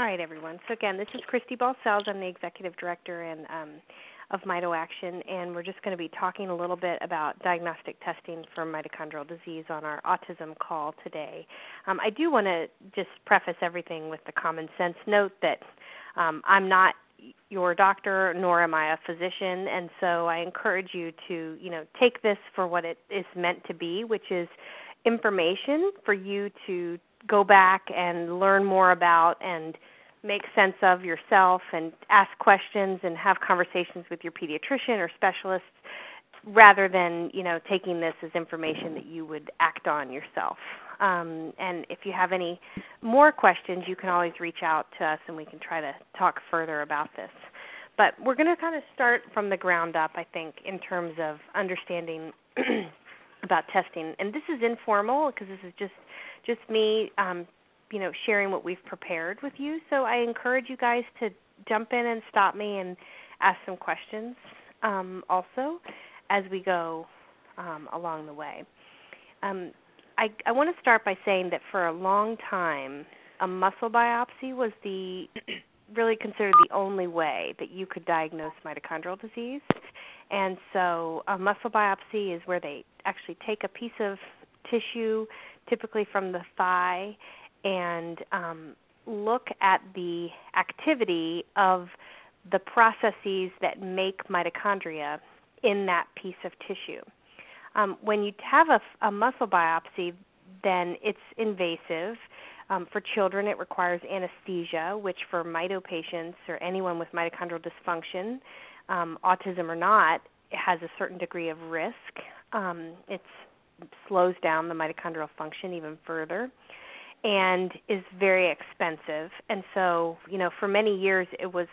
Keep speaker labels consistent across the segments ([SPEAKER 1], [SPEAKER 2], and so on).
[SPEAKER 1] All right, everyone. So again, this is Christy Balcells. I'm the executive director and um, of MitoAction, and we're just going to be talking a little bit about diagnostic testing for mitochondrial disease on our autism call today. Um, I do want to just preface everything with the common sense note that um, I'm not your doctor nor am I a physician and so I encourage you to you know take this for what it is meant to be which is information for you to go back and learn more about and make sense of yourself and ask questions and have conversations with your pediatrician or specialists rather than you know taking this as information that you would act on yourself. Um, and if you have any more questions you can always reach out to us and we can try to talk further about this. But we're going to kind of start from the ground up i think in terms of understanding about testing. And this is informal because this is just just me um, you know sharing what we've prepared with you. So I encourage you guys to jump in and stop me and ask some questions um, also as we go um, along the way. Um, I, I want to start by saying that for a long time, a muscle biopsy was the really considered the only way that you could diagnose mitochondrial disease. And so, a muscle biopsy is where they actually take a piece of tissue, typically from the thigh, and um, look at the activity of the processes that make mitochondria in that piece of tissue. Um, when you have a, a, muscle biopsy, then it's invasive. Um, for children, it requires anesthesia, which for mito patients or anyone with mitochondrial dysfunction, um, autism or not, has a certain degree of risk. Um, it slows down the mitochondrial function even further and is very expensive. And so, you know, for many years it was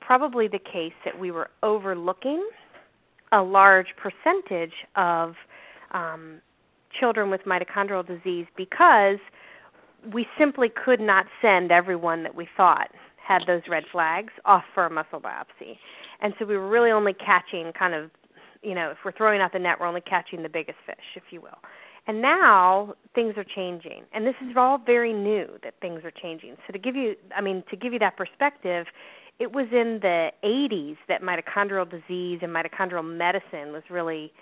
[SPEAKER 1] probably the case that we were overlooking a large percentage of um, children with mitochondrial disease because we simply could not send everyone that we thought had those red flags off for a muscle biopsy. And so we were really only catching kind of, you know, if we're throwing out the net, we're only catching the biggest fish, if you will. And now things are changing, and this is all very new that things are changing. So to give you, I mean, to give you that perspective, it was in the 80s that mitochondrial disease and mitochondrial medicine was really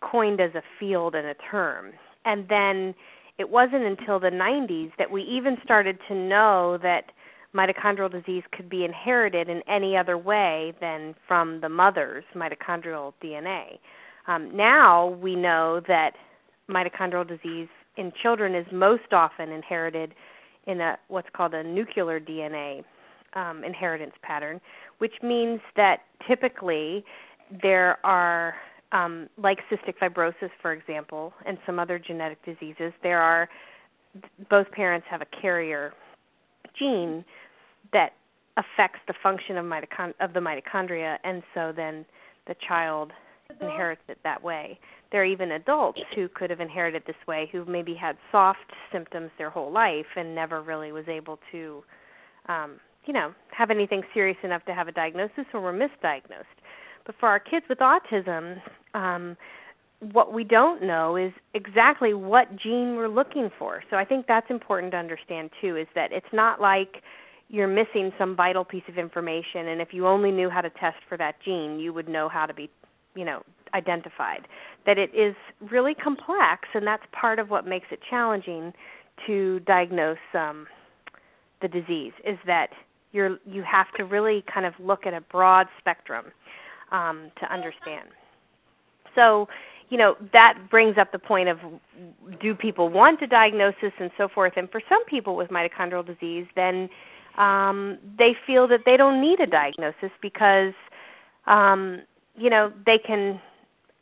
[SPEAKER 1] coined as a field and a term. And then it wasn't until the 90s that we even started to know that mitochondrial disease could be inherited in any other way than from the mother's mitochondrial DNA. Um, now we know that mitochondrial disease in children is most often inherited in a what's called a nuclear DNA um, inheritance pattern, which means that typically there are um, like cystic fibrosis, for example, and some other genetic diseases, there are both parents have a carrier gene that affects the function of, mitochond- of the mitochondria, and so then the child inherits it that way. There are even adults who could have inherited this way who maybe had soft symptoms their whole life and never really was able to um, you know, have anything serious enough to have a diagnosis or were misdiagnosed. But for our kids with autism, um, what we don't know is exactly what gene we're looking for. So I think that's important to understand too is that it's not like you're missing some vital piece of information and if you only knew how to test for that gene, you would know how to be you know identified that it is really complex and that's part of what makes it challenging to diagnose um, the disease is that you're you have to really kind of look at a broad spectrum um, to understand. So you know that brings up the point of do people want a diagnosis and so forth? And for some people with mitochondrial disease then um, they feel that they don't need a diagnosis because um, you know they can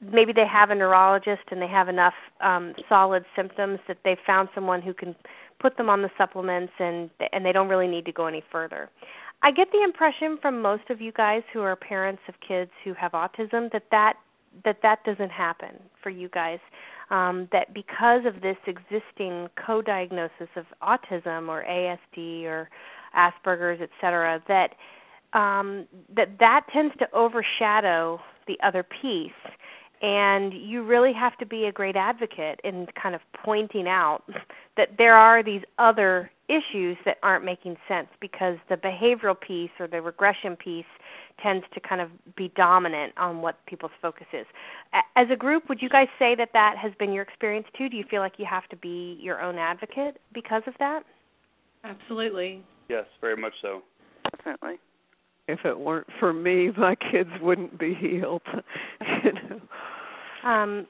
[SPEAKER 1] maybe they have a neurologist and they have enough um solid symptoms that they've found someone who can put them on the supplements and and they don't really need to go any further. I get the impression from most of you guys who are parents of kids who have autism that that that that doesn't happen for you guys. Um, that because of this existing co-diagnosis of autism or ASD or Asperger's, et cetera, that um, that that tends to overshadow the other piece and you really have to be a great advocate in kind of pointing out that there are these other issues that aren't making sense because the behavioral piece or the regression piece tends to kind of be dominant on what people's focus is. As a group, would you guys say that that has been your experience too? Do you feel like you have to be your own advocate because of that?
[SPEAKER 2] Absolutely.
[SPEAKER 3] Yes, very much so.
[SPEAKER 4] Definitely.
[SPEAKER 5] If it weren't for me, my kids wouldn't be healed. you know.
[SPEAKER 1] Um,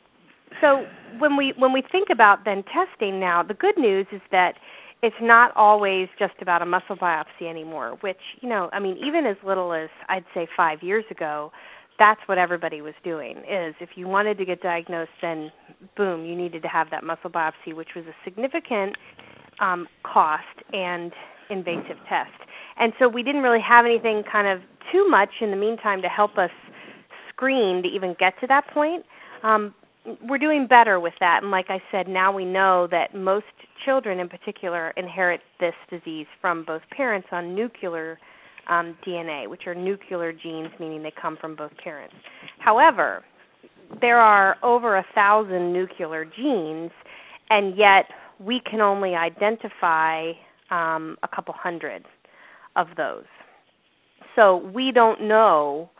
[SPEAKER 1] so when we when we think about then testing now, the good news is that it's not always just about a muscle biopsy anymore, which, you know, I mean, even as little as I'd say 5 years ago, that's what everybody was doing is if you wanted to get diagnosed then boom, you needed to have that muscle biopsy, which was a significant um cost and invasive test. And so we didn't really have anything kind of too much in the meantime to help us screen to even get to that point. Um, we're doing better with that. And like i said now we know that most children in particular inherit this disease from both parents on nuclear um, dna which are nuclear genes meaning they come from both parents. However there are over a thousand nuclear genes and yet we can only identify um, a couple hundred of those so we don't know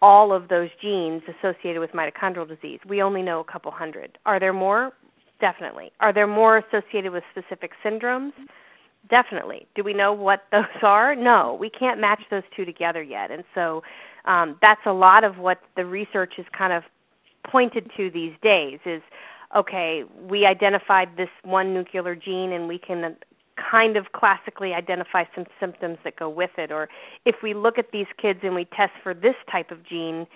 [SPEAKER 1] all of those genes associated with mitochondrial disease. We only know a couple hundred. Are there more? Definitely. Are there more associated with specific syndromes? Definitely. Do we know what those are? No, we can't match those two together yet. And so um, that's a lot of what the research is kind of pointed to these days is okay, we identified this one nuclear gene and we can kind of classically identify some symptoms that go with it. Or if we look at these kids and we test for this type of gene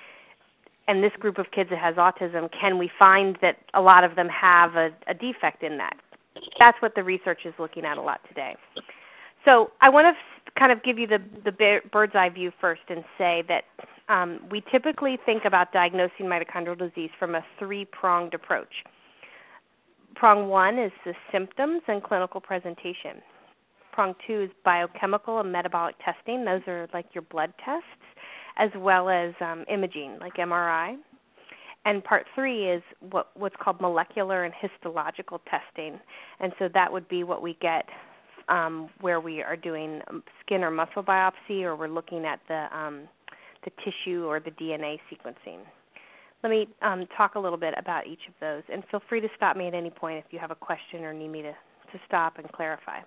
[SPEAKER 1] and this group of kids that has autism can we find that a lot of them have a, a defect in that? That's what the research is looking at a lot today. So i want to kind of give you the the bird's eye view first and say that um, we typically think about diagnosing mitochondrial disease from a three pronged approach Prong one is the symptoms and clinical presentation. Prong two is biochemical and metabolic testing. Those are like your blood tests, as well as um, imaging, like MRI. And part three is what what's called molecular and histological testing, and so that would be what we get um, where we are doing skin or muscle biopsy, or we're looking at the um, the tissue or the DNA sequencing let me um, talk a little bit about each of those, and feel free to stop me at any point if you have a question or need me to, to stop and clarify.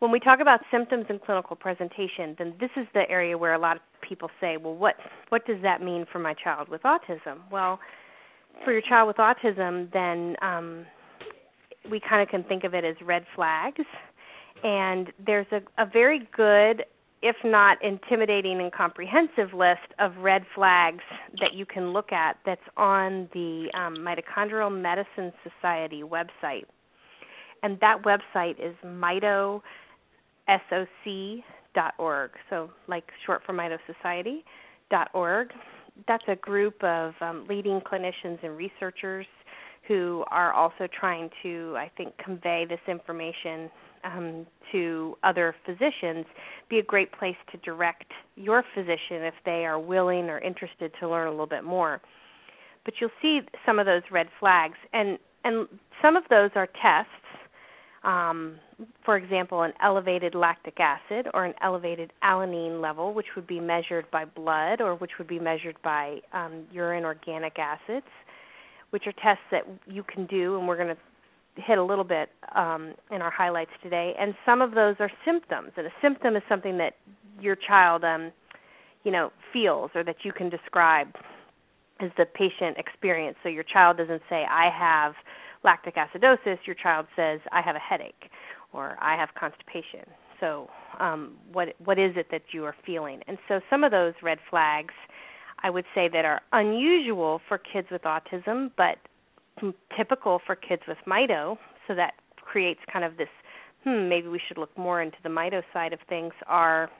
[SPEAKER 1] When we talk about symptoms and clinical presentation, then this is the area where a lot of people say, well, what, what does that mean for my child with autism? Well, for your child with autism, then um, we kind of can think of it as red flags. And there's a, a very good if not intimidating and comprehensive list of red flags that you can look at that's on the um, Mitochondrial Medicine Society website. And that website is mitosoc.org, so like short for Mito Society.org. That's a group of um, leading clinicians and researchers who are also trying to, I think, convey this information um, to other physicians be a great place to direct your physician if they are willing or interested to learn a little bit more. But you'll see some of those red flags, and and some of those are tests. Um, for example, an elevated lactic acid or an elevated alanine level, which would be measured by blood or which would be measured by um, urine organic acids, which are tests that you can do, and we're going to hit a little bit um, in our highlights today, and some of those are symptoms. And a symptom is something that your child, um, you know, feels or that you can describe as the patient experience. So your child doesn't say, "I have lactic acidosis." Your child says, "I have a headache," or "I have constipation." So, um, what what is it that you are feeling? And so, some of those red flags, I would say, that are unusual for kids with autism, but typical for kids with mito, so that creates kind of this hmm, maybe we should look more into the mito side of things are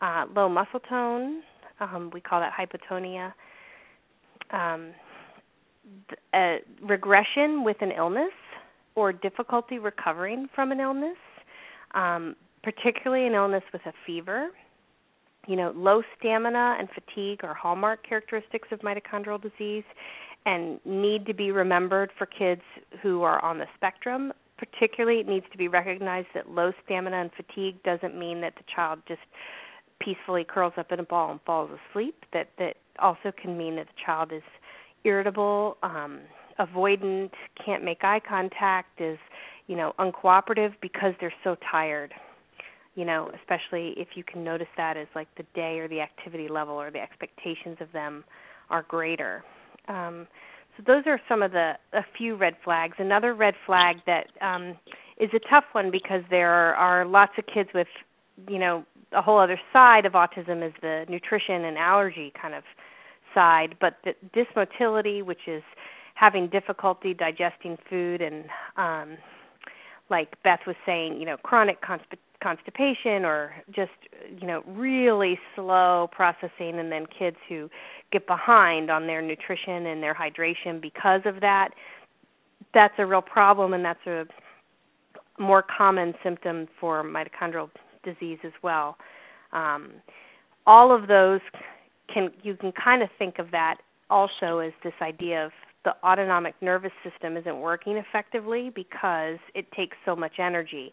[SPEAKER 1] uh, low muscle tone, um, we call that hypotonia, um, uh, regression with an illness or difficulty recovering from an illness, um, particularly an illness with a fever. You know, low stamina and fatigue are hallmark characteristics of mitochondrial disease, and need to be remembered for kids who are on the spectrum. particularly it needs to be recognized that low stamina and fatigue doesn't mean that the child just peacefully curls up in a ball and falls asleep. That that also can mean that the child is irritable um avoidant can't make eye contact is you know uncooperative because they're so tired. You know especially if you can notice that as like the day or the activity level or the expectations of them are greater um so those are some of the a few red flags. Another red flag that um, is a tough one because there are, are lots of kids with, you know, a whole other side of autism is the nutrition and allergy kind of side, but the dysmotility, which is having difficulty digesting food and um like Beth was saying, you know, chronic consp- constipation or just you know really slow processing and then kids who get behind on their nutrition and their hydration because of that that's a real problem and that's a more common symptom for mitochondrial disease as well. Um, all of those can you can kind of think of that also as this idea of the autonomic nervous system isn't working effectively because it takes so much energy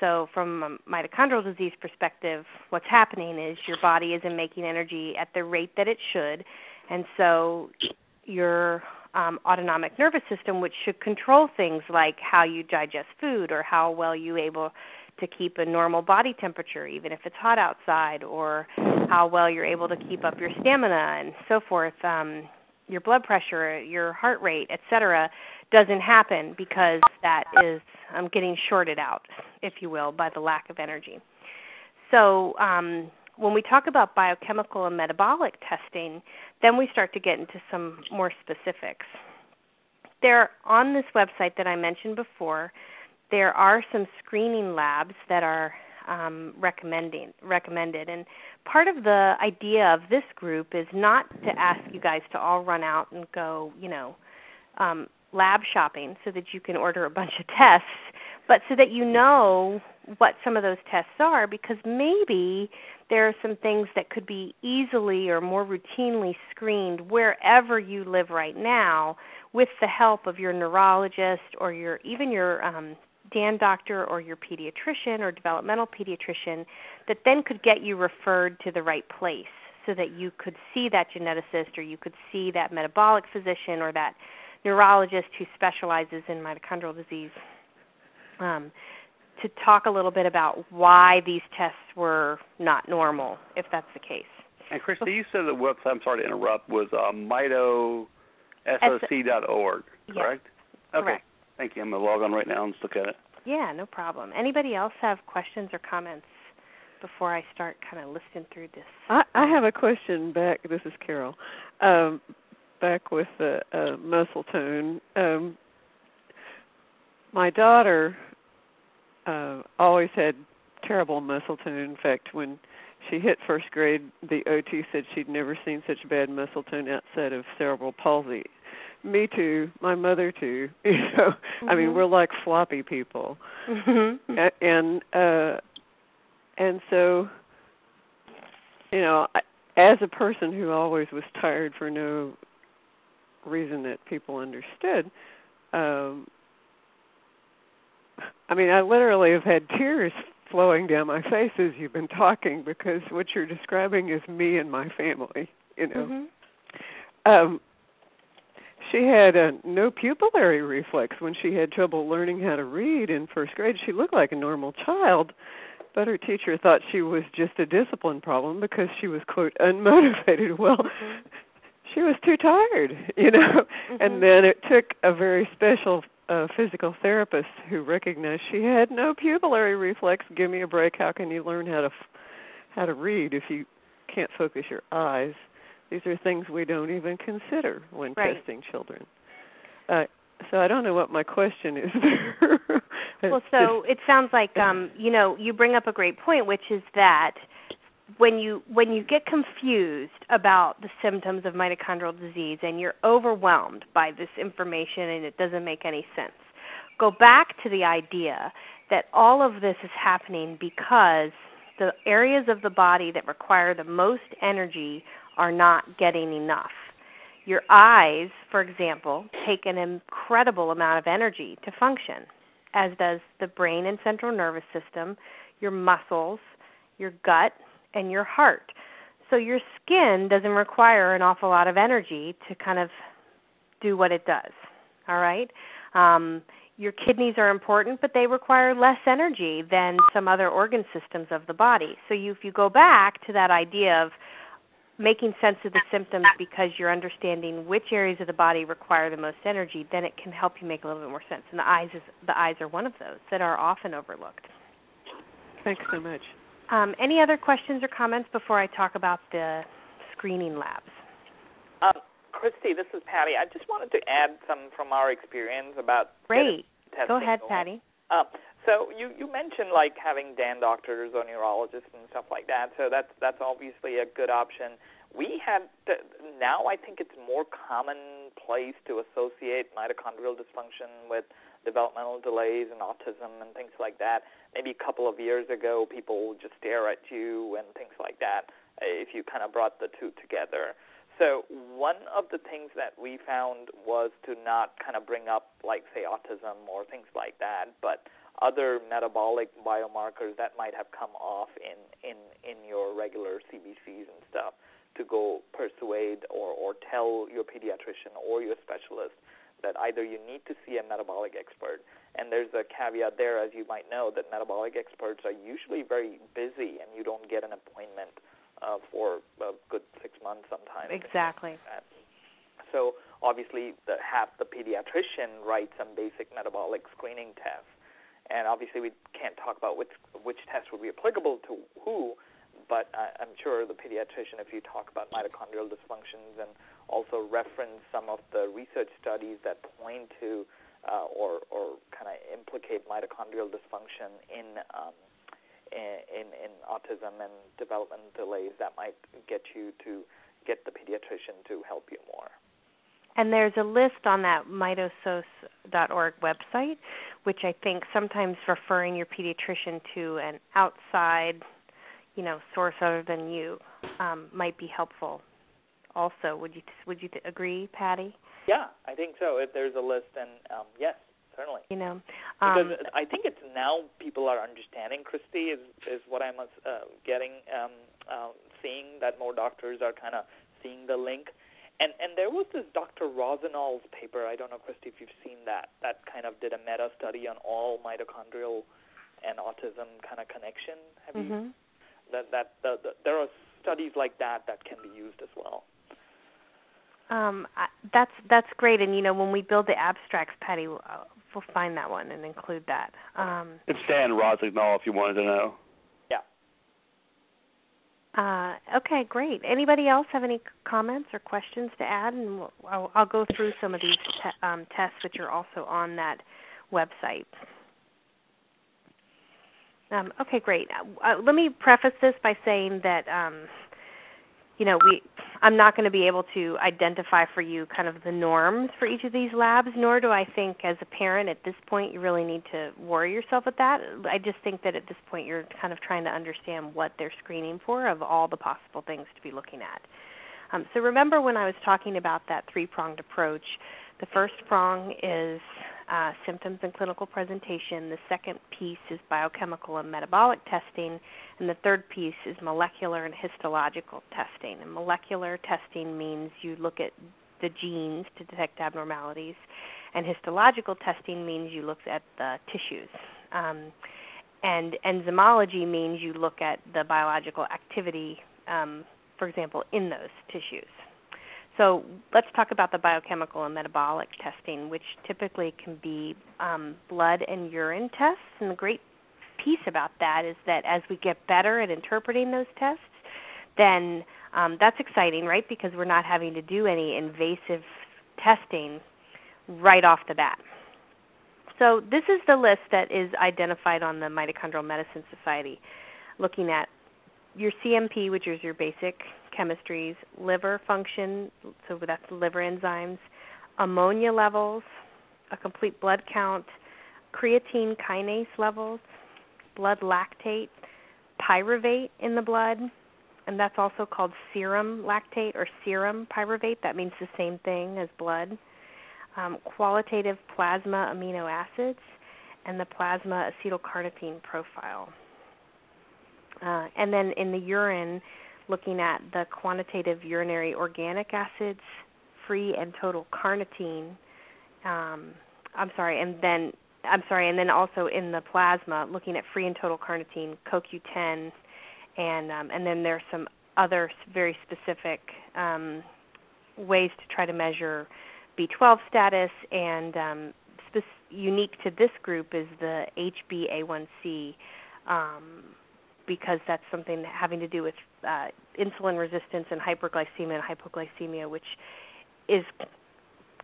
[SPEAKER 1] so, from a mitochondrial disease perspective, what's happening is your body isn't making energy at the rate that it should, and so your um, autonomic nervous system, which should control things like how you digest food or how well you're able to keep a normal body temperature, even if it's hot outside, or how well you're able to keep up your stamina and so forth, um, your blood pressure, your heart rate, etc doesn't happen because that is um, getting shorted out, if you will, by the lack of energy. So um, when we talk about biochemical and metabolic testing, then we start to get into some more specifics. There, on this website that I mentioned before, there are some screening labs that are um, recommending recommended. And part of the idea of this group is not to ask you guys to all run out and go, you know, um, lab shopping so that you can order a bunch of tests, but so that you know what some of those tests are because maybe there are some things that could be easily or more routinely screened wherever you live right now with the help of your neurologist or your even your um DAN doctor or your pediatrician or developmental pediatrician that then could get you referred to the right place so that you could see that geneticist or you could see that metabolic physician or that neurologist who specializes in mitochondrial disease um, to talk a little bit about why these tests were not normal, if that's the case.
[SPEAKER 3] And Christy, you said the website, I'm sorry to interrupt, was uh, mitosoc.org, correct?
[SPEAKER 1] Yes,
[SPEAKER 3] okay.
[SPEAKER 1] Correct.
[SPEAKER 3] Thank you. I'm going to log on right now and look at it.
[SPEAKER 1] Yeah, no problem. Anybody else have questions or comments before I start kind of listening through this?
[SPEAKER 5] I, I have a question back. This is Carol. Um, back with the uh, muscle tone. Um, my daughter uh, always had terrible muscle tone. In fact, when she hit first grade, the OT said she'd never seen such bad muscle tone outside of cerebral palsy. Me too. My mother too. You know,
[SPEAKER 1] mm-hmm.
[SPEAKER 5] I mean, we're like floppy people,
[SPEAKER 1] mm-hmm.
[SPEAKER 5] and uh, and so, you know, I, as a person who always was tired for no reason that people understood. Um, I mean, I literally have had tears flowing down my face as you've been talking because what you're describing is me and my family. You know,
[SPEAKER 1] mm-hmm.
[SPEAKER 5] um, she had a no pupillary reflex when she had trouble learning how to read in first grade. She looked like a normal child, but her teacher thought she was just a discipline problem because she was quote unmotivated. Well, mm-hmm she was too tired, you know.
[SPEAKER 1] Mm-hmm.
[SPEAKER 5] And then it took a very special uh, physical therapist who recognized she had no pupillary reflex. Give me a break. How can you learn how to f- how to read if you can't focus your eyes? These are things we don't even consider when
[SPEAKER 1] right.
[SPEAKER 5] testing children. Uh, so I don't know what my question is there.
[SPEAKER 1] well, so it sounds like um, you know you bring up a great point, which is that when you when you get confused about the symptoms of mitochondrial disease and you're overwhelmed by this information and it doesn't make any sense go back to the idea that all of this is happening because the areas of the body that require the most energy are not getting enough. Your eyes for example take an incredible amount of energy to function as does the brain and central nervous system, your muscles, your gut, and your heart. So your skin doesn't require an awful lot of energy to kind of do what it does. All right? Um, your kidneys are important, but they require less energy than some other organ systems of the body. So you, if you go back to that idea of making sense of the symptoms because you're understanding which areas of the body require the most energy, then it can help you make a little bit more sense. And the eyes is the eyes are one of those that are often overlooked.
[SPEAKER 5] Thanks so much.
[SPEAKER 1] Um, any other questions or comments before I talk about the screening labs?
[SPEAKER 4] Um, Christy, this is Patty. I just wanted to add some from our experience about
[SPEAKER 1] great. Go ahead,
[SPEAKER 4] going.
[SPEAKER 1] Patty.
[SPEAKER 4] Uh, so you you mentioned like having DAN doctors or neurologists and stuff like that. So that's that's obviously a good option. We had to, now I think it's more commonplace to associate mitochondrial dysfunction with developmental delays and autism and things like that. Maybe a couple of years ago, people would just stare at you and things like that if you kind of brought the two together. So one of the things that we found was to not kind of bring up like say autism or things like that, but other metabolic biomarkers that might have come off in in in your regular CBCs and stuff to go persuade or or tell your pediatrician or your specialist that either you need to see a metabolic expert and there's a caveat there as you might know that metabolic experts are usually very busy and you don't get an appointment uh, for a good six months sometimes.
[SPEAKER 1] Exactly.
[SPEAKER 4] Like so obviously the have the pediatrician write some basic metabolic screening tests. And obviously we can't talk about which which test would be applicable to who, but I, I'm sure the pediatrician, if you talk about mitochondrial dysfunctions and also reference some of the research studies that point to uh, or or kind of implicate mitochondrial dysfunction in um, in in autism and development delays, that might get you to get the pediatrician to help you more.
[SPEAKER 1] And there's a list on that mitosoc.org website, which I think sometimes referring your pediatrician to an outside, you know, source other than you um, might be helpful. Also, would you would you agree, Patty?
[SPEAKER 4] Yeah, I think so. If there's a list, then um, yes, certainly.
[SPEAKER 1] You know,
[SPEAKER 4] um, because I think it's now people are understanding. Christy is is what I'm uh, getting, um, uh, seeing that more doctors are kind of seeing the link and and there was this Dr. Rossignol's paper. I don't know, Christy, if you've seen that. That kind of did a meta study on all mitochondrial and autism kind of connection. Have
[SPEAKER 1] mm-hmm.
[SPEAKER 4] you? That that the, the, there are studies like that that can be used as well.
[SPEAKER 1] Um, I, that's that's great, and you know when we build the abstracts, Patty, we'll, uh, we'll find that one and include that. Um,
[SPEAKER 3] it's Dan Rossignol, if you wanted to know.
[SPEAKER 1] Uh, okay, great. Anybody else have any comments or questions to add? And we'll, I'll, I'll, go through some of these te- um, tests, which are also on that website. Um, okay, great. Uh, let me preface this by saying that um, you know, we I'm not going to be able to identify for you kind of the norms for each of these labs, nor do I think as a parent at this point you really need to worry yourself with that. I just think that at this point you're kind of trying to understand what they're screening for of all the possible things to be looking at. Um, so remember when I was talking about that three-pronged approach, the first prong is uh, symptoms and clinical presentation. The second piece is biochemical and metabolic testing. And the third piece is molecular and histological testing. And molecular testing means you look at the genes to detect abnormalities, and histological testing means you look at the tissues. Um, and enzymology means you look at the biological activity, um, for example, in those tissues. So let's talk about the biochemical and metabolic testing, which typically can be um, blood and urine tests. And the great piece about that is that as we get better at interpreting those tests, then um, that's exciting, right? Because we're not having to do any invasive testing right off the bat. So this is the list that is identified on the Mitochondrial Medicine Society, looking at your CMP, which is your basic chemistries, liver function, so that's liver enzymes, ammonia levels, a complete blood count, creatine kinase levels, blood lactate, pyruvate in the blood, and that's also called serum lactate or serum pyruvate. That means the same thing as blood. Um, qualitative plasma amino acids, and the plasma acetylcarnitine profile. Uh, and then in the urine, looking at the quantitative urinary organic acids, free and total carnitine. Um, I'm sorry, and then I'm sorry, and then also in the plasma, looking at free and total carnitine, CoQ10, and um, and then there's some other very specific um, ways to try to measure B12 status, and um, spe- unique to this group is the HbA1c, um, because that's something having to do with uh, insulin resistance and hyperglycemia and hypoglycemia, which is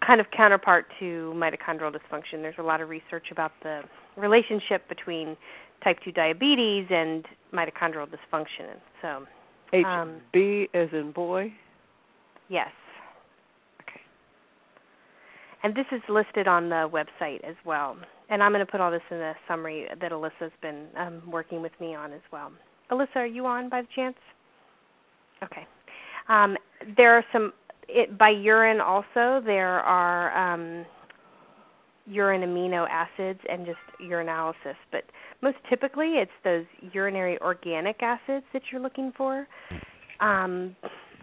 [SPEAKER 1] kind of counterpart to mitochondrial dysfunction. There's a lot of research about the relationship between type 2 diabetes and mitochondrial dysfunction. So,
[SPEAKER 5] um, HB as in boy?
[SPEAKER 1] Yes. Okay. And this is listed on the website as well. And I'm going to put all this in the summary that Alyssa's been um, working with me on as well. Alyssa, are you on by the chance? Okay. Um, there are some it, by urine also there are um, urine amino acids and just urinalysis, but most typically it's those urinary organic acids that you're looking for. Um,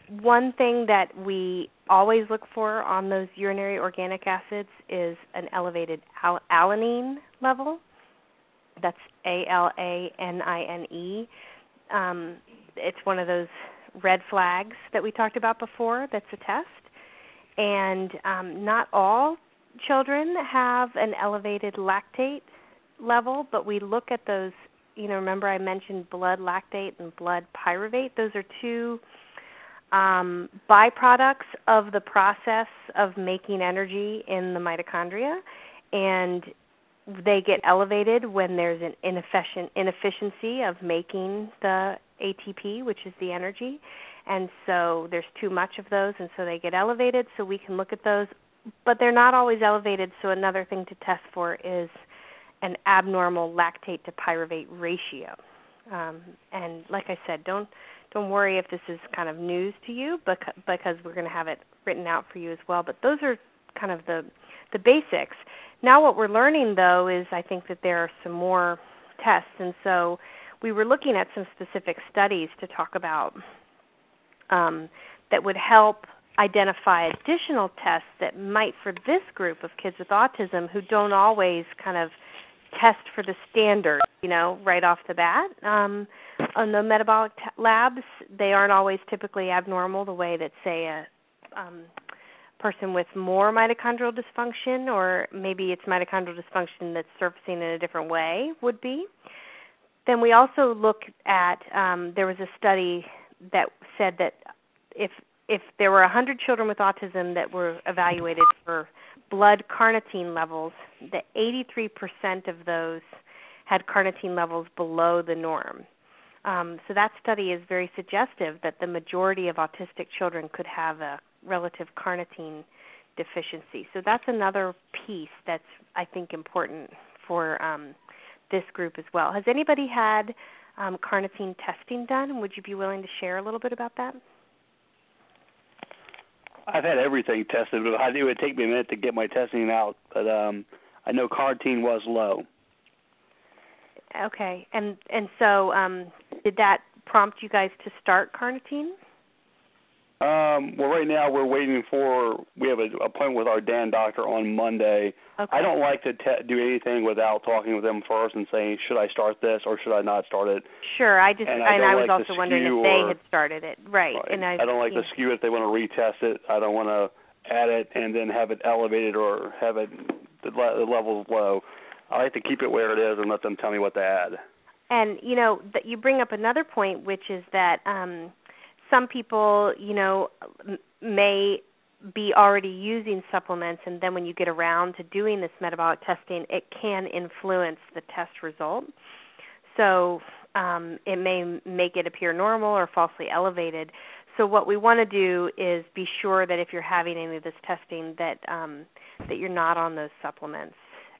[SPEAKER 1] one thing that we always look for on those urinary organic acids is an elevated al- alanine level. That's A L A N I N E. Um, it's one of those red flags that we talked about before that's a test. And um, not all children have an elevated lactate level, but we look at those. You know, remember I mentioned blood lactate and blood pyruvate? Those are two um, byproducts of the process of making energy in the mitochondria, and they get elevated when there's an inefficient inefficiency of making the ATP, which is the energy. And so there's too much of those and so they get elevated so we can look at those but they're not always elevated so another thing to test for is an abnormal lactate to pyruvate ratio. Um, and like I said, don't don't worry if this is kind of news to you because, because we're going to have it written out for you as well. But those are kind of the the basics. Now what we're learning though is I think that there are some more tests and so we were looking at some specific studies to talk about um, that would help identify additional tests that might for this group of kids with autism who don't always kind of test for the standard, you know, right off the bat. Um, on the metabolic t- labs, they aren't always typically abnormal the way that say a um, person with more mitochondrial dysfunction or maybe it's mitochondrial dysfunction that's surfacing in a different way would be. Then we also look at um, there was a study that said that if if there were 100 children with autism that were evaluated for blood carnitine levels, that 83% of those had carnitine levels below the norm. Um, so that study is very suggestive that the majority of autistic children could have a relative carnitine deficiency. So that's another piece that's I think important for um, this group as well. Has anybody had um, carnitine testing done? Would you be willing to share a little bit about that?
[SPEAKER 3] I've had everything tested, but I, it would take me a minute to get my testing out. But um, I know carnitine was low.
[SPEAKER 1] Okay, and and so um, did that prompt you guys to start carnitine?
[SPEAKER 3] Um, well, right now we're waiting for we have an appointment with our DAN doctor on Monday.
[SPEAKER 1] Okay.
[SPEAKER 3] I don't like to te- do anything without talking with them first and saying should I start this or should I not start it.
[SPEAKER 1] Sure, I just
[SPEAKER 3] and I,
[SPEAKER 1] and I
[SPEAKER 3] was
[SPEAKER 1] like also wondering if they
[SPEAKER 3] or,
[SPEAKER 1] had started it, right?
[SPEAKER 3] right.
[SPEAKER 1] And I,
[SPEAKER 3] I don't like
[SPEAKER 1] yeah.
[SPEAKER 3] to skew it if they want to retest it. I don't want to add it and then have it elevated or have it the, le- the levels low. I like to keep it where it is and let them tell me what to add.
[SPEAKER 1] And you know that you bring up another point, which is that um, some people, you know, may be already using supplements, and then when you get around to doing this metabolic testing, it can influence the test result. So um, it may make it appear normal or falsely elevated. So what we want to do is be sure that if you're having any of this testing, that um, that you're not on those supplements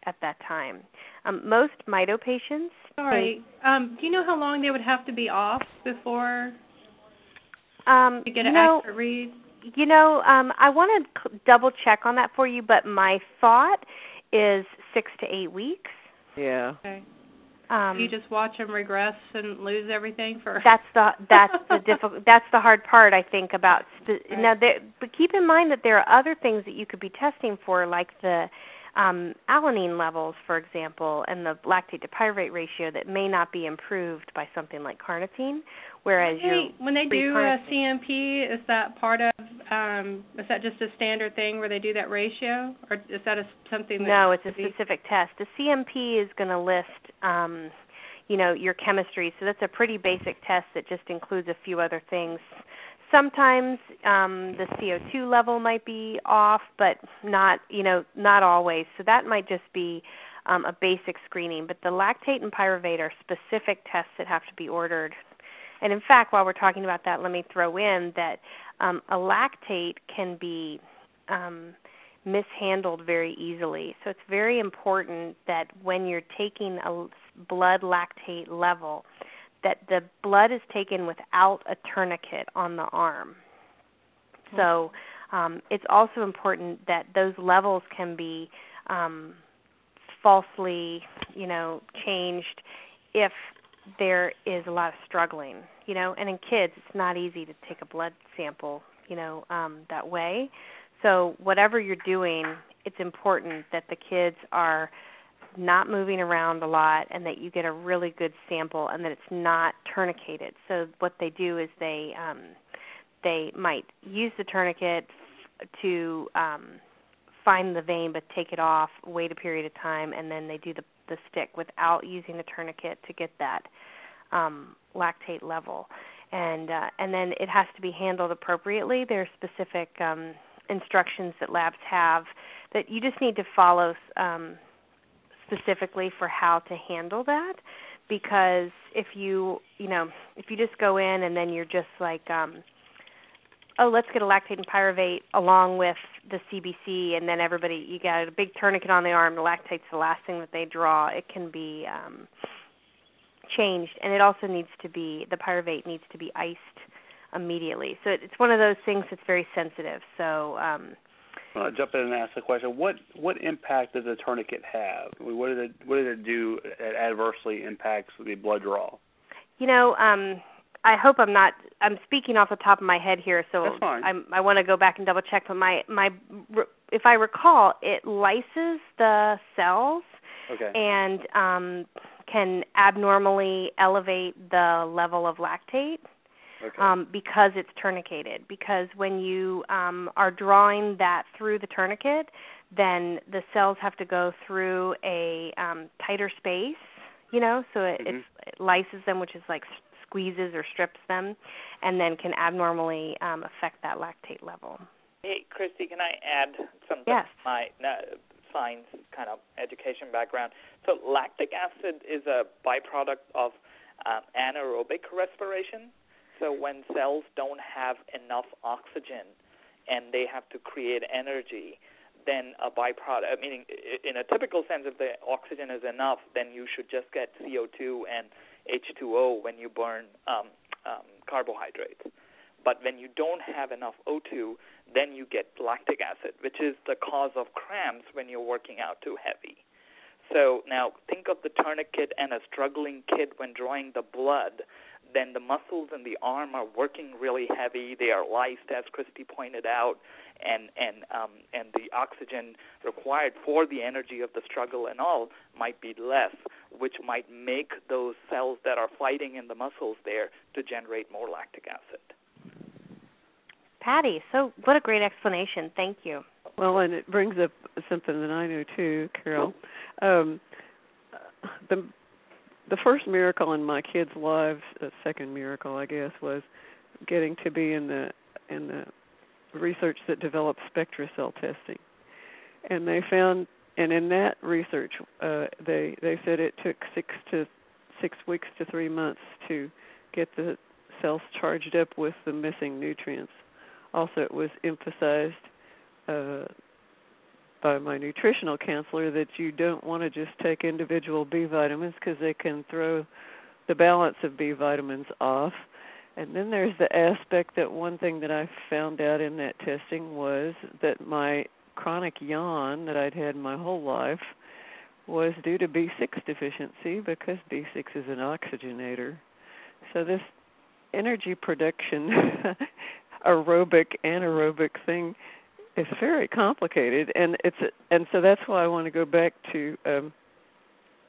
[SPEAKER 1] at that time. Um, most mito patients.
[SPEAKER 2] Sorry. Um, do you know how long they would have to be off before
[SPEAKER 1] Um,
[SPEAKER 2] to get
[SPEAKER 1] you
[SPEAKER 2] an
[SPEAKER 1] know,
[SPEAKER 2] accurate read?
[SPEAKER 1] You know, um, I want to c- double check on that for you, but my thought is six to eight weeks.
[SPEAKER 5] Yeah.
[SPEAKER 2] Okay.
[SPEAKER 1] Um,
[SPEAKER 2] you just watch them regress and lose everything for.
[SPEAKER 1] that's the that's the difficult that's the hard part I think about spe-
[SPEAKER 2] Right.
[SPEAKER 1] now there but keep in mind that there are other things that you could be testing for like the um alanine levels for example and the lactate to pyruvate ratio that may not be improved by something like carnitine whereas
[SPEAKER 2] Hey, when they do a. CMP, is that part of? um Is that just a standard thing where they do that ratio, or is that a, something? That
[SPEAKER 1] No, it's a
[SPEAKER 2] to be-
[SPEAKER 1] specific test. The CMP is going to list, um, you know, your chemistry. So that's a pretty basic test that just includes a few other things. Sometimes um, the CO2 level might be off, but not, you know, not always. So that might just be um, a basic screening. But the lactate and pyruvate are specific tests that have to be ordered. And in fact, while we're talking about that, let me throw in that um, a lactate can be um, mishandled very easily. So it's very important that when you're taking a blood lactate level, that the blood is taken without a tourniquet on the arm. So um, it's also important that those levels can be um, falsely, you know, changed if there is a lot of struggling, you know, and in kids it's not easy to take a blood sample, you know, um that way. So whatever you're doing, it's important that the kids are not moving around a lot and that you get a really good sample and that it's not tourniqueted. So what they do is they um they might use the tourniquet to um find the vein but take it off, wait a period of time and then they do the the stick without using the tourniquet to get that um lactate level. And uh and then it has to be handled appropriately. There are specific um instructions that labs have that you just need to follow um specifically for how to handle that because if you you know if you just go in and then you're just like um oh let's get a lactate and pyruvate along with the CBC and then everybody you got a big tourniquet on the arm the lactate's the last thing that they draw it can be um changed and it also needs to be the pyruvate needs to be iced immediately so it, it's one of those things that's very sensitive so um
[SPEAKER 3] I want to jump in and ask the question. What what impact does a tourniquet have? What did it what did it do that adversely impacts the blood draw?
[SPEAKER 1] You know, um, I hope I'm not. I'm speaking off the top of my head here, so
[SPEAKER 3] That's fine.
[SPEAKER 1] I'm, I want to go back and double check. But my my, if I recall, it lyses the cells
[SPEAKER 3] Okay.
[SPEAKER 1] and um, can abnormally elevate the level of lactate
[SPEAKER 3] okay.
[SPEAKER 1] um, because it's tourniqueted. Because when you um, are drawing that through the tourniquet, then the cells have to go through a um, tighter space. You know, so it,
[SPEAKER 3] Mhm.
[SPEAKER 1] it's, it lyses them, which is like squeezes or strips them, and then can abnormally um, affect that lactate level.
[SPEAKER 4] Hey, Christy, can I add something?
[SPEAKER 1] Yes.
[SPEAKER 4] My uh, science kind of education background. So lactic acid is a byproduct of um, anaerobic respiration. So when cells don't have enough oxygen and they have to create energy, then a byproduct, meaning in a typical sense, if the oxygen is enough, then you should just get CO2 and H2O when you burn um, um, carbohydrates. But when you don't have enough O2, then you get lactic acid, which is the cause of cramps when you're working out too heavy. So now think of the tourniquet and a struggling kid when drawing the blood. Then the muscles in the arm are working really heavy. They are lysed, as Christy pointed out, and and um, and the oxygen required for the energy of the struggle and all might be less, which might make those cells that are fighting in the muscles there to generate more lactic acid.
[SPEAKER 1] Patty, so what a great explanation. Thank you.
[SPEAKER 5] Well, and it brings up something that I know too, Carol. Um, the the first miracle in my kids' lives, the second miracle, I guess, was getting to be in the in the research that developed SpectraCell testing, and they found, and in that research, uh, they they said it took six to six weeks to three months to get the cells charged up with the missing nutrients. Also, it was emphasized uh, by my nutritional counselor that you don't want to just take individual B vitamins because they can throw the balance of B vitamins off. And then there's the aspect that one thing that I found out in that testing was that my chronic yawn that I'd had my whole life was due to B6 deficiency because B6 is an oxygenator. So this energy production aerobic anaerobic thing is very complicated and it's and so that's why I want to go back to um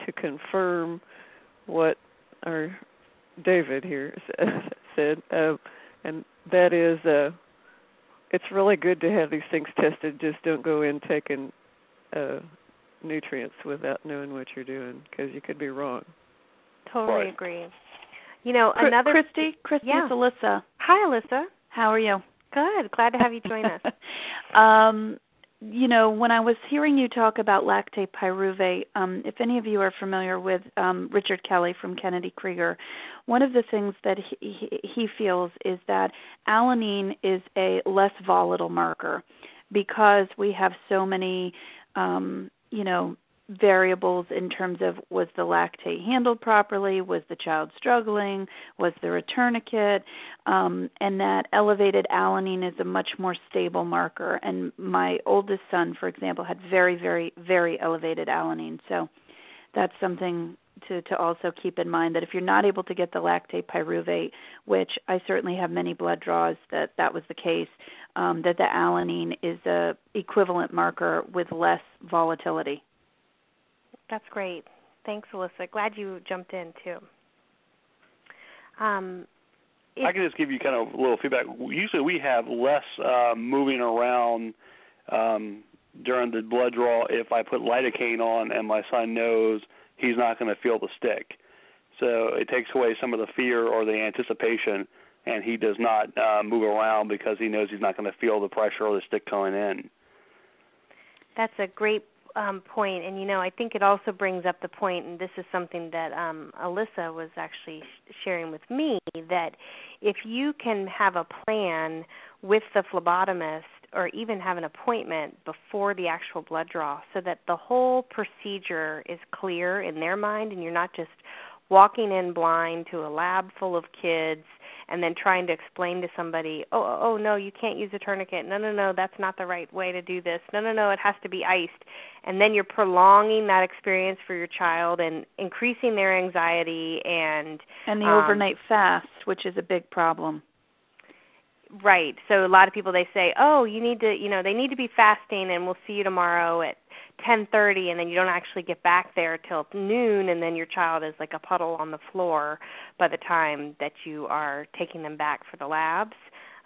[SPEAKER 5] to confirm what our David here said uh, and that is uh it's really good to have these things tested just don't go in taking uh nutrients without knowing what you're doing because you could be wrong.
[SPEAKER 1] Totally
[SPEAKER 3] Right.
[SPEAKER 1] agree. You know,
[SPEAKER 6] Chr-
[SPEAKER 1] another
[SPEAKER 6] Christy, Christy,
[SPEAKER 1] Yeah.
[SPEAKER 6] it's Alyssa.
[SPEAKER 1] Hi, Alyssa.
[SPEAKER 6] How are you?
[SPEAKER 1] Good. Glad to have you join us.
[SPEAKER 6] um, you know, when I was hearing you talk about lactate pyruvate, um, if any of you are familiar with um, Richard Kelley from Kennedy Krieger, one of the things that he, he, he feels is that alanine is a less volatile marker because we have so many, um, you know, variables in terms of was the lactate handled properly, was the child struggling, was there a tourniquet, um, and that elevated alanine is a much more stable marker. And my oldest son, for example, had very, very, very elevated alanine. So that's something to, to also keep in mind that if you're not able to get the lactate pyruvate, which I certainly have many blood draws that that was the case, um, that the alanine is a equivalent marker with less volatility.
[SPEAKER 1] That's great. Thanks, Alyssa. Glad you jumped in too. Um,
[SPEAKER 3] I can just give you kind of a little feedback. Usually, we have less uh, moving around um, during the blood draw if I put lidocaine on, and my son knows he's not going to feel the stick. So it takes away some of the fear or the anticipation, and he does not uh, move around because he knows he's not going to feel the pressure or the stick going in.
[SPEAKER 1] That's a great um, point, and you know, I think it also brings up the point, and this is something that um, Alyssa was actually sh- sharing with me that if you can have a plan with the phlebotomist or even have an appointment before the actual blood draw so that the whole procedure is clear in their mind and you're not just walking in blind to a lab full of kids and then trying to explain to somebody, oh, oh, oh, no, you can't use a tourniquet. No, no, no, that's not the right way to do this. No, no, no, it has to be iced. And then you're prolonging that experience for your child and increasing their anxiety and
[SPEAKER 6] And the
[SPEAKER 1] Um,
[SPEAKER 6] overnight fast, which is a big problem.
[SPEAKER 1] right. So a lot of people they say, "Oh, you need to, you know, they need to be fasting and we'll see you tomorrow at 10:30 and then you don't actually get back there till noon and then your child is like a puddle on the floor by the time that you are taking them back for the labs."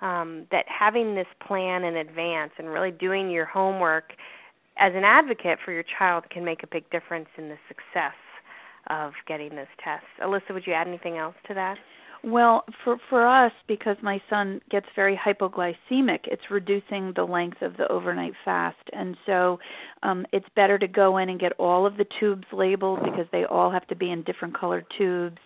[SPEAKER 1] Um that having this plan in advance and really doing your homework as an advocate for your child can make a big difference in the success of getting those tests. Alyssa, would you add anything else to that?
[SPEAKER 6] Well, for for us, because my son gets very hypoglycemic, it's reducing the length of the overnight fast, and so um, it's better to go in and get all of the tubes labeled because they all have to be in different colored tubes.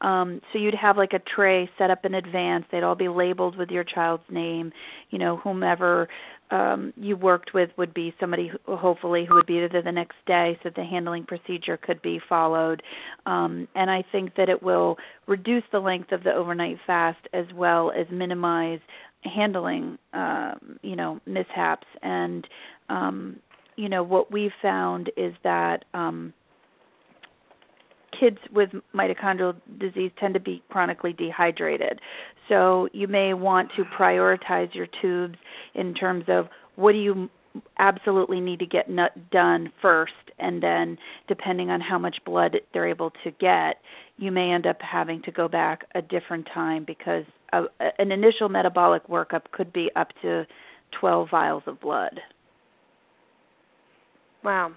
[SPEAKER 6] Um, so you'd have like a tray set up in advance; they'd all be labeled with your child's name. You know, whomever um, you worked with would be somebody who, hopefully who would be there the next day, so the handling procedure could be followed. Um, and I think that it will reduce the length of the overnight fast as well as minimize handling, um, you know, mishaps. And um, you know what we've found is that um, kids with mitochondrial disease tend to be chronically dehydrated. So you may want to prioritize your tubes in terms of what do you absolutely need to get done first and then depending on how much blood they're able to get you may end up having to go back a different time because a, an initial metabolic workup could be up to 12 vials of blood
[SPEAKER 1] Wow.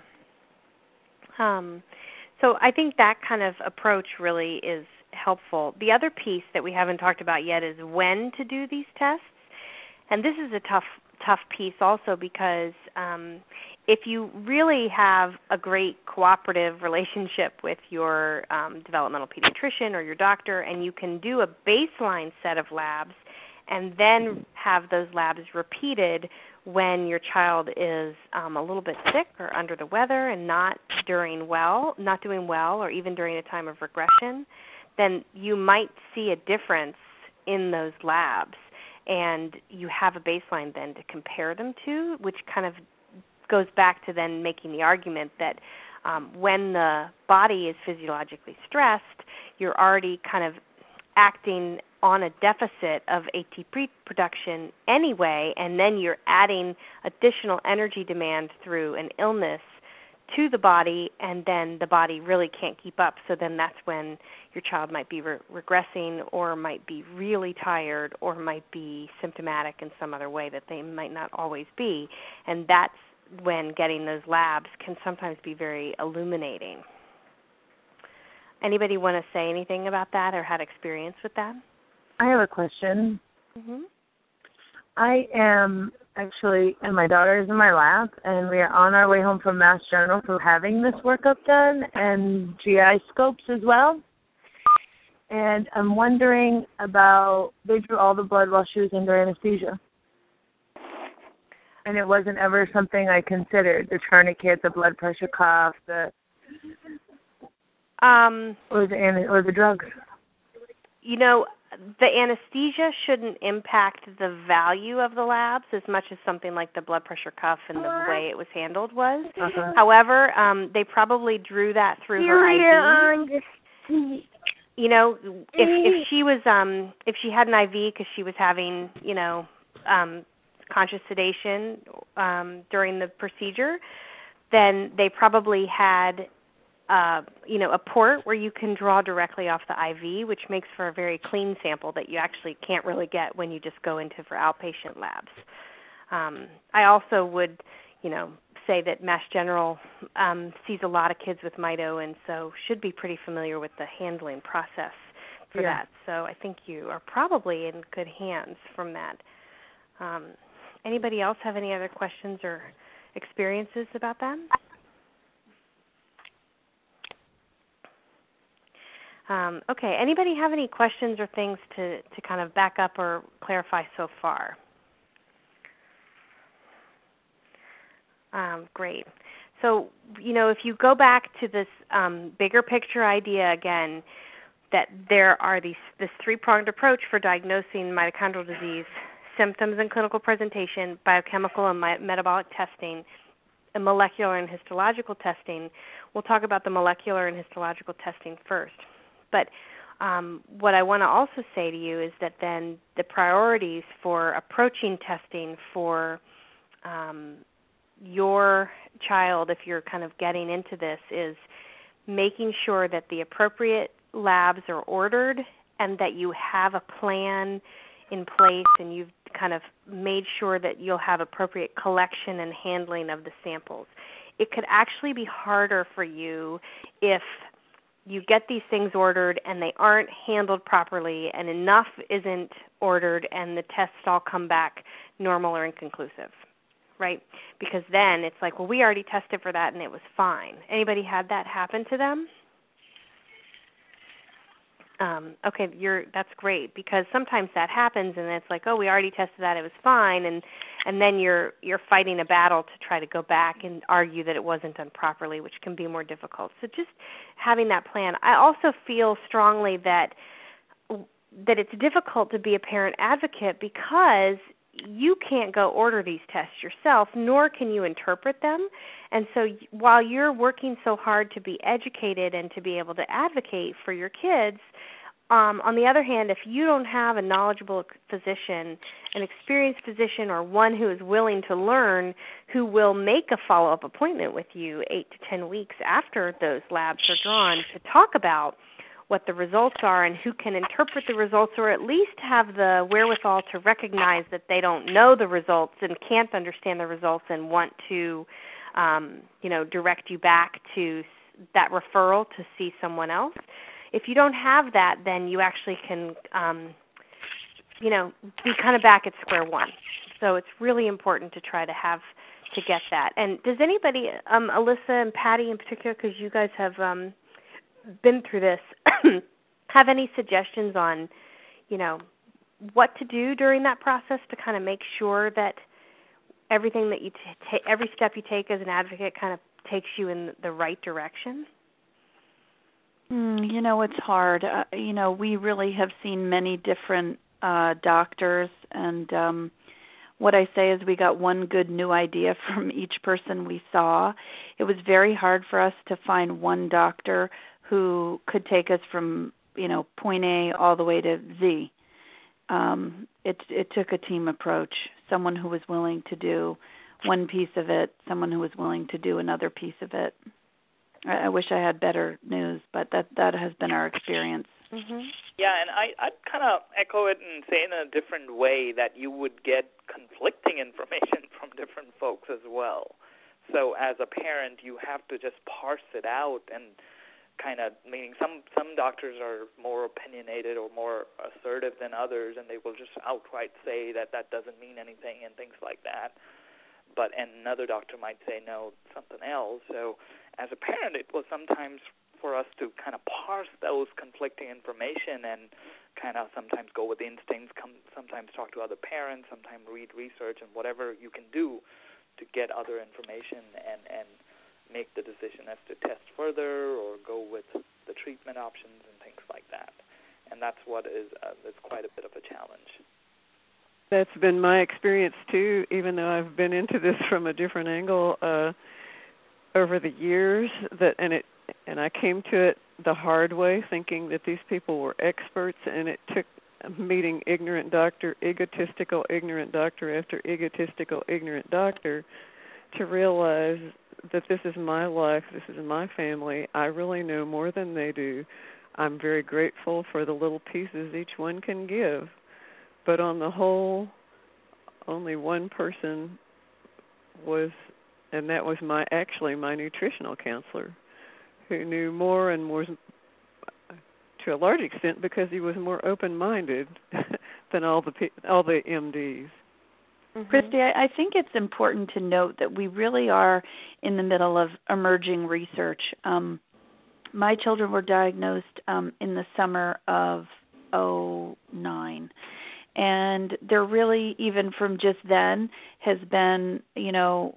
[SPEAKER 1] Um, so I think that kind of approach really is helpful. The other piece that we haven't talked about yet is when to do these tests, and this is a tough tough piece also because um, if you really have a great cooperative relationship with your um, developmental pediatrician or your doctor, and you can do a baseline set of labs and then have those labs repeated when your child is um, a little bit sick or under the weather and not doing well, not doing well, or even during a time of regression, then you might see a difference in those labs, and you have a baseline then to compare them to, which kind of goes back to then making the argument that um, when the body is physiologically stressed, you're already kind of acting on a deficit of ATP production anyway, and then you're adding additional energy demand through an illness to the body, and then the body really can't keep up. So then that's when your child might be re- regressing, or might be really tired, or might be symptomatic in some other way that they might not always be. And that's when getting those labs can sometimes be very illuminating. Anybody want to say anything about that or had experience with that?
[SPEAKER 7] I have a question.
[SPEAKER 1] Mm-hmm.
[SPEAKER 7] I am actually, and my daughter is in my lap, and we are on our way home from Mass General for having this workup done and GI scopes as well. And I'm wondering about they drew all the blood while she was under anesthesia. And it wasn't ever something I considered. The tourniquet, the blood pressure cuff, the
[SPEAKER 1] um
[SPEAKER 7] or the or the drugs.
[SPEAKER 1] You know, the anesthesia shouldn't impact the value of the labs as much as something like the blood pressure cuff and the way it was handled was.
[SPEAKER 7] Uh-huh.
[SPEAKER 1] However, um they probably drew that through her IV. You know, if if she was um if she had an IV because she was having you know um conscious sedation um during the procedure, then they probably had uh, you know, a port where you can draw directly off the IV, which makes for a very clean sample that you actually can't really get when you just go into for outpatient labs. Um, I also would, you know, say that Mass General um, sees a lot of kids with mito, and so should be pretty familiar with the handling process for
[SPEAKER 7] Yeah.
[SPEAKER 1] that. So I think you are probably in good hands from that. Um, anybody else have any other questions or experiences about that? Um, okay. Anybody have any questions or things to, to kind of back up or clarify so far? Um, great. So, you know, if you go back to this um, bigger picture idea again, that there are these this three-pronged approach for diagnosing mitochondrial disease: symptoms and clinical presentation, biochemical and my, metabolic testing, and molecular and histological testing. We'll talk about the molecular and histological testing first. But um, what I want to also say to you is that then the priorities for approaching testing for um, your child, if you're kind of getting into this, is making sure that the appropriate labs are ordered and that you have a plan in place and you've kind of made sure that you'll have appropriate collection and handling of the samples. It could actually be harder for you if you get these things ordered and they aren't handled properly and enough isn't ordered and the tests all come back normal or inconclusive right? Because then it's like well we already tested for that and it was fine. Anybody had that happen to them um okay you're that's great because sometimes that happens and it's like oh we already tested that it was fine and and then you're you're fighting a battle to try to go back and argue that it wasn't done properly which can be more difficult. So just having that plan. I also feel strongly that that it's difficult to be a parent advocate because you can't go order these tests yourself nor can you interpret them. And so while you're working so hard to be educated and to be able to advocate for your kids um, on the other hand, if you don't have a knowledgeable physician, an experienced physician, or one who is willing to learn, who will make a follow up appointment with you eight to ten weeks after those labs are drawn to talk about what the results are and who can interpret the results or at least have the wherewithal to recognize that they don't know the results and can't understand the results and want to um, you know direct you back to that referral to see someone else if you don't have that, then you actually can, um, you know, be kind of back at square one. So it's really important to try to have to get that. And does anybody, um, Alyssa and Patty in particular, because you guys have um, been through this, have any suggestions on, you know, what to do during that process to kind of make sure that everything that you t- every step you take as an advocate kind of takes you in the right direction?
[SPEAKER 6] Mm, you know, it's hard. Uh, you know, we really have seen many different uh doctors and um what I say is we got one good new idea from each person we saw. It was very hard for us to find one doctor who could take us from, you know, point A all the way to Z. Um, it it took a team approach, someone who was willing to do one piece of it, someone who was willing to do another piece of it. I, I wish I had better news, but that that has been our experience.
[SPEAKER 1] Mhm.
[SPEAKER 4] Yeah, and I I'd kind of echo it and say in a different way that you would get conflicting information from different folks as well. So as a parent, you have to just parse it out and kind of meaning some some doctors are more opinionated or more assertive than others and they will just outright say that that doesn't mean anything and things like that. But and another doctor might say no something else. So as a parent it was sometimes for us to kind of parse those conflicting information and kind of sometimes go with instincts come sometimes talk to other parents sometimes read research and whatever you can do to get other information and and make the decision as to test further or go with the treatment options and things like that. And that's what is uh, is quite a bit of a challenge.
[SPEAKER 5] That's been my experience too even though i've been into this from a different angle uh over the years that and it and I came to it the hard way thinking that these people were experts and it took meeting ignorant doctor egotistical ignorant doctor after egotistical ignorant doctor to realize that this is my life this is my family. I really know more than they do. I'm very grateful for the little pieces each one can give. But on the whole only one person was and that was my actually my nutritional counselor who knew more and was to a large extent because he was more open minded than all the all the MDs.
[SPEAKER 6] Mm-hmm. Christy, I, I think it's important to note that we really are in the middle of emerging research. Um, my children were diagnosed um, in the summer of '09 and there really even from just then has been you know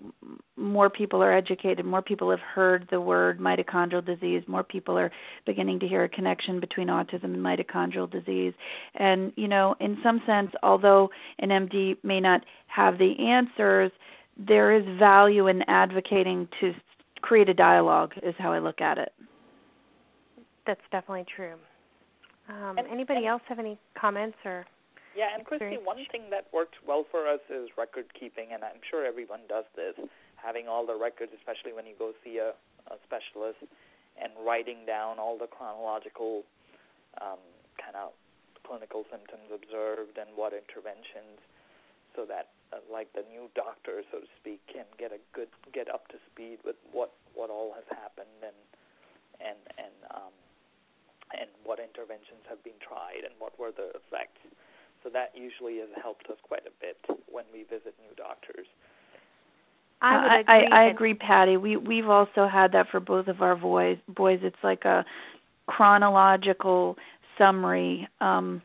[SPEAKER 6] more people are educated more people have heard the word mitochondrial disease more people are beginning to hear a connection between autism and mitochondrial disease. And you know in some sense although an md may not have the answers there is value in advocating to create a dialogue is how i look at it.
[SPEAKER 1] That's definitely true. Um, anybody else have any comments or
[SPEAKER 4] yeah, and Christy, one thing that works well for us is record keeping, and I'm sure everyone does this, having all the records, especially when you go see a, a specialist, and writing down all the chronological um, kind of clinical symptoms observed and what interventions, so that uh, like the new doctor, so to speak, can get a good get up to speed with what what all has happened and and and um, and what interventions have been tried and what were the effects so that usually has helped us quite a bit when we visit new doctors.
[SPEAKER 1] I,
[SPEAKER 6] I, I, I agree, Patty. We we've also had that for both of our boys. Boys, it's like a chronological summary um,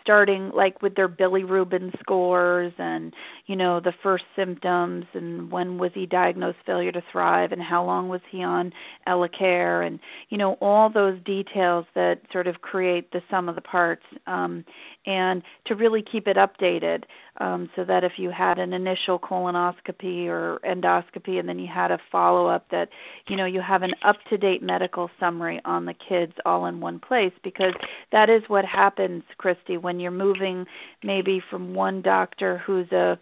[SPEAKER 6] starting like with their bilirubin scores and you know the first symptoms and when was he diagnosed failure to thrive and how long was he on Elecare and you know all those details that sort of create the sum of the parts um, and to really keep it updated um, so that if you had an initial colonoscopy or endoscopy and then you had a follow up that you know you have an up to date medical summary on the kids all in one place because that is what happens Christy when you're moving maybe from one doctor who's a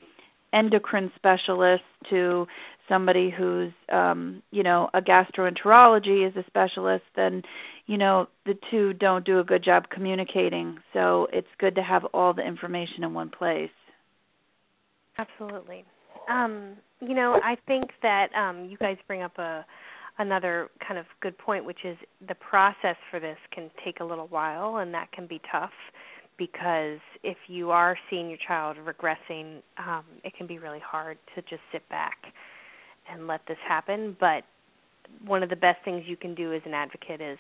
[SPEAKER 6] endocrine specialist to somebody who's um you know a gastroenterology is a specialist then you know the two don't do a good job communicating. So it's good to have all the information in one place.
[SPEAKER 1] Absolutely. Um you know i think that um you guys bring up a another kind of good point which is the process for this can take a little while and that can be tough because if you are seeing your child regressing um it can be really hard to just sit back and let this happen but one of the best things you can do as an advocate is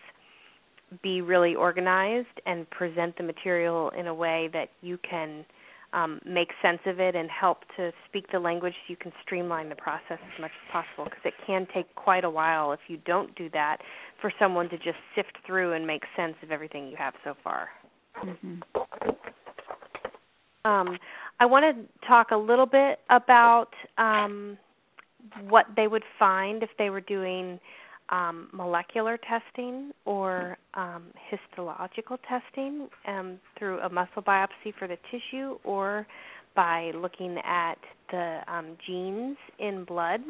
[SPEAKER 1] be really organized and present the material in a way that you can um, make sense of it and help to speak the language so you can streamline the process as much as possible because it can take quite a while if you don't do that for someone to just sift through and make sense of everything you have so far.
[SPEAKER 6] Mm-hmm.
[SPEAKER 1] Um, I want to talk a little bit about um, what they would find if they were doing um, molecular testing or um, histological testing um, through a muscle biopsy for the tissue or by looking at the um, genes in blood.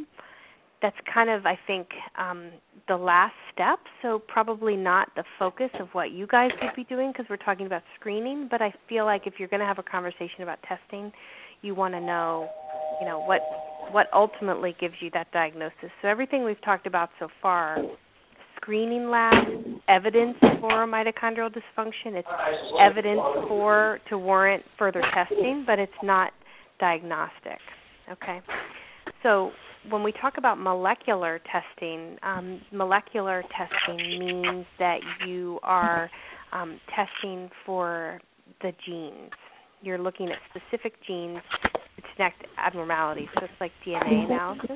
[SPEAKER 1] That's kind of, I think, um, the last step. So probably not the focus of what you guys would be doing because we're talking about screening. But I feel like if you're going to have a conversation about testing, you want to know, you know, what what ultimately gives you that diagnosis. So everything we've talked about so far, screening lab, evidence for mitochondrial dysfunction, it's evidence for to warrant further testing, but it's not diagnostic. Okay. So when we talk about molecular testing, um, molecular testing means that you are um, testing for the genes. You're looking at specific genes to detect abnormalities, so it's like DNA analysis.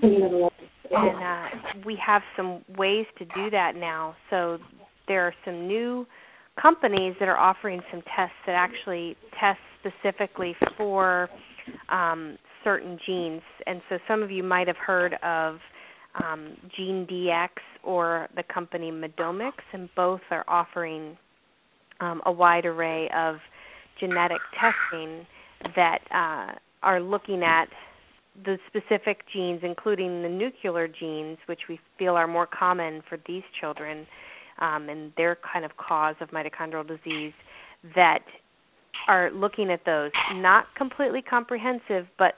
[SPEAKER 1] And uh, we have some ways to do that now. So there are some new companies that are offering some tests that actually test specifically for um, certain genes. And so some of you might have heard of um, GeneDx or the company Medomics, and both are offering um, a wide array of genetic testing that uh, are looking at the specific genes, including the nuclear genes, which we feel are more common for these children um, and their kind of cause of mitochondrial disease, that are looking at those. Not completely comprehensive, but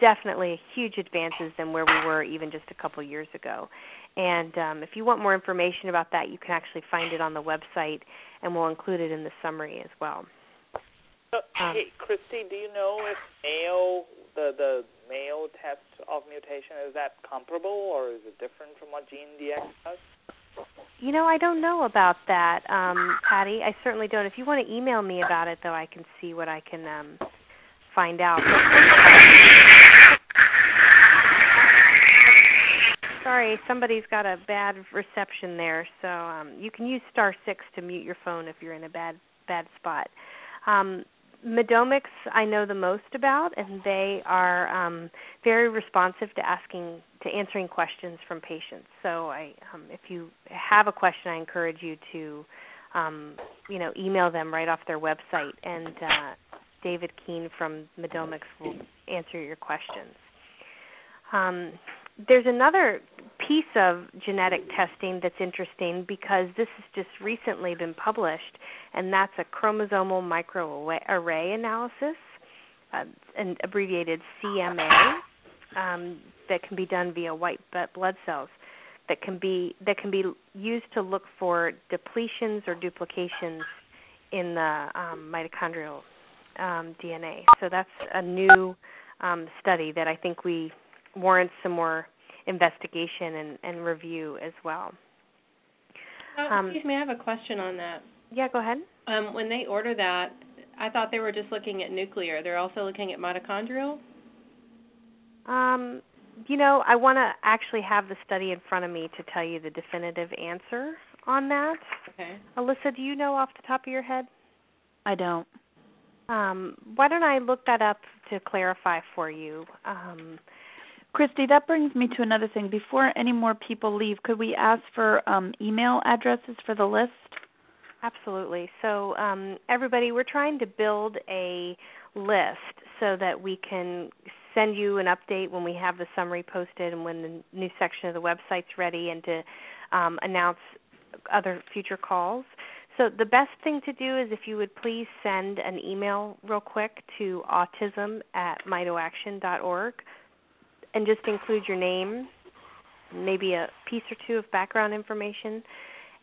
[SPEAKER 1] definitely huge advances than where we were even just a couple years ago. And um, if you want more information about that, you can actually find it on the website, and we'll include it in the summary as well.
[SPEAKER 4] Um, hey, Christy, do you know if Mayo, the the Mayo test of mutation, is that comparable or is it different from what GeneDx does?
[SPEAKER 1] You know, I don't know about that, um, Patty. I certainly don't. If you want to email me about it, though, I can see what I can um, find out. Sorry, somebody's got a bad reception there, so um, you can use star six to mute your phone if you're in a bad bad spot. Um, Medomics I know the most about, and they are um, very responsive to asking to answering questions from patients. So I, um, if you have a question, I encourage you to, um, you know, email them right off their website, and uh, David Keene from Medomics will answer your questions. There's another piece of genetic testing that's interesting because this has just recently been published, and that's a chromosomal microarray analysis, uh, abbreviated CMA, um, that can be done via white blood cells that can be that can be used to look for depletions or duplications in the um, mitochondrial um, DNA. So that's a new um, study that I think we warrants some more investigation and, and review as well.
[SPEAKER 2] Uh, um, excuse me, I have a question on that.
[SPEAKER 1] Yeah, go ahead.
[SPEAKER 2] Um, when they order that, I thought they were just looking at nuclear. They're also looking at mitochondrial.
[SPEAKER 1] Um, you know, I want to actually have the study in front of me to tell you the definitive answer on that.
[SPEAKER 2] Okay.
[SPEAKER 1] Alyssa, do you know off the top of your head?
[SPEAKER 6] I don't.
[SPEAKER 1] Um, why don't I look that up to clarify for you? Um,
[SPEAKER 6] Christy, that brings me to another thing. Before any more people leave, could we ask for um, email addresses for the list?
[SPEAKER 1] Absolutely. So, um, everybody, we're trying to build a list so that we can send you an update when we have the summary posted and when the new section of the website's ready and to um, announce other future calls. So the best thing to do is if you would please send an email real quick to autism at mitoaction.org and just include your name, maybe a piece or two of background information,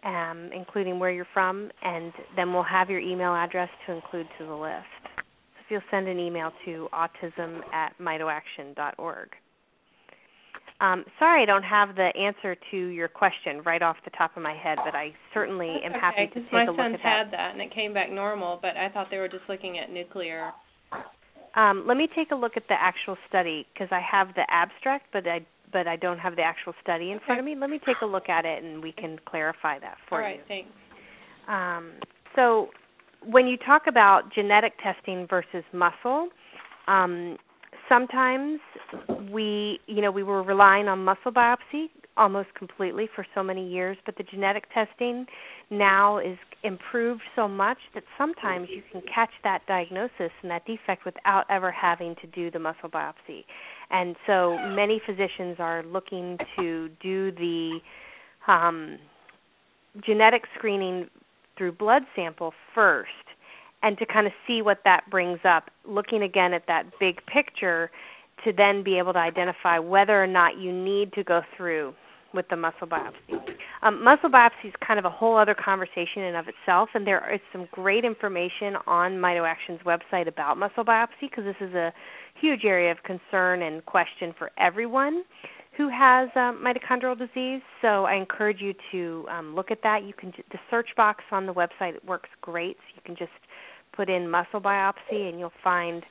[SPEAKER 1] um, including where you're from, and then we'll have your email address to include to the list. So if you'll send an email to autism at mitoaction.org. Um, sorry, I don't have the answer to your question right off the top of my head, but I certainly
[SPEAKER 2] That's
[SPEAKER 1] am
[SPEAKER 2] okay,
[SPEAKER 1] happy to take a look at that.
[SPEAKER 2] My son's had that and it came back normal, but I thought they were just looking at nuclear.
[SPEAKER 1] Um, let me take a look at the actual study because I have the abstract, but I but I don't have the actual study in front of me. Let me take a look at it and we can clarify that for
[SPEAKER 2] All
[SPEAKER 1] you.
[SPEAKER 2] All right, thanks.
[SPEAKER 1] Um, so when you talk about genetic testing versus muscle, um, sometimes we, you know, we were relying on muscle biopsy almost completely for so many years, but the genetic testing now is improved so much that sometimes you can catch that diagnosis and that defect without ever having to do the muscle biopsy. And so many physicians are looking to do the um, genetic screening through blood sample first and to kind of see what that brings up, looking again at that big picture to then be able to identify whether or not you need to go through with the muscle biopsy. Um, muscle biopsy is kind of a whole other conversation in of itself, and there is some great information on MitoAction's website about muscle biopsy because this is a huge area of concern and question for everyone who has um, mitochondrial disease. So I encourage you to um, look at that. You can the search box on the website works great. So you can just put in muscle biopsy, and you'll find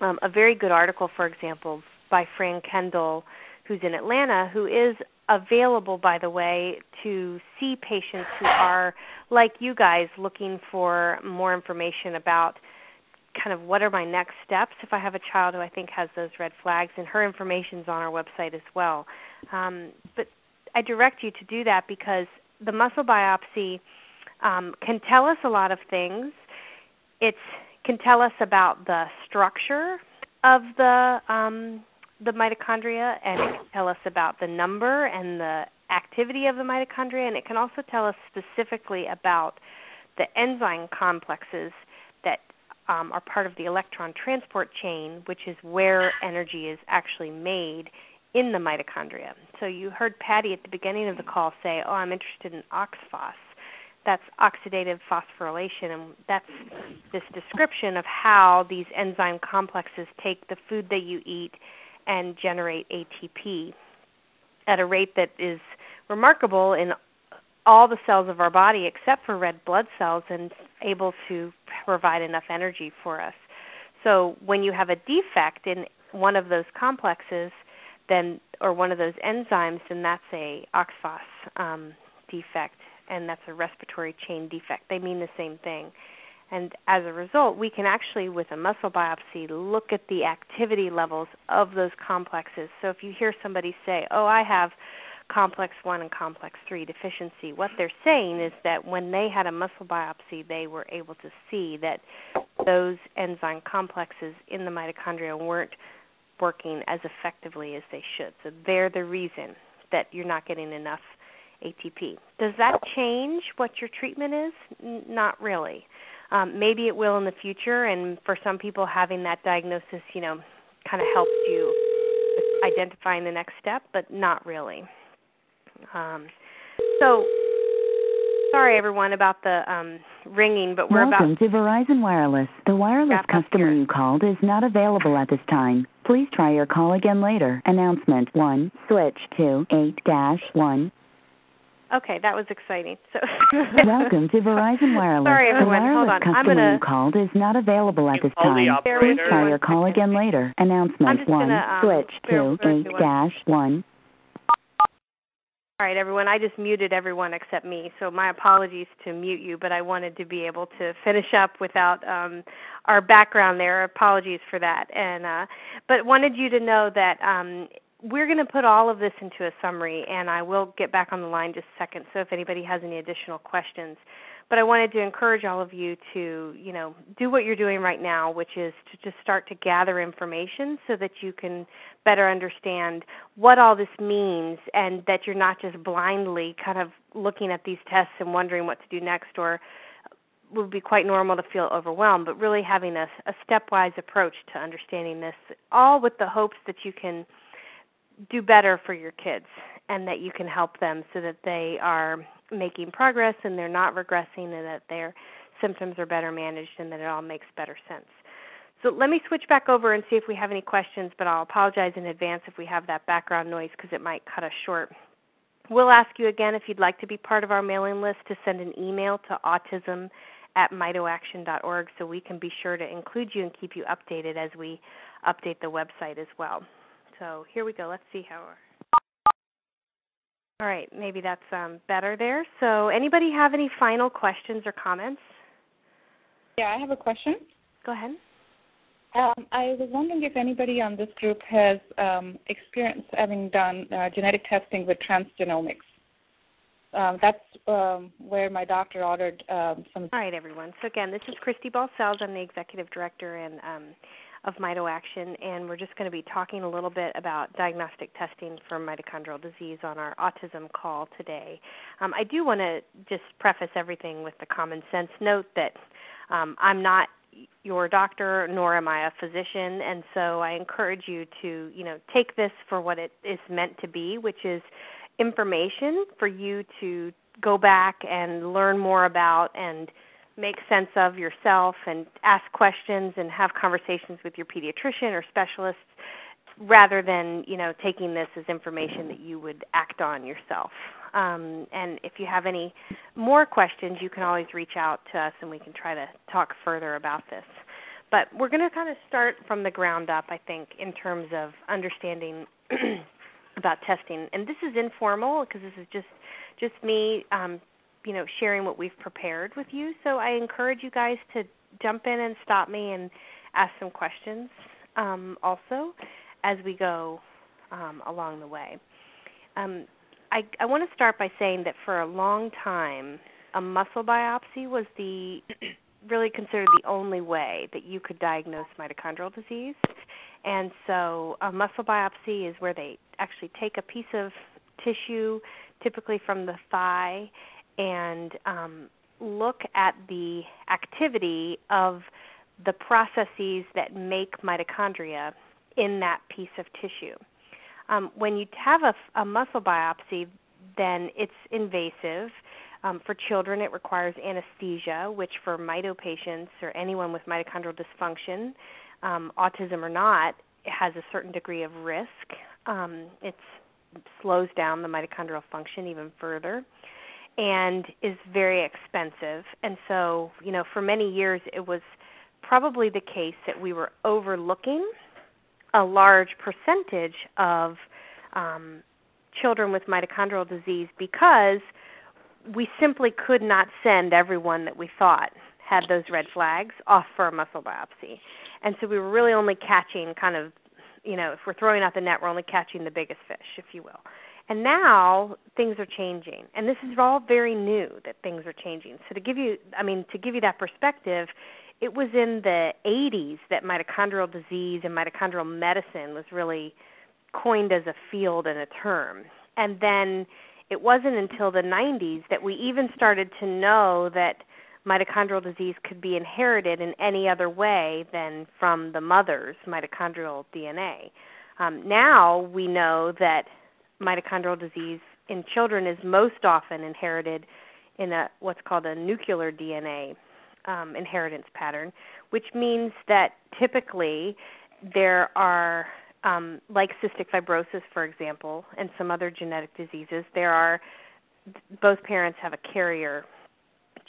[SPEAKER 1] um, a very good article, for example, by Fran Kendall, who's in Atlanta, who is available, by the way, to see patients who are like you guys looking for more information about kind of what are my next steps if I have a child who I think has those red flags, and her information's on our website as well. Um, but I direct you to do that because the muscle biopsy um, can tell us a lot of things. It can tell us about the structure of the um, the mitochondria, and it can tell us about the number and the activity of the mitochondria, and it can also tell us specifically about the enzyme complexes that um, are part of the electron transport chain, which is where energy is actually made in the mitochondria. So you heard Patty at the beginning of the call say, "Oh, I'm interested in oxphos." That's oxidative phosphorylation, and that's this description of how these enzyme complexes take the food that you eat and generate ATP at a rate that is remarkable in all the cells of our body except for red blood cells and able to provide enough energy for us. So when you have a defect in one of those complexes, then or one of those enzymes, then that's a oxphos um, defect, and that's a respiratory chain defect. They mean the same thing. And as a result, we can actually, with a muscle biopsy, look at the activity levels of those complexes. So if you hear somebody say, "Oh, I have complex 1 and complex 3 deficiency. What they're saying is that when they had a muscle biopsy, they were able to see that those enzyme complexes in the mitochondria weren't working as effectively as they should. So they're the reason that you're not getting enough ATP. Does that change what your treatment is? N- not really. Um, maybe it will in the future, and for some people, having that diagnosis, you know, kind of helps you with identifying the next step, but not really. Um, so, sorry everyone about the um, ringing, but we're
[SPEAKER 8] Welcome
[SPEAKER 1] about.
[SPEAKER 8] to Verizon Wireless. The wireless customer you called is not available at this time. Please try your call again later. Announcement 1, switch to 8 dash 1.
[SPEAKER 1] Okay, that was exciting. So
[SPEAKER 8] Welcome to Verizon Wireless.
[SPEAKER 1] Sorry, everyone.
[SPEAKER 8] The wireless
[SPEAKER 1] Hold on. I'm gonna-
[SPEAKER 8] you called is not available at this
[SPEAKER 4] the
[SPEAKER 8] time. Please
[SPEAKER 4] operator.
[SPEAKER 8] try your call again later.
[SPEAKER 1] I'm
[SPEAKER 8] Announcement
[SPEAKER 1] just
[SPEAKER 8] 1,
[SPEAKER 1] gonna, um,
[SPEAKER 8] switch
[SPEAKER 1] bear
[SPEAKER 8] to 8 dash 1.
[SPEAKER 1] All right, everyone. I just muted everyone except me, so my apologies to mute you, but I wanted to be able to finish up without um, our background there. Apologies for that. And uh, but wanted you to know that um, we're going to put all of this into a summary, and I will get back on the line just a second. So if anybody has any additional questions, but I wanted to encourage all of you to, you know, do what you're doing right now, which is to just start to gather information so that you can better understand what all this means and that you're not just blindly kind of looking at these tests and wondering what to do next or would be quite normal to feel overwhelmed, but really having a, a stepwise approach to understanding this, all with the hopes that you can do better for your kids and that you can help them so that they are making progress and they're not regressing and that their symptoms are better managed and that it all makes better sense. So let me switch back over and see if we have any questions, but I'll apologize in advance if we have that background noise because it might cut us short. We'll ask you again if you'd like to be part of our mailing list to send an email to autism at mitoaction.org so we can be sure to include you and keep you updated as we update the website as well. So here we go. Let's see how. All right, maybe that's um, better there. So, anybody have any final questions or comments?
[SPEAKER 9] Yeah, I have a question.
[SPEAKER 1] Go ahead.
[SPEAKER 9] Um, I was wondering if anybody on this group has um, experience having done uh, genetic testing with transgenomics. Um, that's um, where my doctor ordered um, some.
[SPEAKER 1] All right, everyone. So again, this is Christy Balcells. I'm the executive director and um, of MitoAction, and we're just going to be talking a little bit about diagnostic testing for mitochondrial disease on our autism call today. Um, I do want to just preface everything with the common sense note that um, I'm not your doctor nor am I a physician and so I encourage you to you know take this for what it is meant to be which is information for you to go back and learn more about and make sense of yourself and ask questions and have conversations with your pediatrician or specialists rather than you know taking this as information that you would act on yourself. Um, and if you have any more questions you can always reach out to us and we can try to talk further about this. But we're going to kind of start from the ground up i think in terms of understanding about testing. And this is informal because this is just just me um, you know sharing what we've prepared with you. So I encourage you guys to jump in and stop me and ask some questions um, also as we go um, along the way. Um, I, I want to start by saying that for a long time, a muscle biopsy was the really considered the only way that you could diagnose mitochondrial disease. And so, a muscle biopsy is where they actually take a piece of tissue, typically from the thigh, and um, look at the activity of the processes that make mitochondria in that piece of tissue. Um, when you have a, a, muscle biopsy, then it's invasive. Um, for children, it requires anesthesia, which for mito patients or anyone with mitochondrial dysfunction, um, autism or not, has a certain degree of risk. Um, it slows down the mitochondrial function even further and is very expensive. And so, you know, for many years it was probably the case that we were overlooking a large percentage of um, children with mitochondrial disease because we simply could not send everyone that we thought had those red flags off for a muscle biopsy. And so we were really only catching kind of, you know, if we're throwing out the net, we're only catching the biggest fish, if you will. And now things are changing, and this is all very new that things are changing. So to give you, I mean, to give you that perspective, it was in the 80s that mitochondrial disease and mitochondrial medicine was really coined as a field and a term. And then it wasn't until the 90s that we even started to know that mitochondrial disease could be inherited in any other way than from the mother's mitochondrial DNA. Um, now we know that mitochondrial disease in children is most often inherited in a what's called a nuclear DNA um, inheritance pattern, which means that typically there are um, like cystic fibrosis, for example, and some other genetic diseases, there are both parents have a carrier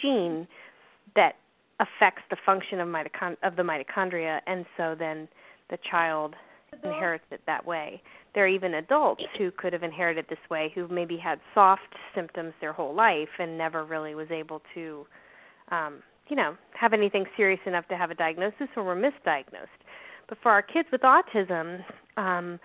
[SPEAKER 1] gene that affects the function of, mitochond- of the mitochondria, and so then the child inherits it that way there are even adults who could have inherited this way who maybe had soft symptoms their whole life and never really was able to um you know have anything serious enough to have a diagnosis or were misdiagnosed. But for our kids with autism um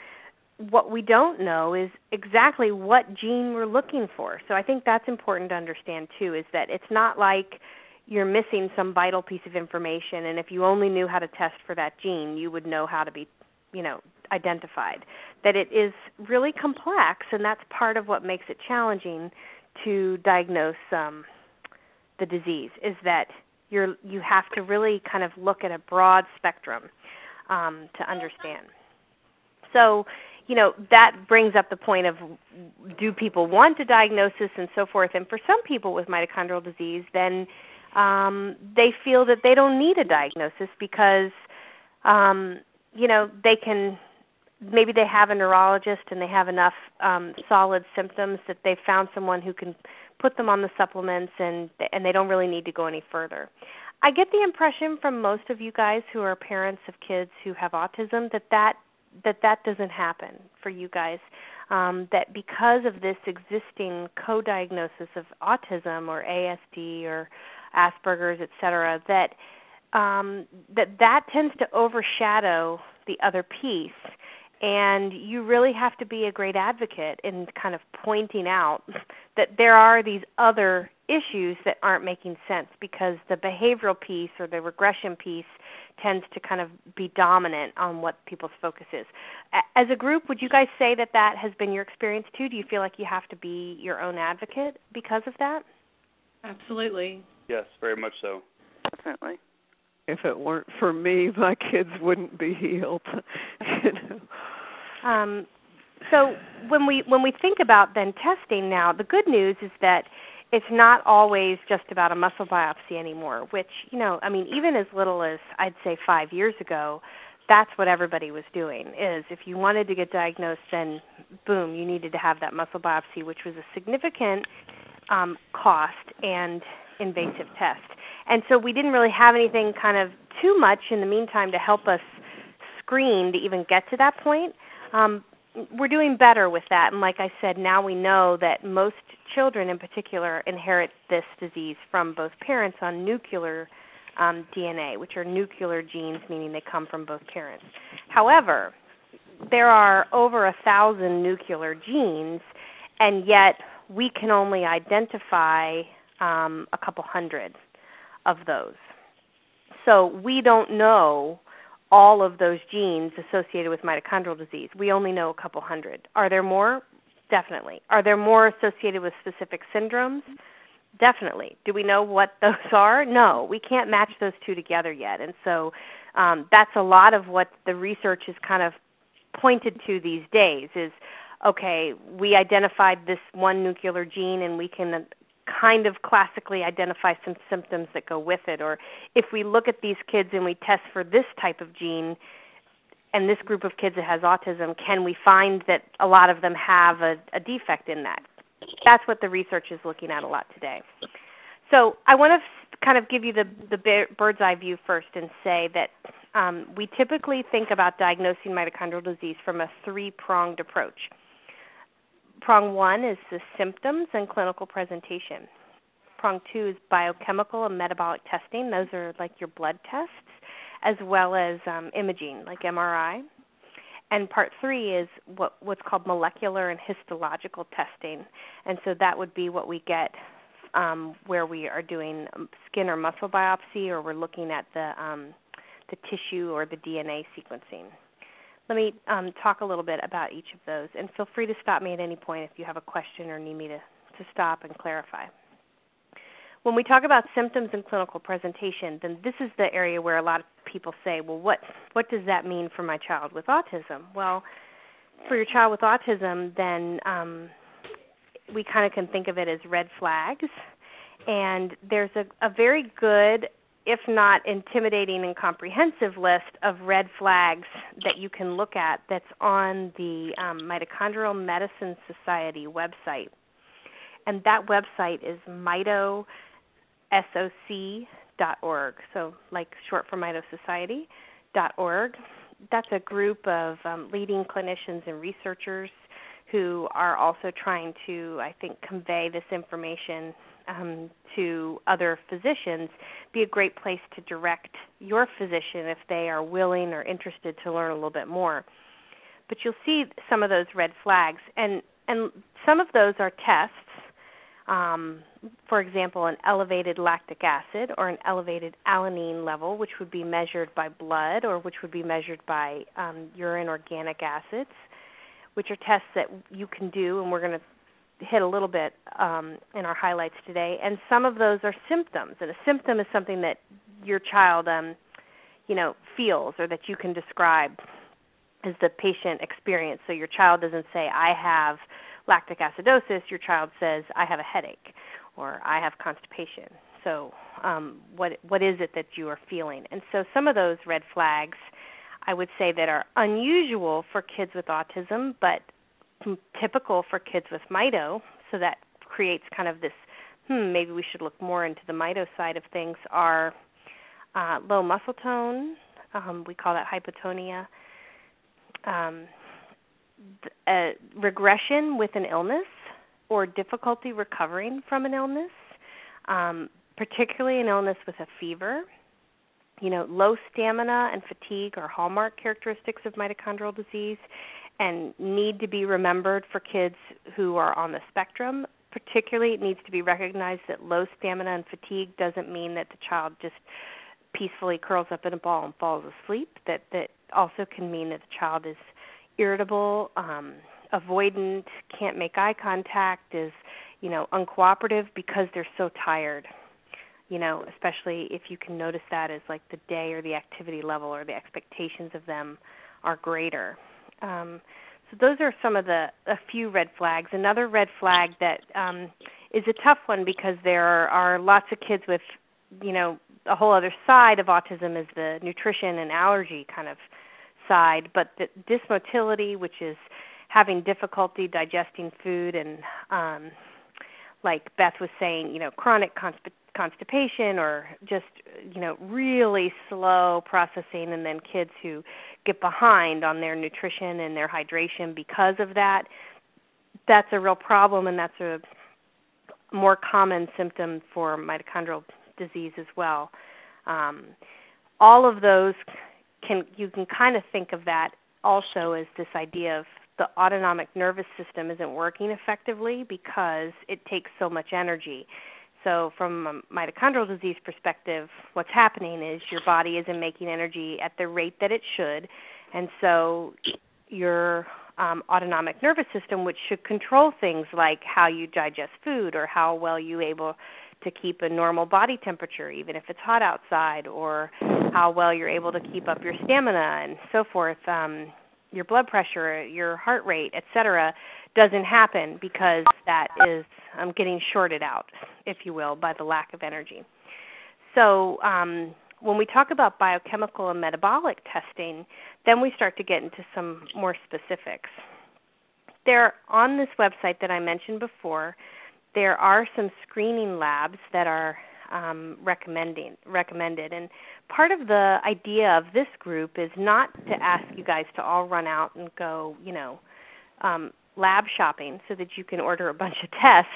[SPEAKER 1] what we don't know is exactly what gene we're looking for. So i think that's important to understand too is that it's not like you're missing some vital piece of information and if you only knew how to test for that gene you would know how to be you know identified that it is really complex and that's part of what makes it challenging to diagnose um, the disease is that you're you have to really kind of look at a broad spectrum um, to understand. So you know that brings up the point of do people want a diagnosis and so forth? And for some people with mitochondrial disease then um, they feel that they don't need a diagnosis because um, you know they can maybe they have a neurologist and they have enough um solid symptoms that they've found someone who can put them on the supplements and and they don't really need to go any further. I get the impression from most of you guys who are parents of kids who have autism that that that that doesn't happen for you guys. Um, that because of this existing co-diagnosis of autism or ASD or Asperger's, et cetera, that um, that that tends to overshadow the other piece and you really have to be a great advocate in kind of pointing out that there are these other issues that aren't making sense because the behavioral piece or the regression piece tends to kind of be dominant on what people's focus is. As a group, would you guys say that that has been your experience too? Do you feel like you have to be your own advocate because of that?
[SPEAKER 2] Absolutely.
[SPEAKER 3] Yes, very much so.
[SPEAKER 10] Definitely.
[SPEAKER 5] If it weren't for me, my kids wouldn't be healed. you know.
[SPEAKER 1] Um, so when we when we think about then testing now, the good news is that it's not always just about a muscle biopsy anymore. Which you know, I mean, even as little as I'd say five years ago, that's what everybody was doing. Is if you wanted to get diagnosed, then boom, you needed to have that muscle biopsy, which was a significant um, cost and invasive test. And so we didn't really have anything kind of too much in the meantime to help us screen to even get to that point. Um, we're doing better with that, and like I said, now we know that most children, in particular, inherit this disease from both parents on nuclear um, DNA, which are nuclear genes, meaning they come from both parents. However, there are over a thousand nuclear genes, and yet we can only identify um, a couple hundred of those. So we don't know all of those genes associated with mitochondrial disease. We only know a couple hundred. Are there more? Definitely. Are there more associated with specific syndromes? Definitely. Do we know what those are? No, we can't match those two together yet. And so um, that's a lot of what the research is kind of pointed to these days is okay, we identified this one nuclear gene and we can kind of classically identify some symptoms that go with it. Or if we look at these kids and we test for this type of gene and this group of kids that has autism can we find that a lot of them have a, a defect in that? That's what the research is looking at a lot today. So i want to kind of give you the the bird's eye view first and say that um, we typically think about diagnosing mitochondrial disease from a three pronged approach Prong one is the symptoms and clinical presentation. Prong two is biochemical and metabolic testing. Those are like your blood tests, as well as um, imaging, like MRI. And part three is what, what's called molecular and histological testing. And so that would be what we get um, where we are doing skin or muscle biopsy, or we're looking at the um, the tissue or the DNA sequencing. Let me um, talk a little bit about each of those, and feel free to stop me at any point if you have a question or need me to, to stop and clarify. When we talk about symptoms and clinical presentation, then this is the area where a lot of people say, well, what, what does that mean for my child with autism? Well, for your child with autism, then um, we kind of can think of it as red flags. And there's a, a very good if not intimidating and comprehensive list of red flags that you can look at that's on the um, Mitochondrial Medicine Society website. And that website is mitosoc.org, so like short for Mito Society.org. That's a group of um, leading clinicians and researchers who are also trying to, I think, convey this information um, to other physicians be a great place to direct your physician if they are willing or interested to learn a little bit more. But you'll see some of those red flags, and and some of those are tests. Um, for example, an elevated lactic acid or an elevated alanine level, which would be measured by blood or which would be measured by um, urine organic acids, which are tests that you can do, and we're going to hit a little bit um, in our highlights today, and some of those are symptoms. And a symptom is something that your child, um, you know, feels or that you can describe as the patient experience. So your child doesn't say, "I have lactic acidosis." Your child says, "I have a headache," or "I have constipation." So, um, what what is it that you are feeling? And so, some of those red flags, I would say, that are unusual for kids with autism, but typical for kids with mito, so that creates kind of this hmm, maybe we should look more into the mito side of things are uh, low muscle tone, um, we call that hypotonia, um, uh, regression with an illness or difficulty recovering from an illness, um, particularly an illness with a fever, you know, low stamina and fatigue are hallmark characteristics of mitochondrial disease and need to be remembered for kids who are on the spectrum. Particularly, it needs to be recognized that low stamina and fatigue doesn't mean that the child just peacefully curls up in a ball and falls asleep. That that also can mean that the child is irritable, um, avoidant, can't make eye contact, is you know uncooperative because they're so tired you know, especially if you can notice that as like the day or the activity level or the expectations of them are greater. Um, so those are some of the a few red flags. Another red flag that um, is a tough one because there are, are lots of kids with, you know, a whole other side of autism is the nutrition and allergy kind of side, but the dysmotility, which is having difficulty digesting food and um like Beth was saying, you know, chronic constipation or just you know really slow processing and then kids who get behind on their nutrition and their hydration because of that that's a real problem and that's a more common symptom for mitochondrial disease as well. Um, all of those can you can kind of think of that also as this idea of the autonomic nervous system isn't working effectively because it takes so much energy. So, from a mitochondrial disease perspective, what's happening is your body isn't making energy at the rate that it should, and so your um, autonomic nervous system, which should control things like how you digest food or how well you're able to keep a normal body temperature, even if it's hot outside, or how well you're able to keep up your stamina and so forth, um, your blood pressure, your heart rate, etc doesn't happen because that is um, getting shorted out, if you will, by the lack of energy. So um, when we talk about biochemical and metabolic testing, then we start to get into some more specifics. There, on this website that I mentioned before, there are some screening labs that are um, recommending recommended. And part of the idea of this group is not to ask you guys to all run out and go, you know, um, lab shopping so that you can order a bunch of tests,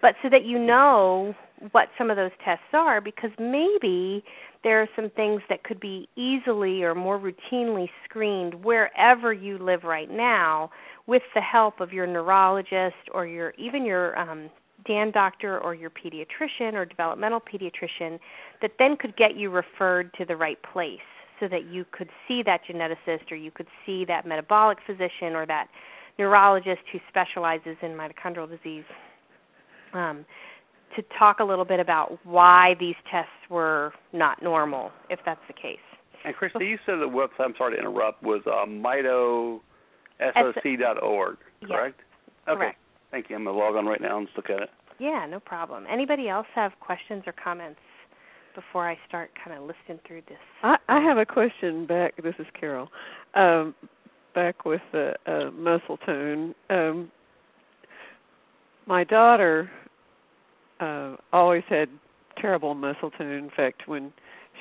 [SPEAKER 1] but so that you know what some of those tests are because maybe there are some things that could be easily or more routinely screened wherever you live right now with the help of your neurologist or your even your um, DAN doctor or your pediatrician or developmental pediatrician that then could get you referred to the right place so that you could see that geneticist or you could see that metabolic physician or that neurologist who specializes in mitochondrial disease um, to talk a little bit about why these tests were not normal, if that's the case.
[SPEAKER 3] And Christy, you said the website, I'm sorry to interrupt, was uh, mitosoc.org, correct?
[SPEAKER 1] Yes,
[SPEAKER 3] okay.
[SPEAKER 1] Correct.
[SPEAKER 3] Thank you. I'm going to log on right now and look at it.
[SPEAKER 1] Yeah, no problem. Anybody else have questions or comments before I start kind of listing through this?
[SPEAKER 5] I, I have a question back. This is Carol. Um, back with the uh, muscle tone. Um, my daughter uh, always had terrible muscle tone. In fact, when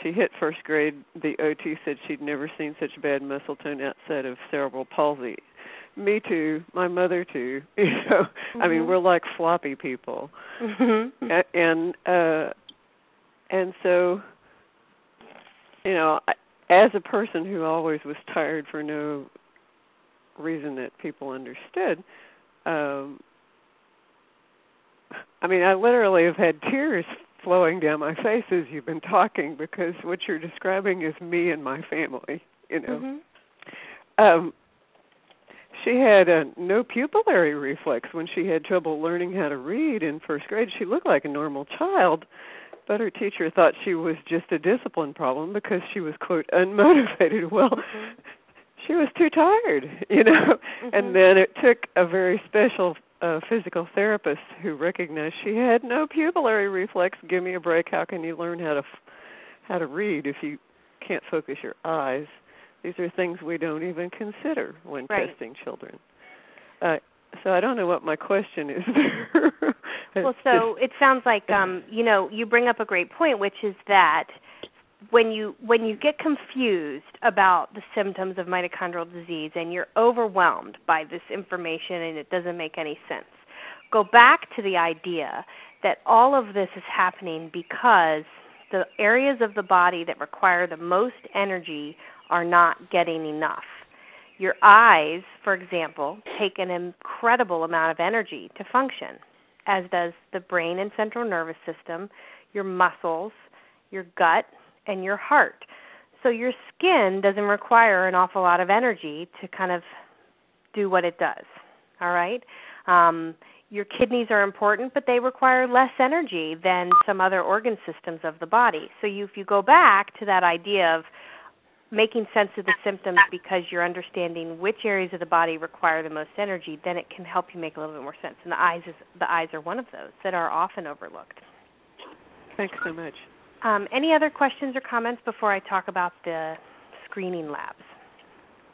[SPEAKER 5] she hit first grade, the OT said she'd never seen such bad muscle tone outside of cerebral palsy. Me too. My mother too. You know, mm-hmm. I mean,
[SPEAKER 1] Mm-hmm.
[SPEAKER 5] we're like floppy people,
[SPEAKER 1] Mm-hmm.
[SPEAKER 5] And uh, and so, you know, I, as a person who always was tired for no reason that people understood. Um, I mean, I literally have had tears flowing down my face as you've been talking because what you're describing is me and my family. You know,
[SPEAKER 1] Mm-hmm.
[SPEAKER 5] um, she had a no pupillary reflex when she had trouble learning how to read in first grade. She looked like a normal child, but her teacher thought she was just a discipline problem because she was quote unmotivated. Well,
[SPEAKER 1] Mm-hmm.
[SPEAKER 5] she was too tired, you know.
[SPEAKER 1] Mhm.
[SPEAKER 5] And then it took a very special uh, physical therapist who recognized she had no pupillary reflex. Give me a break. How can you learn how to f- how to read if you can't focus your eyes? These are things we don't even consider when
[SPEAKER 1] Right.
[SPEAKER 5] testing children. Uh, so I don't know what my question is there.
[SPEAKER 1] Well, so it sounds like um, you know you bring up a great point, which is that when you when you get confused about the symptoms of mitochondrial disease and you're overwhelmed by this information and it doesn't make any sense, go back to the idea that all of this is happening because the areas of the body that require the most energy are not getting enough. Your eyes, for example, take an incredible amount of energy to function, as does the brain and central nervous system, your muscles, your gut, and your heart. So your skin doesn't require an awful lot of energy to kind of do what it does. All right? Um, your kidneys are important, but they require less energy than some other organ systems of the body. So you, if you go back to that idea of making sense of the symptoms because you're understanding which areas of the body require the most energy, then it can help you make a little bit more sense. And the eyes is the eyes are one of those that are often overlooked.
[SPEAKER 5] Thanks so much.
[SPEAKER 1] Um, any other questions or comments before I talk about the screening labs?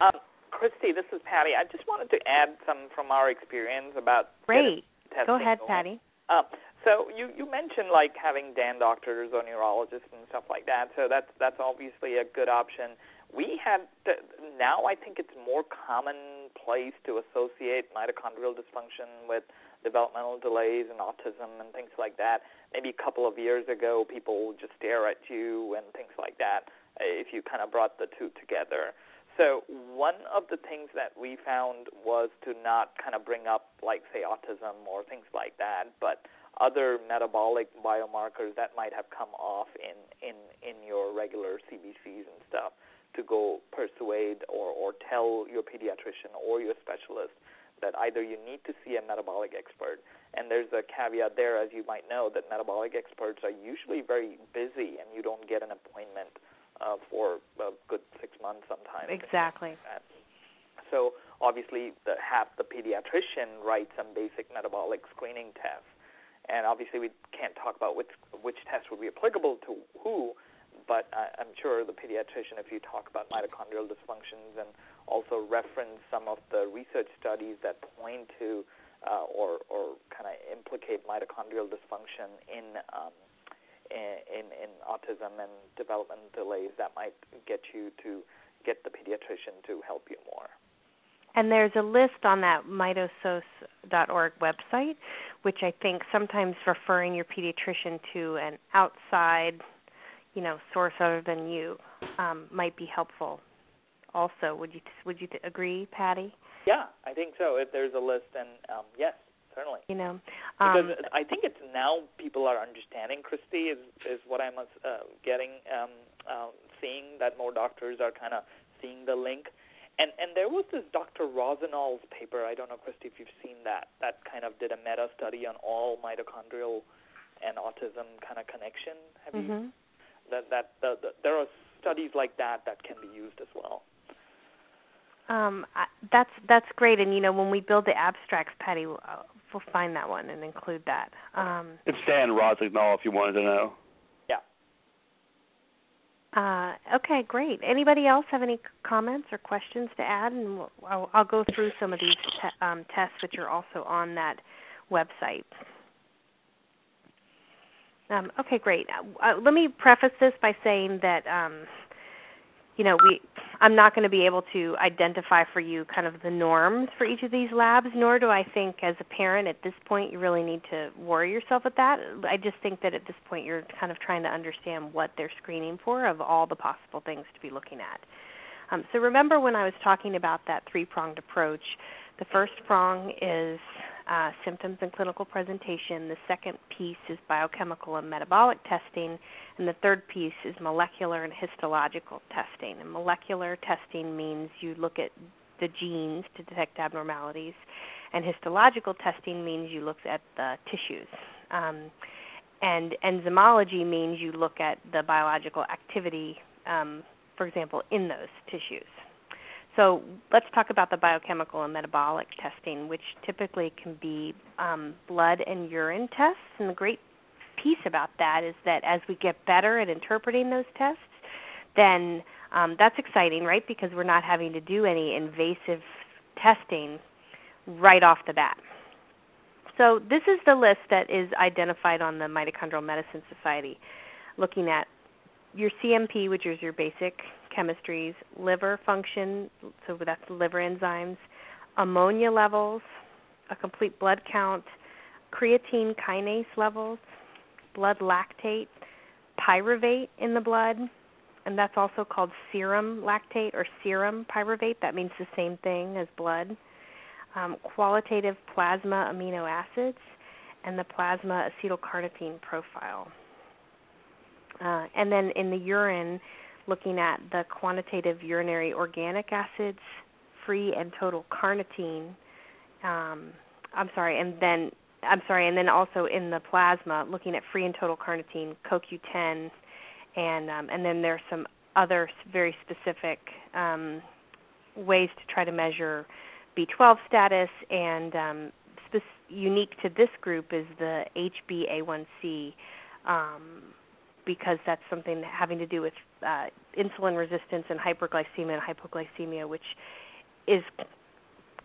[SPEAKER 4] Um, Christy, this is Patty. I just wanted to add some from our experience about
[SPEAKER 1] Great.
[SPEAKER 4] Go
[SPEAKER 1] ahead,
[SPEAKER 4] going.
[SPEAKER 1] Patty.
[SPEAKER 4] Uh, so you you mentioned like having DAN doctors or neurologists and stuff like that. So that's that's obviously a good option. We had to, now I think it's more commonplace to associate mitochondrial dysfunction with developmental delays and autism and things like that. Maybe a couple of years ago, people would just stare at you and things like that eh, if you kind of brought the two together. So one of the things that we found was to not kind of bring up like say autism or things like that, but other metabolic biomarkers that might have come off in in in your regular CBCs and stuff to go persuade or or tell your pediatrician or your specialist that either you need to see a metabolic expert and there's a caveat there as you might know that metabolic experts are usually very busy and you don't get an appointment uh, for a good six months sometimes.
[SPEAKER 1] Exactly.
[SPEAKER 4] Like so obviously, the, have the pediatrician write some basic metabolic screening tests, and obviously we can't talk about which which test would be applicable to who. But I, I'm sure the pediatrician, if you talk about mitochondrial dysfunctions and also reference some of the research studies that point to uh, or or kind of implicate mitochondrial dysfunction in um, in, in autism and development delays that might get you to get the pediatrician to help you more.
[SPEAKER 1] And there's a list on that mitosoc.org website, which I think sometimes referring your pediatrician to an outside, you know, source other than you um, might be helpful. Also, would you would you agree, Patty?
[SPEAKER 4] Yeah, I think so. If there's a list, and um, yes, certainly.
[SPEAKER 1] You know,
[SPEAKER 4] um, because
[SPEAKER 1] I
[SPEAKER 4] think it's now people are understanding. Christy is is what I'm uh, getting, um, uh, seeing that more doctors are kind of seeing the link. And and there was this Dr. Rossignol's paper. I don't know, Christy, if you've seen that. That kind of did a meta study on all mitochondrial and autism kind of connection. Have
[SPEAKER 1] mm-hmm.
[SPEAKER 4] you? That that the, the, there are studies like that that can be used as well.
[SPEAKER 1] Um, I, that's that's great, and you know when we build the abstracts, Patty, we'll, uh, we'll find that one and include that. Um,
[SPEAKER 3] it's Dan Rossignol, if you wanted to know.
[SPEAKER 1] Uh, okay, great. Anybody else have any comments or questions to add? And we'll, I'll, I'll go through some of these te- um, tests which are also on that website. Um, okay, great. Uh, let me preface this by saying that um, you know, we I'm not going to be able to identify for you kind of the norms for each of these labs, nor do I think as a parent at this point you really need to worry yourself with that. I just think that at this point you're kind of trying to understand what they're screening for of all the possible things to be looking at. Um, so remember when I was talking about that three-pronged approach, the first prong is uh, symptoms and clinical presentation. The second piece is biochemical and metabolic testing. And the third piece is molecular and histological testing. And molecular testing means you look at the genes to detect abnormalities, and histological testing means you look at the tissues. Um, and enzymology means you look at the biological activity, um, for example, in those tissues. So let's talk about the biochemical and metabolic testing, which typically can be um, blood and urine tests. And the great piece about that is that as we get better at interpreting those tests, then um, that's exciting, right? Because we're not having to do any invasive testing right off the bat. So this is the list that is identified on the Mitochondrial Medicine Society, looking at your CMP, which is your basic chemistries, liver function, so that's liver enzymes, ammonia levels, a complete blood count, creatine kinase levels, blood lactate, pyruvate in the blood, and that's also called serum lactate or serum pyruvate. That means the same thing as blood. Um, qualitative plasma amino acids, and the plasma acetylcarnitine profile. Uh, and then in the urine, looking at the quantitative urinary organic acids, free and total carnitine. Um, I'm sorry, and then I'm sorry, and then also in the plasma, looking at free and total carnitine, CoQ10, and um, and then there's some other very specific um, ways to try to measure B12 status, and um, spe- unique to this group is the HbA1c. Um, because that's something having to do with uh, insulin resistance and hyperglycemia and hypoglycemia, which is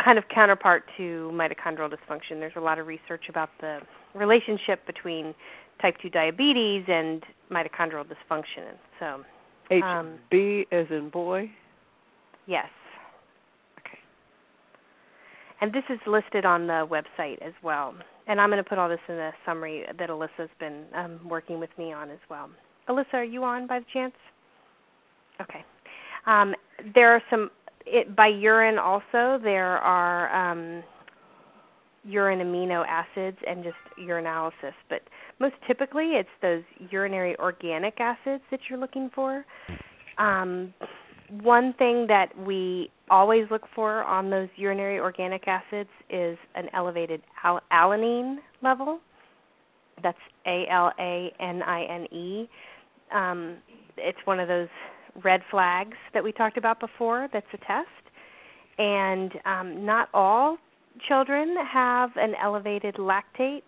[SPEAKER 1] kind of counterpart to mitochondrial dysfunction. There's a lot of research about the relationship between type 2 diabetes and mitochondrial dysfunction. So,
[SPEAKER 5] um, HB as in boy?
[SPEAKER 1] Yes.
[SPEAKER 5] Okay.
[SPEAKER 1] And this is listed on the website as well. And I'm going to put all this in the summary that Alyssa's been um, working with me on as well. Alyssa, are you on by chance? Okay. Um, there are some it, by urine also there are um, urine amino acids and just urinalysis, but most typically it's those urinary organic acids that you're looking for. Um, one thing that we always look for on those urinary organic acids is an elevated al- alanine level. That's A L A N I N E. Um, it's one of those red flags that we talked about before. That's a test, and um, not all children have an elevated lactate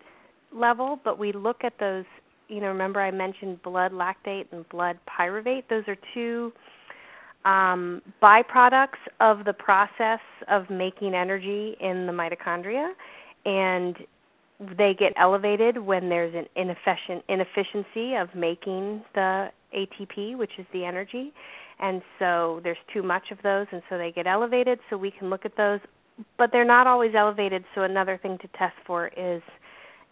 [SPEAKER 1] level, but we look at those. You know, remember I mentioned blood lactate and blood pyruvate. Those are two um, byproducts of the process of making energy in the mitochondria, and they get elevated when there's an inefficient inefficiency of making the ATP, which is the energy. And so there's too much of those, and so they get elevated. So we can look at those, but they're not always elevated. So another thing to test for is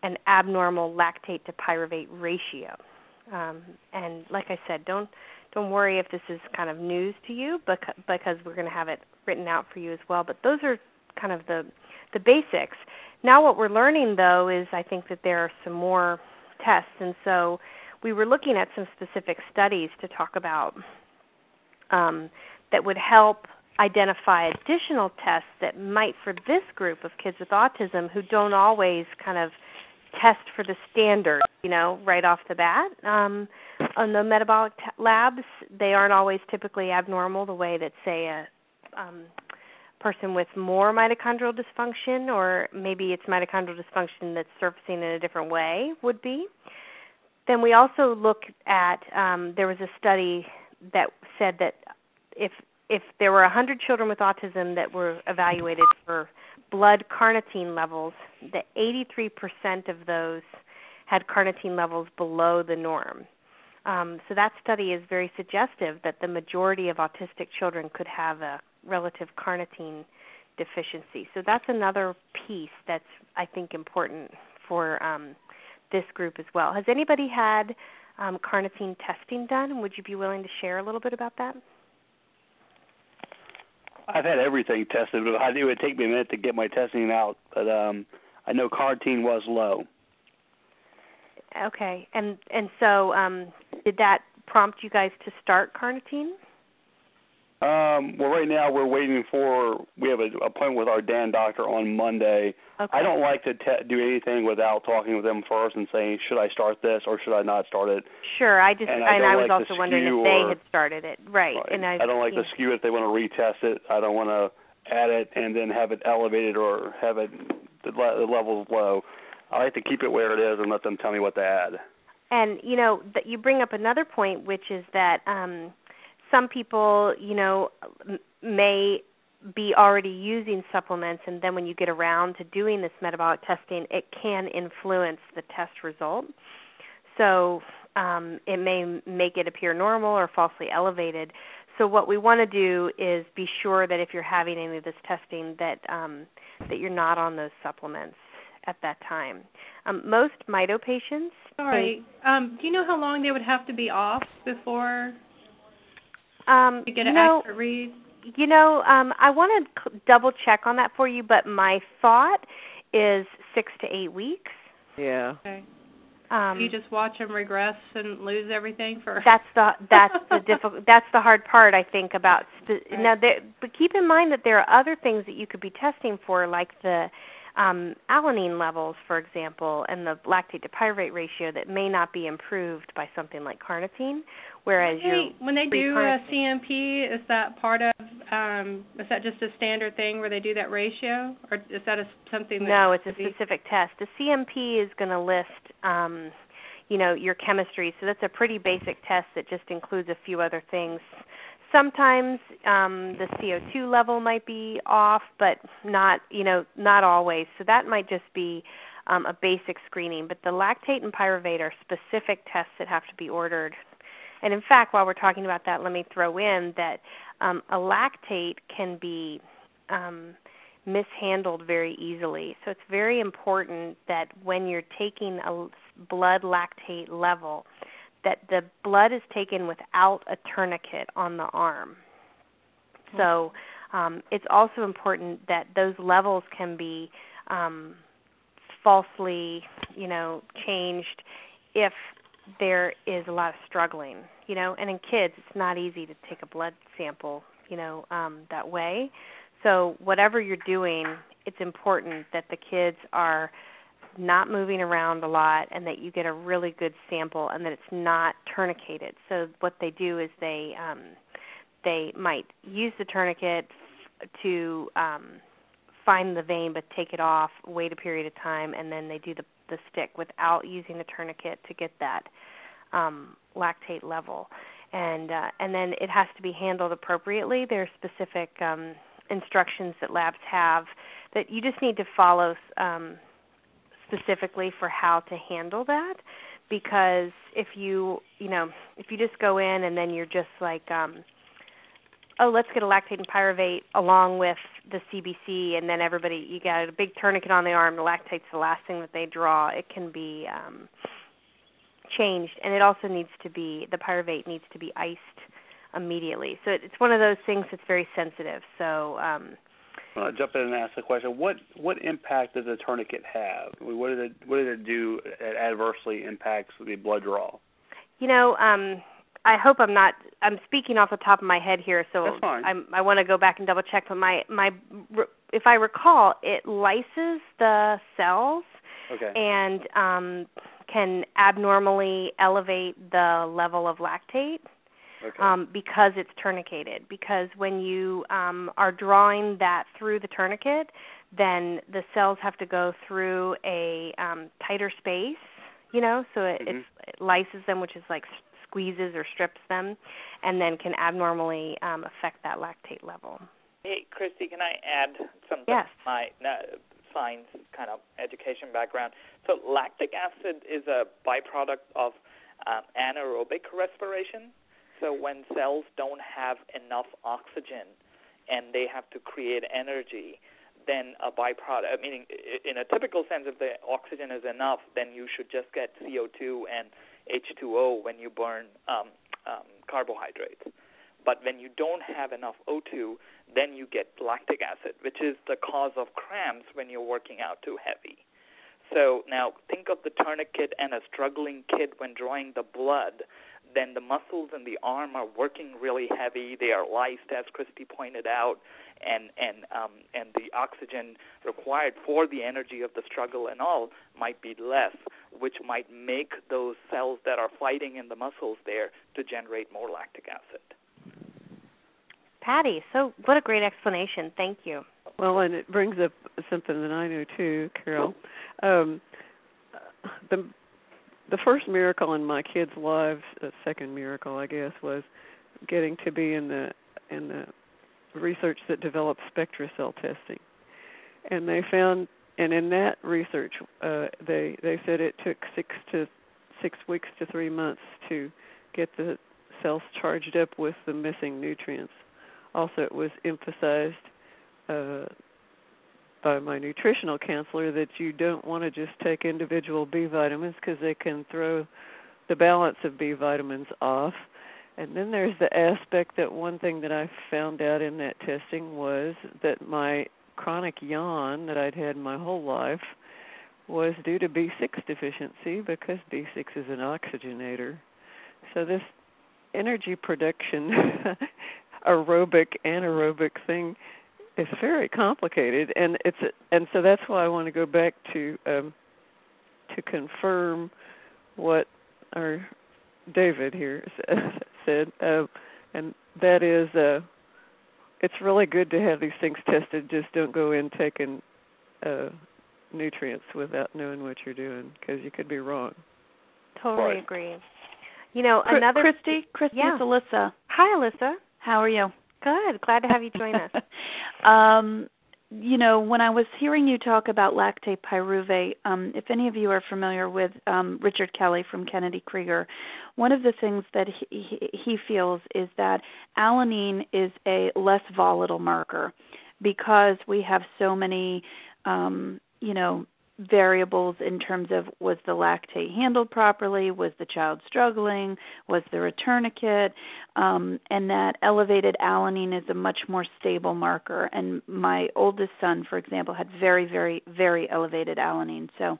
[SPEAKER 1] an abnormal lactate to pyruvate ratio. Um, and like I said, don't don't worry if this is kind of news to you, because, we're going to have it written out for you as well. But those are kind of the the basics. Now, what we're learning though is I think that there are some more tests, and so we were looking at some specific studies to talk about um, that would help identify additional tests that might for this group of kids with autism who don't always kind of test for the standard, you know, right off the bat. Um, on the metabolic t- labs, they aren't always typically abnormal the way that, say, a um, person with more mitochondrial dysfunction, or maybe it's mitochondrial dysfunction that's surfacing in a different way, would be. Then we also look at um, there was a study that said that if if there were 100 children with autism that were evaluated for blood carnitine levels, that 83% of those had carnitine levels below the norm. Um, so that study is very suggestive that the majority of autistic children could have a relative carnitine deficiency. So that's another piece that's I think important for um, this group as well. Has anybody had um, carnitine testing done? Would you be willing to share a little bit about that?
[SPEAKER 3] I've had everything tested. I knew it would take me a minute to get my testing out, but um, I know carnitine was low.
[SPEAKER 1] Okay, and and so um, did that prompt you guys to start carnitine?
[SPEAKER 3] Um, well, right now we're waiting for we have an appointment with our DAN doctor on Monday.
[SPEAKER 1] Okay.
[SPEAKER 3] I don't like to te- do anything without talking with them first and saying should I start this or should I not start it.
[SPEAKER 1] Sure, I just
[SPEAKER 3] and
[SPEAKER 1] I,
[SPEAKER 3] and I
[SPEAKER 1] was
[SPEAKER 3] like
[SPEAKER 1] also wondering if
[SPEAKER 3] or,
[SPEAKER 1] they had started it, right?
[SPEAKER 3] right.
[SPEAKER 1] And I,
[SPEAKER 3] I don't like to skew it they want to retest it. I don't want to add it and then have it elevated or have it the, le- the levels low. I like to keep it where it is and let them tell me what to add.
[SPEAKER 1] And you know that you bring up another point, which is that um, some people, you know, may be already using supplements, and then when you get around to doing this metabolic testing, it can influence the test result. So um, it may make it appear normal or falsely elevated. So what we want to do is be sure that if you're having any of this testing, that um, that you're not on those supplements at that time. Um, most mito patients.
[SPEAKER 2] Sorry, um, do you know how long they would have to be off before
[SPEAKER 1] um,
[SPEAKER 2] to get
[SPEAKER 1] an
[SPEAKER 2] know, accurate read?
[SPEAKER 1] You know, um, I want to double check on that for you, but my thought is six to eight weeks.
[SPEAKER 5] Yeah.
[SPEAKER 2] Okay.
[SPEAKER 1] Um,
[SPEAKER 2] you just watch them regress and lose everything for.
[SPEAKER 1] That's the that's the difficult. That's the hard part I think about. Spe-
[SPEAKER 2] right.
[SPEAKER 1] Now, there, but keep in mind that there are other things that you could be testing for, like the um, alanine levels, for example, and the lactate to pyruvate ratio that may not be improved by something like carnitine. Whereas
[SPEAKER 2] when they, when they do
[SPEAKER 1] a
[SPEAKER 2] CMP, is that part of? Um, is that just a standard thing where they do that ratio, or is that a, something? That
[SPEAKER 1] no, it's a
[SPEAKER 2] be...
[SPEAKER 1] specific test. The CMP is going to list. Um, you know your chemistry so that's a pretty basic test that just includes a few other things sometimes um the CO2 level might be off but not you know not always. So that might just be um, a basic screening. But the lactate and pyruvate are specific tests that have to be ordered. And in fact while we're talking about that let me throw in that um, a lactate can be um, mishandled very easily. So it's very important that when you're taking a blood lactate level that the blood is taken without a tourniquet on the arm. So um, it's also important that those levels can be um, falsely, you know, changed if there is a lot of struggling, you know. And in kids, it's not easy to take a blood sample, you know, um, that way. So whatever you're doing, it's important that the kids are not moving around a lot and that you get a really good sample and that it's not tourniqueted. So what they do is they um they might use the tourniquet to um find the vein but take it off, wait a period of time and then they do the the stick without using the tourniquet to get that um lactate level. And uh and then it has to be handled appropriately. There are specific um instructions that labs have that you just need to follow um specifically for how to handle that because if you you know if you just go in and then you're just like um oh let's get a lactate and pyruvate along with the CBC and then everybody you got a big tourniquet on the arm the lactate's the last thing that they draw it can be um changed. And it also needs to be the pyruvate needs to be iced immediately. So it's one of those things that's very sensitive. So um
[SPEAKER 3] I want to jump in and ask the question: What what impact does a tourniquet have? What did it what did it do that adversely impacts the blood draw?
[SPEAKER 1] You know, um, I hope I'm not. I'm speaking off the top of my head here, so. I'm, I want to go back and double check. But my my, if I recall, it lyses the cells
[SPEAKER 3] okay.
[SPEAKER 1] and um, can abnormally elevate the level of lactate
[SPEAKER 3] okay.
[SPEAKER 1] um, because it's tourniqueted. Because when you um, are drawing that through the tourniquet, then the cells have to go through a um, tighter space, you know, so it,
[SPEAKER 3] mm-hmm.
[SPEAKER 1] it's, it lyses them, which is like squeezes or strips them, and then can abnormally um, affect that lactate level.
[SPEAKER 4] Hey, Christy, can I add something?
[SPEAKER 1] Yes.
[SPEAKER 4] My uh, science kind of education background. So lactic acid is a byproduct of um, anaerobic respiration. So when cells don't have enough oxygen and they have to create energy, then a byproduct, meaning in a typical sense, if the oxygen is enough, then you should just get CO2 and H2O when you burn um, um, carbohydrates. But when you don't have enough O2, then you get lactic acid, which is the cause of cramps when you're working out too heavy. So now think of the tourniquet and a struggling kid when drawing the blood then the muscles in the arm are working really heavy. They are lysed, as Christy pointed out, and and um, and the oxygen required for the energy of the struggle and all might be less, which might make those cells that are fighting in the muscles there to generate more lactic acid.
[SPEAKER 1] Patty, so what a great explanation. Thank you.
[SPEAKER 5] Well, and it brings up something that I know too, Carol. Um, the the first miracle in my kids' lives, the second miracle, I guess, was getting to be in the in the research that developed SpectraCell testing, and they found, and in that research, uh, they they said it took six to six weeks to three months to get the cells charged up with the missing nutrients. Also, it was emphasized uh, by my nutritional counselor that you don't want to just take individual B vitamins because they can throw the balance of B vitamins off. And then there's the aspect that one thing that I found out in that testing was that my chronic yawn that I'd had my whole life was due to B6 deficiency because B6 is an oxygenator. So this energy production aerobic anaerobic thing is very complicated and it's and so that's why I want to go back to um to confirm what our David here said uh, and that is uh it's really good to have these things tested just don't go in taking uh nutrients without knowing what you're doing because you could be wrong
[SPEAKER 1] totally
[SPEAKER 3] Right.
[SPEAKER 1] agree you know another
[SPEAKER 6] Christy, Christy,
[SPEAKER 1] Yeah.
[SPEAKER 6] it's Alyssa.
[SPEAKER 1] hi alyssa
[SPEAKER 6] How are you?
[SPEAKER 1] Good. Glad to have you join us.
[SPEAKER 6] Um, you know, when I was hearing you talk about lactate pyruvate, um, if any of you are familiar with um, Richard Kelley from Kennedy Krieger, one of the things that he, he, feels is that alanine is a less volatile marker because we have so many, um, you know, variables in terms of was the lactate handled properly, was the child struggling, was there a tourniquet, um, and that elevated alanine is a much more stable marker. And my oldest son, for example, had very, very, very elevated alanine. So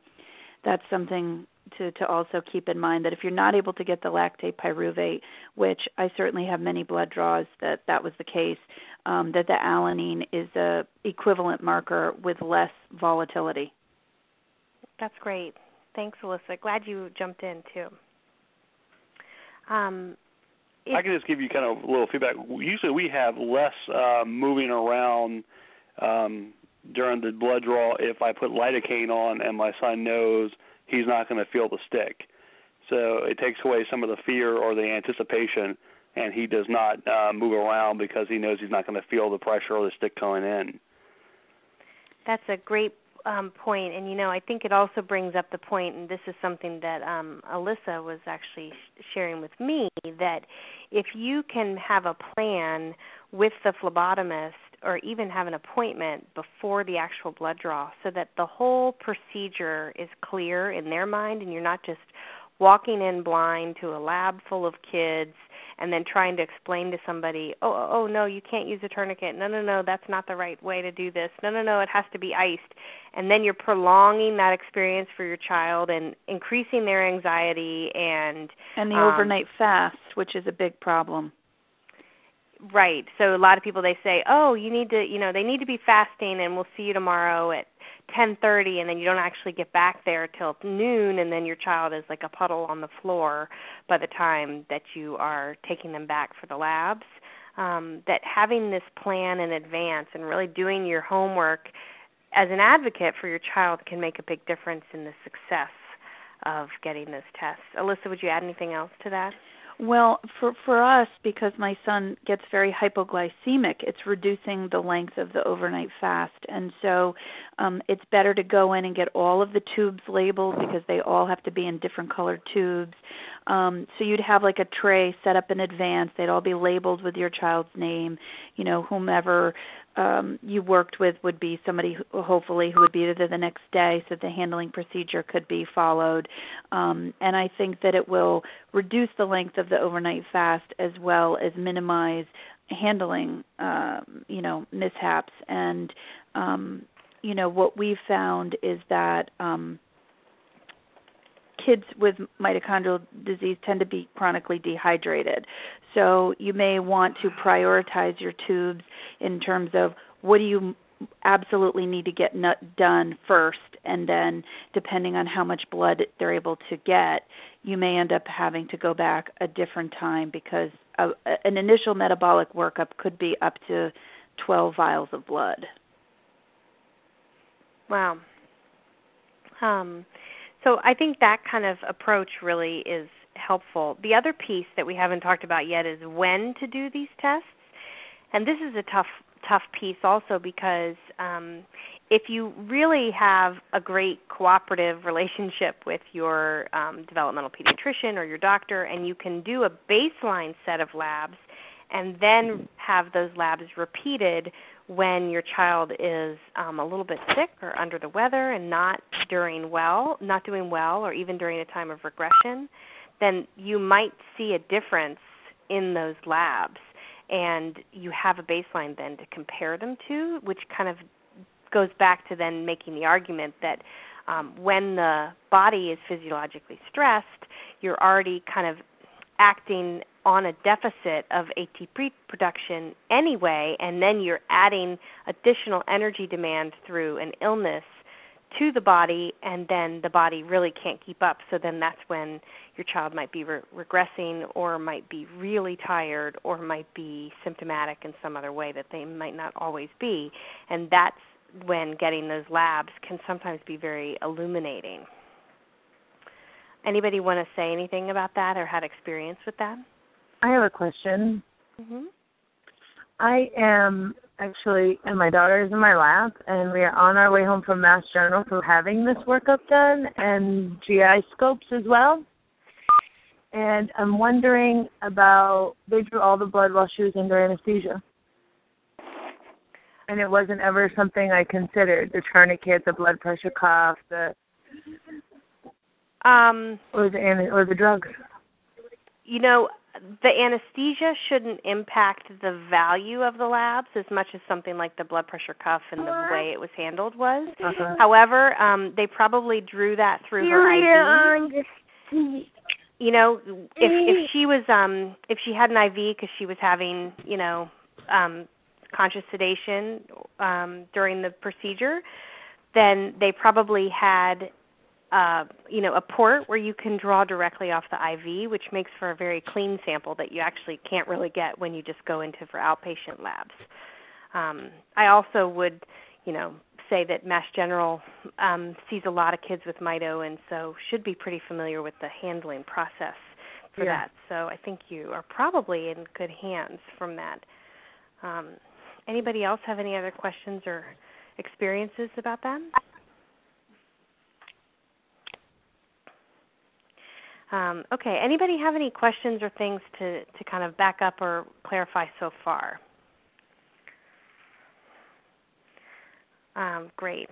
[SPEAKER 6] that's something to, to also keep in mind that if you're not able to get the lactate pyruvate, which I certainly have many blood draws that that was the case, um, that the alanine is a equivalent marker with less volatility.
[SPEAKER 1] That's great. Thanks, Alyssa. Glad you jumped in too. Um,
[SPEAKER 3] I can just give you kind of a little feedback. Usually we have less uh, moving around um, during the blood draw if I put lidocaine on and my son knows he's not going to feel the stick. So it takes away some of the fear or the anticipation, and he does not uh, move around because he knows he's not going to feel the pressure or the stick going in.
[SPEAKER 1] That's a great um, point, and you know, I think it also brings up the point, and this is something that um, Alyssa was actually sh- sharing with me that if you can have a plan with the phlebotomist or even have an appointment before the actual blood draw so that the whole procedure is clear in their mind and you're not just walking in blind to a lab full of kids and then trying to explain to somebody, oh, oh, oh, no, you can't use a tourniquet. No, no, no, that's not the right way to do this. No, no, no, it has to be iced. And then you're prolonging that experience for your child and increasing their anxiety and
[SPEAKER 6] And the
[SPEAKER 1] Um,
[SPEAKER 6] overnight fast, which is a big problem.
[SPEAKER 1] right. So a lot of people they say, "Oh, you need to, you know, they need to be fasting and we'll see you tomorrow at 10:30 and then you don't actually get back there till noon and then your child is like a puddle on the floor by the time that you are taking them back for the labs." Um that having this plan in advance and really doing your homework as an advocate for your child can make a big difference in the success of getting those tests. Alyssa, would you add anything else to that?
[SPEAKER 6] Well, for for us, because my son gets very hypoglycemic, it's reducing the length of the overnight fast, and so um, it's better to go in and get all of the tubes labeled because they all have to be in different colored tubes. Um, so you'd have like a tray set up in advance; they'd all be labeled with your child's name. You know, whomever um, you worked with would be somebody who, hopefully who would be there the next day, so the handling procedure could be followed. Um, and I think that it will reduce the length of the overnight fast as well as minimize handling, um, you know, mishaps. And um, you know what we've found is that. Um, kids with mitochondrial disease tend to be chronically dehydrated. So you may want to prioritize your tubes in terms of what do you absolutely need to get done first and then depending on how much blood they're able to get you may end up having to go back a different time because a, an initial metabolic workup could be up to 12 vials of blood
[SPEAKER 1] Wow. Um, so I think that kind of approach really is helpful. The other piece that we haven't talked about yet is when to do these tests, and this is a tough tough piece also because um, if you really have a great cooperative relationship with your um, developmental pediatrician or your doctor, and you can do a baseline set of labs and then have those labs repeated when your child is um, a little bit sick or under the weather and not doing well, not doing well, or even during a time of regression, then you might see a difference in those labs, and you have a baseline then to compare them to, which kind of goes back to then making the argument that um, when the body is physiologically stressed, you're already kind of acting on a deficit of ATP production anyway, and then you're adding additional energy demand through an illness to the body, and then the body really can't keep up. So then that's when your child might be re- regressing, or might be really tired, or might be symptomatic in some other way that they might not always be. And that's when getting those labs can sometimes be very illuminating. Anybody want to say anything about that or had experience with that?
[SPEAKER 7] I have a question.
[SPEAKER 1] Mm-hmm.
[SPEAKER 7] I am actually, and my daughter is in my lap, and we are on our way home from Mass General for having this workup done and GI scopes as well. And I'm wondering about, they drew all the blood while she was under anesthesia. And it wasn't ever something I considered the tourniquet, the blood pressure cuff, the
[SPEAKER 1] um,
[SPEAKER 7] or the or the drugs.
[SPEAKER 1] You know, the anesthesia shouldn't impact the value of the labs as much as something like the blood pressure cuff and the way it was handled was.
[SPEAKER 7] Uh-huh.
[SPEAKER 1] However, um they probably drew that through her IV. You know, if if she was um if she had an IV because she was having, you know, um conscious sedation um during the procedure, then they probably had uh, you know, a port where you can draw directly off the IV, which makes for a very clean sample that you actually can't really get when you just go into for outpatient labs. Um, I also would, you know, say that Mass General um, sees a lot of kids with mito, and so should be pretty familiar with the handling process for
[SPEAKER 7] Yeah.
[SPEAKER 1] that. So I think you are probably in good hands from that. Um, anybody else have any other questions or experiences about that? Um, okay. Anybody have any questions or things to, to kind of back up or clarify so far? Um, great.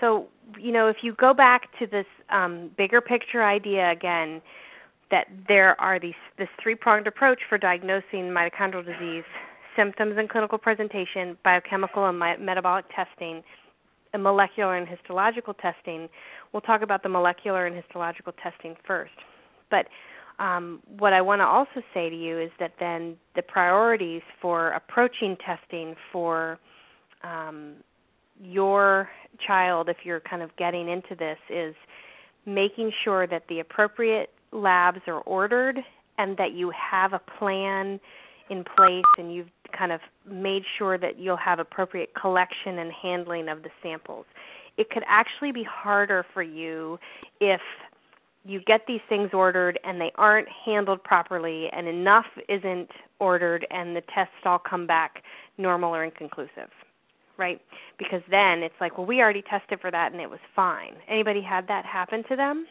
[SPEAKER 1] So, you know, if you go back to this um, bigger picture idea again, that there are these this three-pronged approach for diagnosing mitochondrial disease: symptoms and clinical presentation, biochemical and my, metabolic testing, and molecular and histological testing. We'll talk about the molecular and histological testing first. But um, what I want to also say to you is that then the priorities for approaching testing for um, your child, if you're kind of getting into this, is making sure that the appropriate labs are ordered and that you have a plan in place and you've kind of made sure that you'll have appropriate collection and handling of the samples. It could actually be harder for you if you get these things ordered and they aren't handled properly and enough isn't ordered and the tests all come back normal or inconclusive right? Because then it's like well we already tested for that and it was fine. Anybody had that happen to them?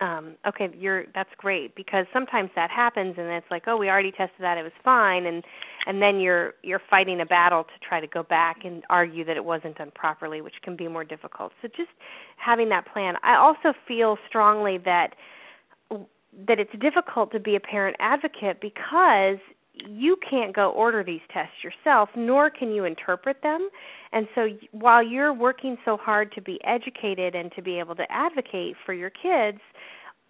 [SPEAKER 1] Um, okay, you're that's great because sometimes that happens and it's like, oh, we already tested that, it was fine, and and then you're you're fighting a battle to try to go back and argue that it wasn't done properly, which can be more difficult. So just having that plan. I also feel strongly that that it's difficult to be a parent advocate because you can't go order these tests yourself, nor can you interpret them. And so while you're working so hard to be educated and to be able to advocate for your kids,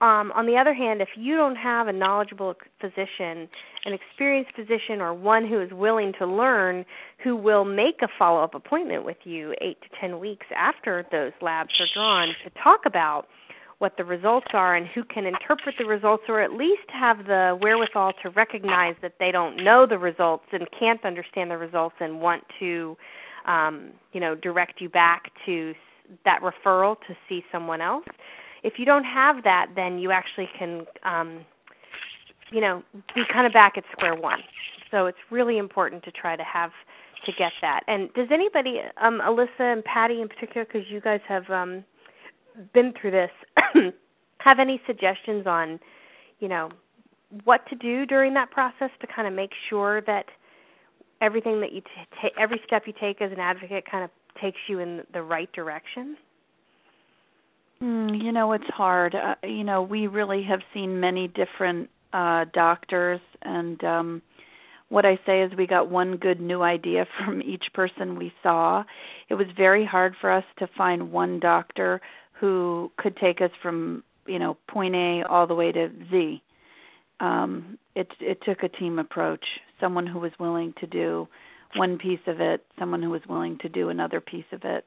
[SPEAKER 1] um, on the other hand, if you don't have a knowledgeable physician, an experienced physician, or one who is willing to learn, who will make a follow up appointment with you eight to ten weeks after those labs are drawn to talk about what the results are and who can interpret the results or at least have the wherewithal to recognize that they don't know the results and can't understand the results and want to um, you know direct you back to that referral to see someone else if you don't have that then you actually can um, you know be kind of back at square one so it's really important to try to have to get that and does anybody um alyssa and patty in particular because you guys have um been through this have any suggestions on you know what to do during that process to kind of make sure that everything that you t- every step you take as an advocate kind of takes you in the right direction?
[SPEAKER 6] Mm, you know, it's hard. Uh, you know, we really have seen many different uh doctors and um what I say is we got one good new idea from each person we saw. It was very hard for us to find one doctor who could take us from, you know, point A all the way to Z. Um it it took a team approach, someone who was willing to do one piece of it, someone who was willing to do another piece of it.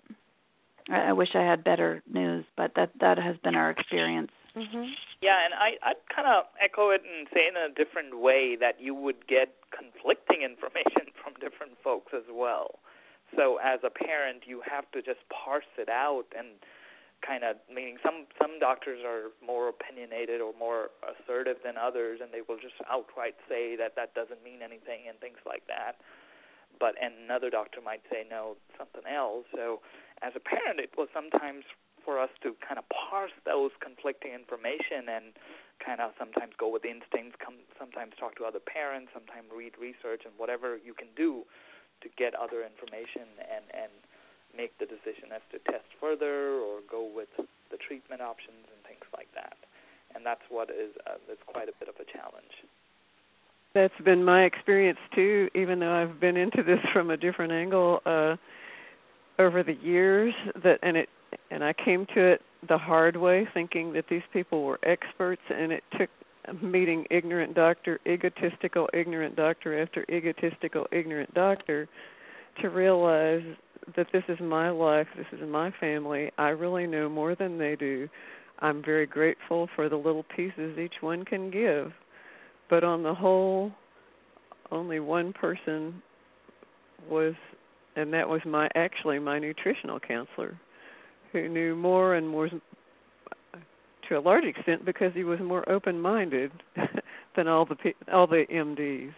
[SPEAKER 6] I, I wish I had better news, but that that has been our experience.
[SPEAKER 1] Mm-hmm.
[SPEAKER 4] Yeah, and I I'd kind of echo it and say in a different way that you would get conflicting information from different folks as well. So as a parent, you have to just parse it out and kind of meaning some some doctors are more opinionated or more assertive than others and they will just outright say that that doesn't mean anything and things like that but and another doctor might say no something else so as a parent it was sometimes for us to kind of parse those conflicting information and kind of sometimes go with instincts come sometimes talk to other parents sometimes read research and whatever you can do to get other information and and make the decision as to test further or go with the treatment options and things like that. And that's what is uh, that's quite a bit of a challenge.
[SPEAKER 5] That's been my experience too, even though I've been into this from a different angle uh over the years that and it and I came to it the hard way thinking that these people were experts and it took meeting ignorant doctor egotistical ignorant doctor after egotistical ignorant doctor to realize that this is my life, this is my family. I really know more than they do. I'm very grateful for the little pieces each one can give. But on the whole, only one person was and that was my actually my nutritional counselor who knew more and more to a large extent because he was more open-minded than all the all the MDs.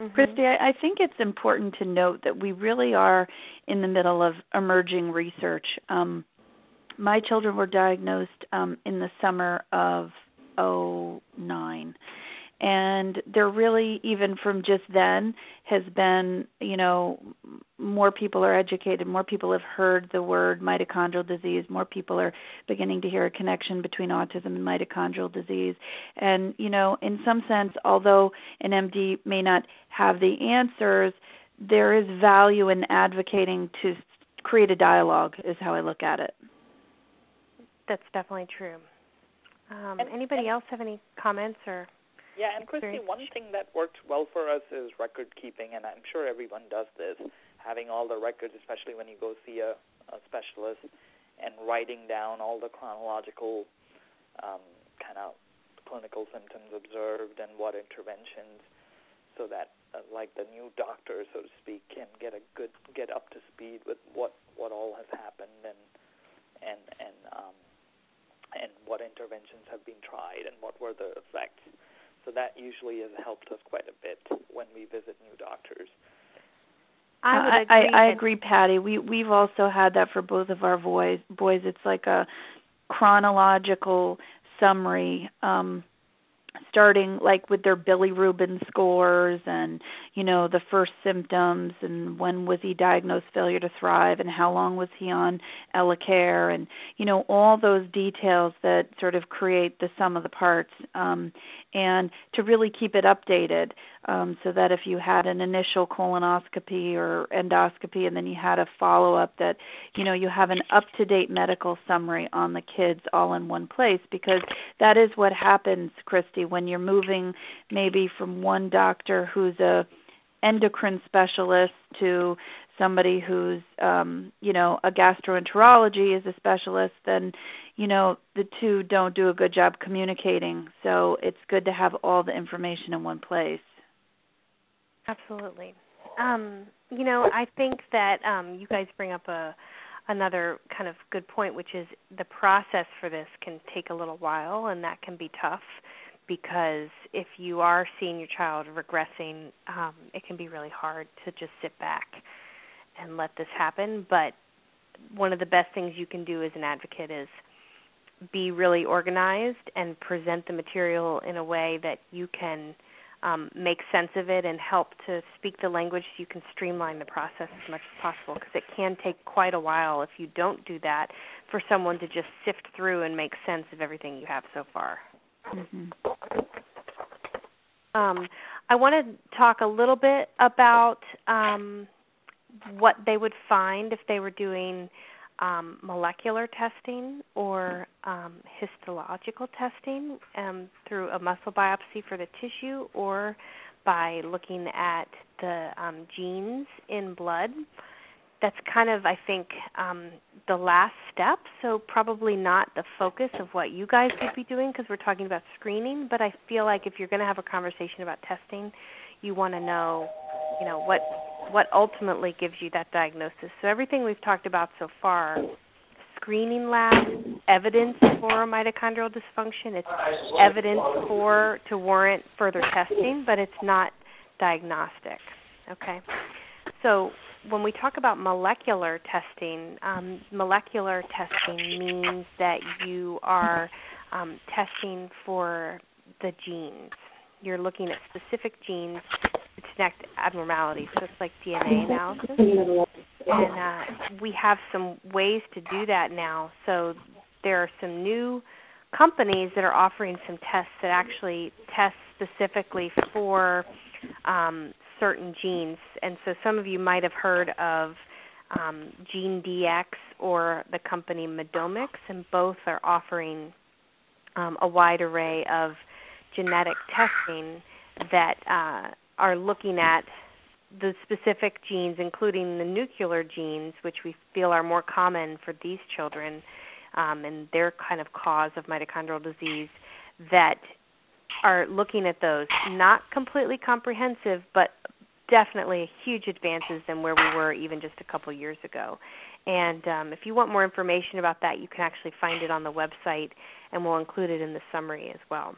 [SPEAKER 6] Mm-hmm. Christy, I, I think it's important to note that we really are in the middle of emerging research. Um, my children were diagnosed um, in the summer of '09, and there really even from just then has been you know more people are educated more people have heard the word mitochondrial disease more people are beginning to hear a connection between autism and mitochondrial disease. And you know in some sense although an md may not have the answers there is value in advocating to create a dialogue is how i look at it.
[SPEAKER 1] That's definitely true. Um, anybody else have any comments or
[SPEAKER 4] yeah, and Christy, one thing that works well for us is record keeping, and I'm sure everyone does this, having all the records, especially when you go see a, a specialist, and writing down all the chronological um, kind of clinical symptoms observed and what interventions, so that uh, like the new doctor, so to speak, can get a good get up to speed with what what all has happened and and and um, and what interventions have been tried and what were the effects so that usually has helped us quite a bit when we visit new doctors.
[SPEAKER 1] I,
[SPEAKER 6] I, I, I agree, Patty. We we've also had that for both of our boys. Boys, it's like a chronological summary. Um, starting like with their bilirubin scores and you know the first symptoms and when was he diagnosed failure to thrive and how long was he on Elecare and you know all those details that sort of create the sum of the parts um, and to really keep it updated um, so that if you had an initial colonoscopy or endoscopy and then you had a follow up that you know you have an up to date medical summary on the kids all in one place because that is what happens Christy when you're moving maybe from one doctor who's a endocrine specialist to somebody who's um you know a gastroenterology is a specialist then you know the two don't do a good job communicating. So it's good to have all the information in one place.
[SPEAKER 1] Absolutely. Um you know i think that um you guys bring up a another kind of good point which is the process for this can take a little while and that can be tough because if you are seeing your child regressing um it can be really hard to just sit back and let this happen. But one of the best things you can do as an advocate is be really organized and present the material in a way that you can um, make sense of it and help to speak the language so you can streamline the process as much as possible because it can take quite a while if you don't do that for someone to just sift through and make sense of everything you have so far.
[SPEAKER 6] Mm-hmm.
[SPEAKER 1] Um, I want to talk a little bit about um, what they would find if they were doing um, molecular testing or um, histological testing um, through a muscle biopsy for the tissue or by looking at the um, genes in blood. That's kind of, I think, um, the last step, so probably not the focus of what you guys would be doing because we're talking about screening. But I feel like if you're going to have a conversation about testing, you want to know, you know, what what ultimately gives you that diagnosis. So everything we've talked about so far, screening lab, evidence for mitochondrial dysfunction, it's evidence for to warrant further testing, but it's not diagnostic. Okay. So when we talk about molecular testing, um, molecular testing means that you are um, testing for the genes. You're looking at specific genes detect abnormalities. So it's like DNA analysis. And uh, we have some ways to do that now. So there are some new companies that are offering some tests that actually test specifically for um, certain genes. And so some of you might have heard of um, GeneDx or the company Medomics, and both are offering um, a wide array of genetic testing that uh, are looking at the specific genes, including the nuclear genes, which we feel are more common for these children um, and their kind of cause of mitochondrial disease, that are looking at those. Not completely comprehensive, but definitely huge advances than where we were even just a couple years ago. And um, if you want more information about that, you can actually find it on the website, and we'll include it in the summary as well.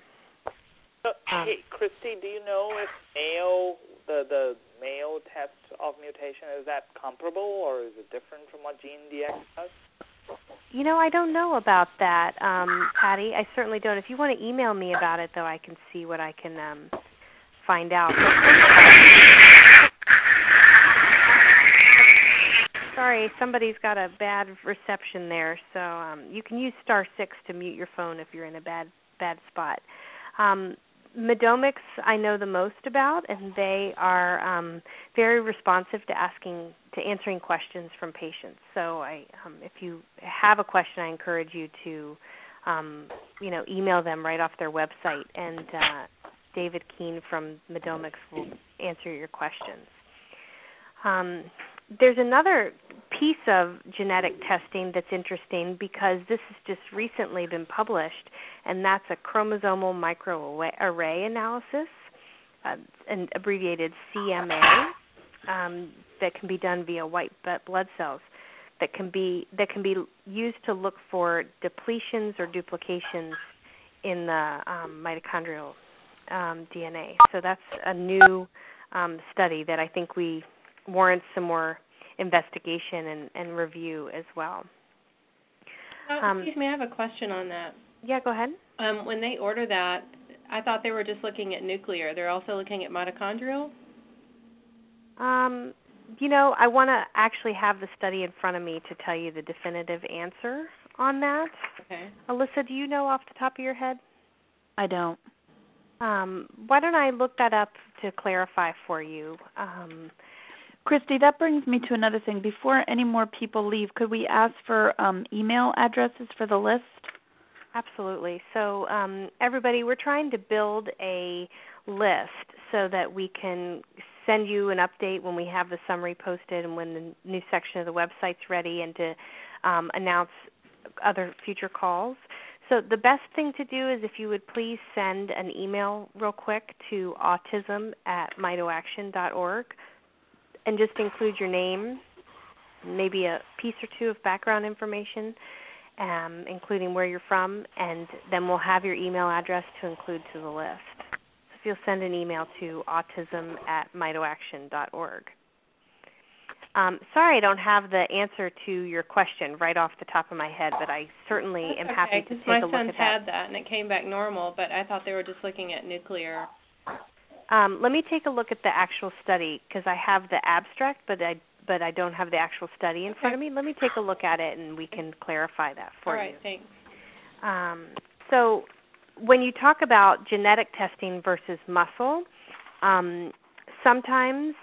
[SPEAKER 4] Uh, hey, Christy, do you know if Mayo, the the Mayo test of mutation, is that comparable or is it different from what GeneDx does?
[SPEAKER 1] You know, I don't know about that, um, Patty. I certainly don't. If you want to email me about it, though, I can see what I can um, find out. Sorry, somebody's got a bad reception there, so um, you can use star six to mute your phone if you're in a bad bad spot. Um, Medomics I know the most about, and they are um, very responsive to asking to answering questions from patients. So I, um, if you have a question, I encourage you to, um, you know, email them right off their website, and uh, David Keene from Medomics will answer your questions. Um, there's another piece of genetic testing that's interesting because this has just recently been published, and that's a chromosomal microarray analysis, uh, and abbreviated CMA, um, that can be done via white blood cells. That can be that can be used to look for depletions or duplications in the um, mitochondrial um, DNA. So that's a new um, study that I think we warrants some more investigation and, and review as well.
[SPEAKER 2] Oh, um, excuse me, I have a question on that.
[SPEAKER 1] Yeah, go ahead.
[SPEAKER 2] Um, when they order that, I thought they were just looking at nuclear. They're also looking at mitochondrial.
[SPEAKER 1] Um, you know, I want to actually have the study in front of me to tell you the definitive answer on that.
[SPEAKER 2] Okay.
[SPEAKER 1] Alyssa, do you know off the top of your head?
[SPEAKER 6] I don't.
[SPEAKER 1] Um, why don't I look that up to clarify for you? Um,
[SPEAKER 6] Christy, that brings me to another thing. Before any more people leave, could we ask for um, email addresses for the list?
[SPEAKER 1] Absolutely. So, um, everybody, we're trying to build a list so that we can send you an update when we have the summary posted and when the new section of the website's ready and to um, announce other future calls. So the best thing to do is if you would please send an email real quick to autism at mitoaction.org and just include your name, maybe a piece or two of background information, um, including where you're from, and then we'll have your email address to include to the list. So if you'll send an email to autism at mitoaction.org. Um, sorry, I don't have the answer to your question right off the top of my head, but I certainly
[SPEAKER 2] That's
[SPEAKER 1] am
[SPEAKER 2] okay,
[SPEAKER 1] happy to take a look at that.
[SPEAKER 2] had that and it came back normal, but I thought they were just looking at nuclear.
[SPEAKER 1] Um, let me take a look at the actual study because I have the abstract, but I but I don't have the actual study in
[SPEAKER 2] okay.
[SPEAKER 1] front of me. Let me take a look at it and we can clarify that for you.
[SPEAKER 2] All right,
[SPEAKER 1] you.
[SPEAKER 2] thanks.
[SPEAKER 1] Um, so, when you talk about genetic testing versus muscle, um, sometimes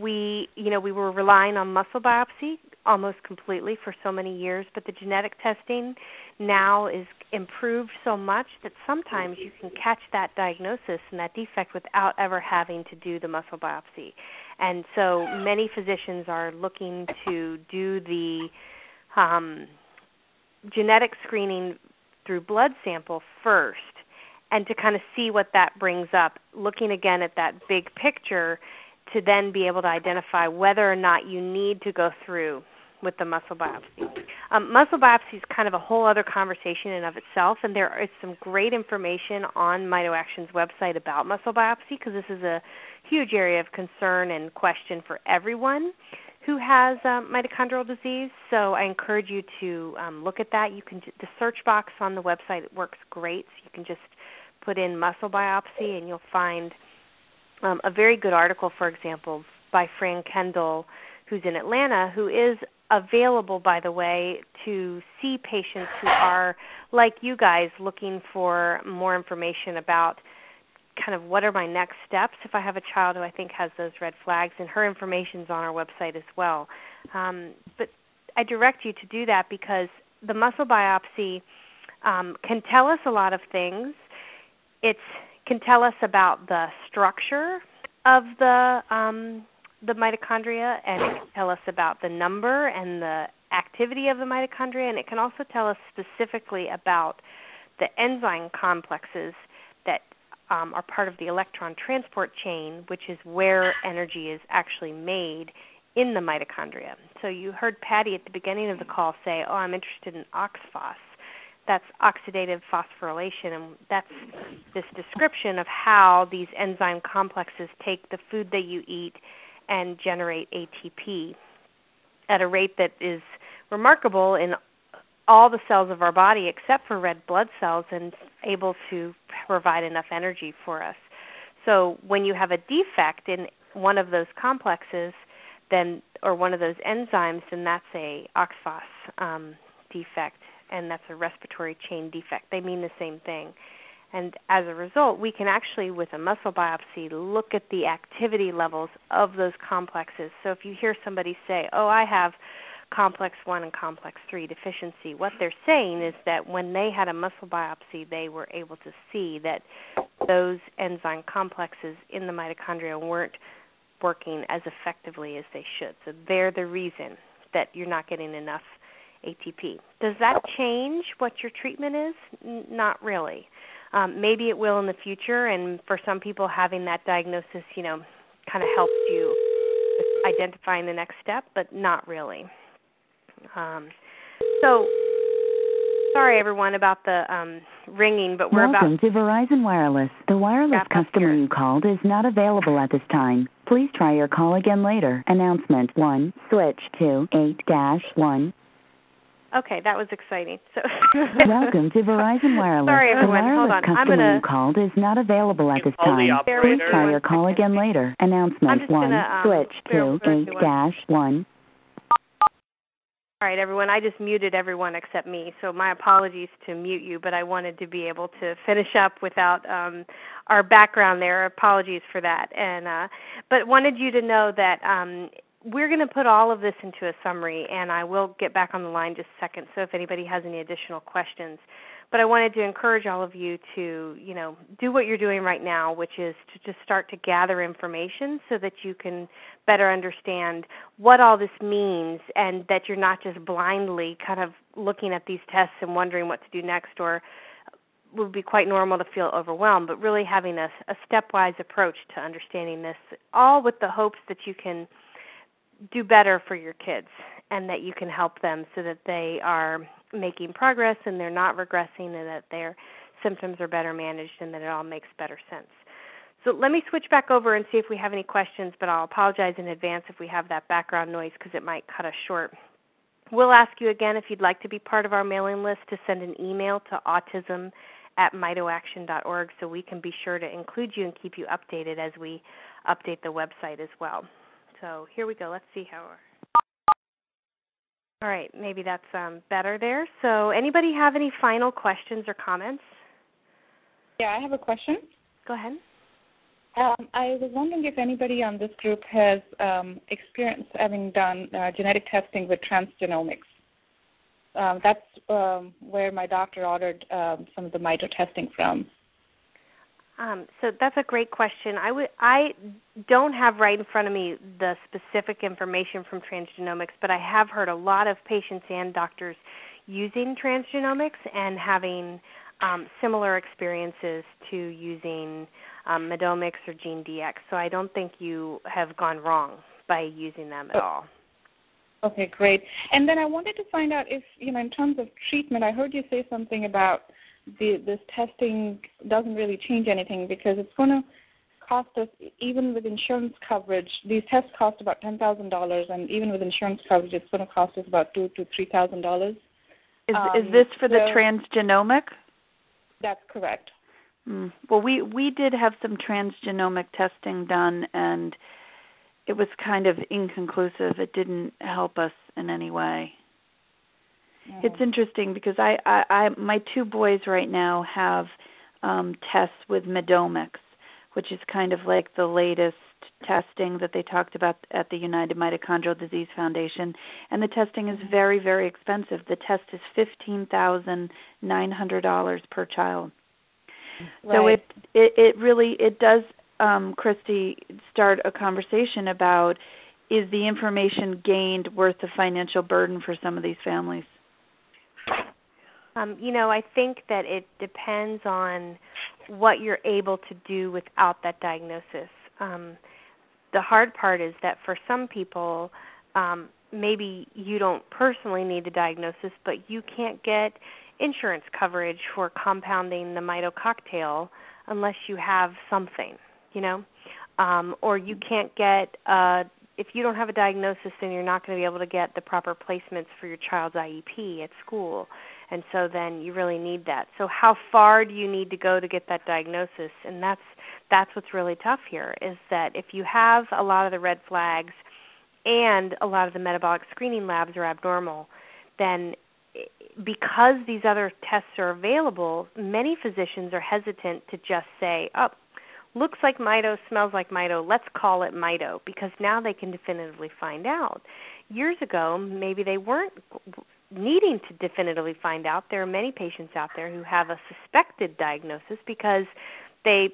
[SPEAKER 1] we, you know, we were relying on muscle biopsy almost completely for so many years, but the genetic testing now is improved so much that sometimes you can catch that diagnosis and that defect without ever having to do the muscle biopsy. And so many physicians are looking to do the um, genetic screening through blood sample first and to kind of see what that brings up, looking again at that big picture to then be able to identify whether or not you need to go through with the muscle biopsy. Um, muscle biopsy is kind of a whole other conversation in of itself, and there is some great information on MitoAction's website about muscle biopsy because this is a huge area of concern and question for everyone who has um, mitochondrial disease. So I encourage you to um, look at that. You can the search box on the website works great. So you can just put in muscle biopsy, and you'll find um, a very good article, for example, by Fran Kendall, who's in Atlanta, who is available, by the way, to see patients who are like you guys looking for more information about kind of what are my next steps if I have a child who I think has those red flags, and her information's on our website as well. Um, but I direct you to do that because the muscle biopsy um, can tell us a lot of things. It can tell us about the structure of the um, the mitochondria, and it can tell us about the number and the activity of the mitochondria, and it can also tell us specifically about the enzyme complexes that um, are part of the electron transport chain, which is where energy is actually made in the mitochondria. So you heard Patty at the beginning of the call say, "Oh, I'm interested in oxphos." That's oxidative phosphorylation, and that's this description of how these enzyme complexes take the food that you eat and generate ATP at a rate that is remarkable in all the cells of our body except for red blood cells and able to provide enough energy for us. So when you have a defect in one of those complexes, then or one of those enzymes, then that's a oxphos um, defect, and that's a respiratory chain defect. They mean the same thing. And as a result, we can actually, with a muscle biopsy, look at the activity levels of those complexes. So if you hear somebody say, Oh, I have complex 1 and complex 3 deficiency, what they're saying is that when they had a muscle biopsy, they were able to see that those enzyme complexes in the mitochondria weren't working as effectively as they should. So they're the reason that you're not getting enough ATP. Does that change what your treatment is? N- not really. Um, maybe it will in the future, and for some people, having that diagnosis, you know, kind of helps you identifying the next step, but not really. Um, so, sorry everyone about the um, ringing, but we're
[SPEAKER 8] Welcome
[SPEAKER 1] about.
[SPEAKER 8] to Verizon Wireless. The wireless customer you called is not available at this time. Please try your call again later. Announcement 1. Switch to 8 dash 1.
[SPEAKER 1] Okay, that was exciting. So.
[SPEAKER 8] Welcome to Verizon Wireless.
[SPEAKER 1] Sorry
[SPEAKER 8] the
[SPEAKER 1] everyone.
[SPEAKER 8] wireless
[SPEAKER 1] Hold on.
[SPEAKER 8] customer
[SPEAKER 1] I'm gonna.
[SPEAKER 8] you called is not available at this time. Please try your call again later. Announcement
[SPEAKER 1] I'm
[SPEAKER 8] 1.
[SPEAKER 1] gonna, um,
[SPEAKER 8] Switch
[SPEAKER 1] bear
[SPEAKER 8] to 8 dash 1.
[SPEAKER 1] All right, everyone. I just muted everyone except me, so my apologies to mute you, but I wanted to be able to finish up without um, our background there. Apologies for that. And uh, but wanted you to know that um, we're going to put all of this into a summary, and I will get back on the line just a second. So if anybody has any additional questions, but I wanted to encourage all of you to, you know, do what you're doing right now, which is to just start to gather information so that you can better understand what all this means and that you're not just blindly kind of looking at these tests and wondering what to do next or would be quite normal to feel overwhelmed, but really having a, a stepwise approach to understanding this, all with the hopes that you can do better for your kids and that you can help them so that they are making progress and they're not regressing and that their symptoms are better managed and that it all makes better sense. So let me switch back over and see if we have any questions, but I'll apologize in advance if we have that background noise because it might cut us short. We'll ask you again if you'd like to be part of our mailing list to send an email to autism at mitoaction.org so we can be sure to include you and keep you updated as we update the website as well. So here we go. Let's see how. All right, maybe that's um, better there. So, anybody have any final questions or comments?
[SPEAKER 9] Yeah, I have a question.
[SPEAKER 1] Go ahead.
[SPEAKER 9] Um, I was wondering if anybody on this group has um, experience having done uh, genetic testing with transgenomics. Um, that's um, where my doctor ordered um, some of the mito testing from.
[SPEAKER 1] Um, so that's a great question. I would I don't have right in front of me the specific information from transgenomics, but I have heard a lot of patients and doctors using transgenomics and having um, similar experiences to using um, Medomics or GeneDx. So I don't think you have gone wrong by using them at
[SPEAKER 9] oh.
[SPEAKER 1] all.
[SPEAKER 9] Okay, great. And then I wanted to find out if, you know, in terms of treatment, I heard you say something about the this testing doesn't really change anything because it's going to cost us even with insurance coverage. These tests cost about ten thousand dollars, and even with insurance coverage, it's going to cost us about two to three thousand dollars.
[SPEAKER 6] Is um, is this for
[SPEAKER 9] so
[SPEAKER 6] the transgenomic?
[SPEAKER 9] That's correct.
[SPEAKER 6] Mm. Well, we we did have some transgenomic testing done, and it was kind of inconclusive. It didn't help us in any way. It's interesting because I, I, I my two boys right now have um tests with Medomics, which is kind of like the latest testing that they talked about at the United Mitochondrial Disease Foundation, and the testing is very, very expensive. The test is fifteen thousand nine hundred dollars per child.
[SPEAKER 9] Right.
[SPEAKER 6] So it, it it really it does, um, Christy, start a conversation about is the information gained worth the financial burden for some of these families?
[SPEAKER 1] Um, you know, I think that it depends on what you're able to do without that diagnosis. Um, the hard part is that for some people, um, maybe you don't personally need the diagnosis, but you can't get insurance coverage for compounding the mito cocktail unless you have something, you know, um, or you can't get uh, if you don't have a diagnosis, then you're not going to be able to get the proper placements for your child's IEP at school, and so then you really need that. So how far do you need to go to get that diagnosis? And that's that's what's really tough here is that if you have a lot of the red flags and a lot of the metabolic screening labs are abnormal, then eh, because these other tests are available, many physicians are hesitant to just say, "Oh, looks like mito, smells like mito. Let's call it mito," because now they can definitively find out. Years ago, maybe they weren't needing to definitively find out. There are many patients out there who have a suspected diagnosis because they,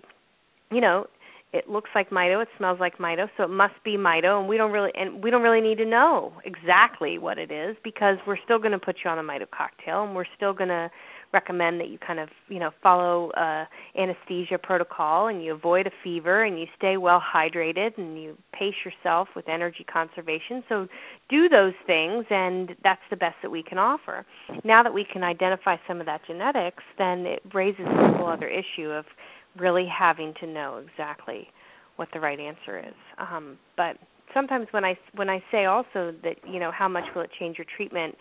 [SPEAKER 1] you know, it looks like mito, it smells like mito, so it must be mito, and we don't really and we don't really need to know exactly what it is because we're still going to put you on a mito cocktail, and we're still going to recommend that you kind of you know follow uh, anesthesia protocol and you avoid a fever and you stay well hydrated and you pace yourself with energy conservation. So do those things, and that's the best that we can offer. Now that we can identify some of that genetics, then it raises a whole other issue of really having to know exactly what the right answer is. Um, but sometimes when I when I say also that you know how much will it change your treatment,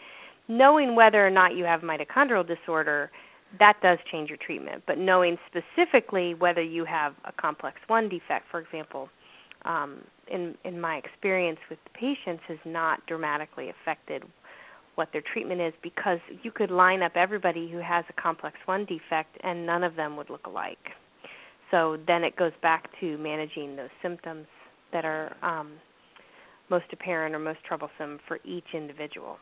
[SPEAKER 1] knowing whether or not you have mitochondrial disorder, that does change your treatment. But knowing specifically whether you have a complex one defect, for example, um, in in my experience with the patients, has not dramatically affected what their treatment is because you could line up everybody who has a complex one defect and none of them would look alike so then it goes back to managing those symptoms that are um, most apparent or most troublesome for each individual.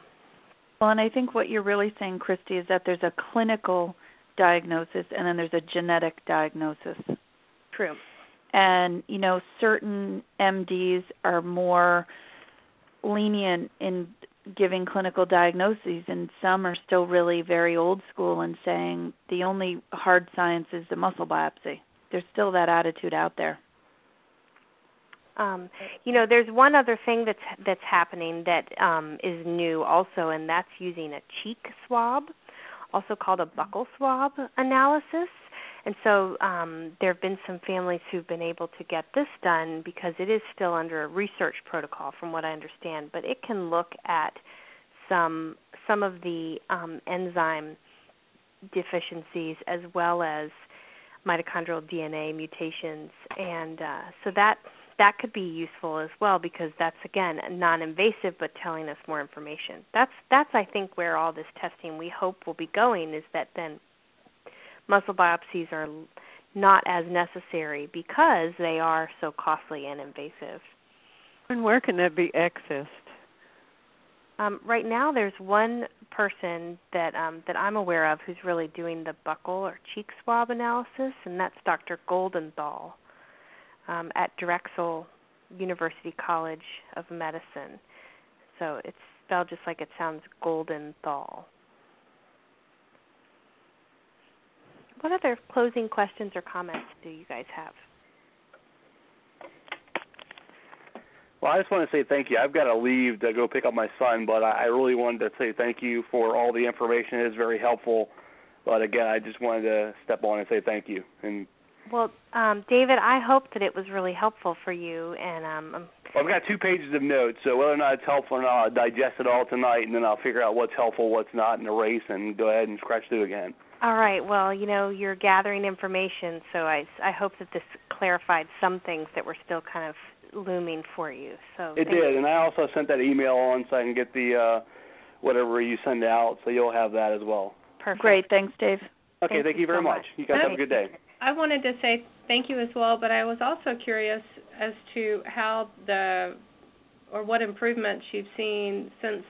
[SPEAKER 6] Well, and I think what you're really saying, Christy, is that there's a clinical diagnosis and then there's a genetic diagnosis.
[SPEAKER 1] True.
[SPEAKER 6] And, you know, certain MDs are more lenient in giving clinical diagnoses and some are still really very old school and saying the only hard science is the muscle biopsy there's still that attitude out there.
[SPEAKER 1] Um, you know, there's one other thing that's that's happening that um, is new also, and that's using a cheek swab, also called a buccal swab analysis. And so um, there have been some families who've been able to get this done because it is still under a research protocol, from what I understand. But it can look at some some of the um, enzyme deficiencies as well as mitochondrial DNA mutations, and uh, so that that could be useful as well because that's again non-invasive but telling us more information. That's that's I think where all this testing we hope will be going is that then muscle biopsies are not as necessary because they are so costly and invasive.
[SPEAKER 5] And where can that be accessed?
[SPEAKER 1] Um, right now, there's one person that um, that I'm aware of who's really doing the buccal or cheek swab analysis, and that's Dr. Goldenthal um, at Drexel University College of Medicine. So it's spelled just like it sounds, golden Goldenthal. What other closing questions or comments do you guys have?
[SPEAKER 3] Well, I just want to say thank you. I've got to leave to go pick up my son, but I really wanted to say thank you for all the information. It is very helpful. But again, I just wanted to step on and say thank you. And
[SPEAKER 1] well, um, David, I hope that it was really helpful for you. And um,
[SPEAKER 3] well, I've got two pages of notes, so whether or not it's helpful or not, I'll digest it all tonight, and then I'll figure out what's helpful, what's not, and erase, and go ahead and scratch through again.
[SPEAKER 1] All right. Well, you know, you're gathering information, so I I hope that this clarified some things that were still kind of looming for you. So
[SPEAKER 3] it did,
[SPEAKER 1] you.
[SPEAKER 3] and I also sent that email on so I can get the uh whatever you send out, so you'll have that as well.
[SPEAKER 1] Perfect.
[SPEAKER 6] Great. Thanks, Dave.
[SPEAKER 3] Okay.
[SPEAKER 1] Thank,
[SPEAKER 3] thank
[SPEAKER 1] you,
[SPEAKER 3] you very
[SPEAKER 1] so
[SPEAKER 3] much.
[SPEAKER 1] much.
[SPEAKER 3] You guys
[SPEAKER 2] Okay.
[SPEAKER 3] have a good day.
[SPEAKER 2] I wanted to say thank you as well, but I was also curious as to how the or what improvements you've seen since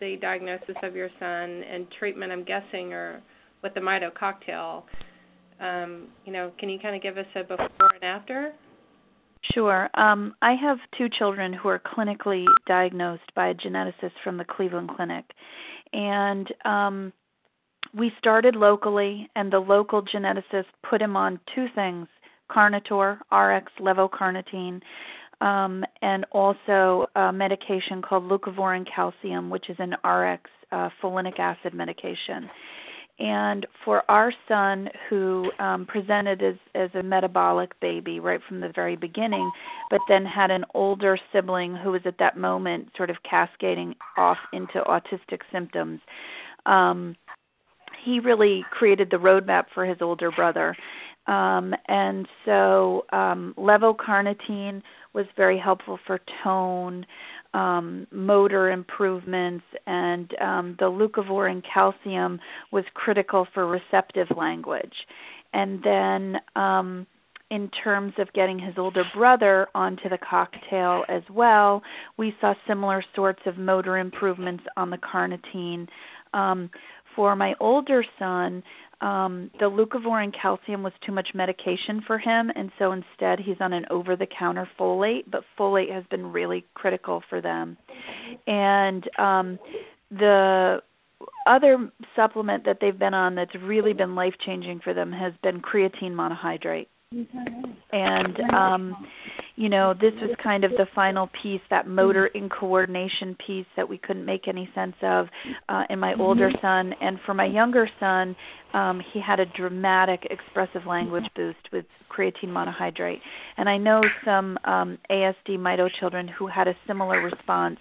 [SPEAKER 2] the diagnosis of your son and treatment. I'm guessing or with the Mito cocktail. Um, you know, can you kind of give us a before and after?
[SPEAKER 6] Sure. Um, I have two children who are clinically diagnosed by a geneticist from the Cleveland Clinic. And um, we started locally, and the local geneticist put him on two things Carnitor, RX levocarnitine, um, and also a medication called leucovorin calcium, which is an RX uh, folinic acid medication. And for our son, who um, presented as, as a metabolic baby right from the very beginning, but then had an older sibling who was at that moment sort of cascading off into autistic symptoms, um, he really created the roadmap for his older brother. Um, and so um, levocarnitine was very helpful for tone, um, motor improvements, and um, the leucovorin calcium was critical for receptive language. And then, um, in terms of getting his older brother onto the cocktail as well, we saw similar sorts of motor improvements on the carnitine. Um, for my older son, um the leucovorin calcium was too much medication for him and so instead he's on an over the counter folate but folate has been really critical for them. And um the other supplement that they've been on that's really been life changing for them has been creatine monohydrate and um you know this was kind of the final piece that motor incoordination piece that we couldn't make any sense of uh in my older son. And for my younger son um he had a dramatic expressive language boost with creatine monohydrate. And i know some um asd mito children who had a similar response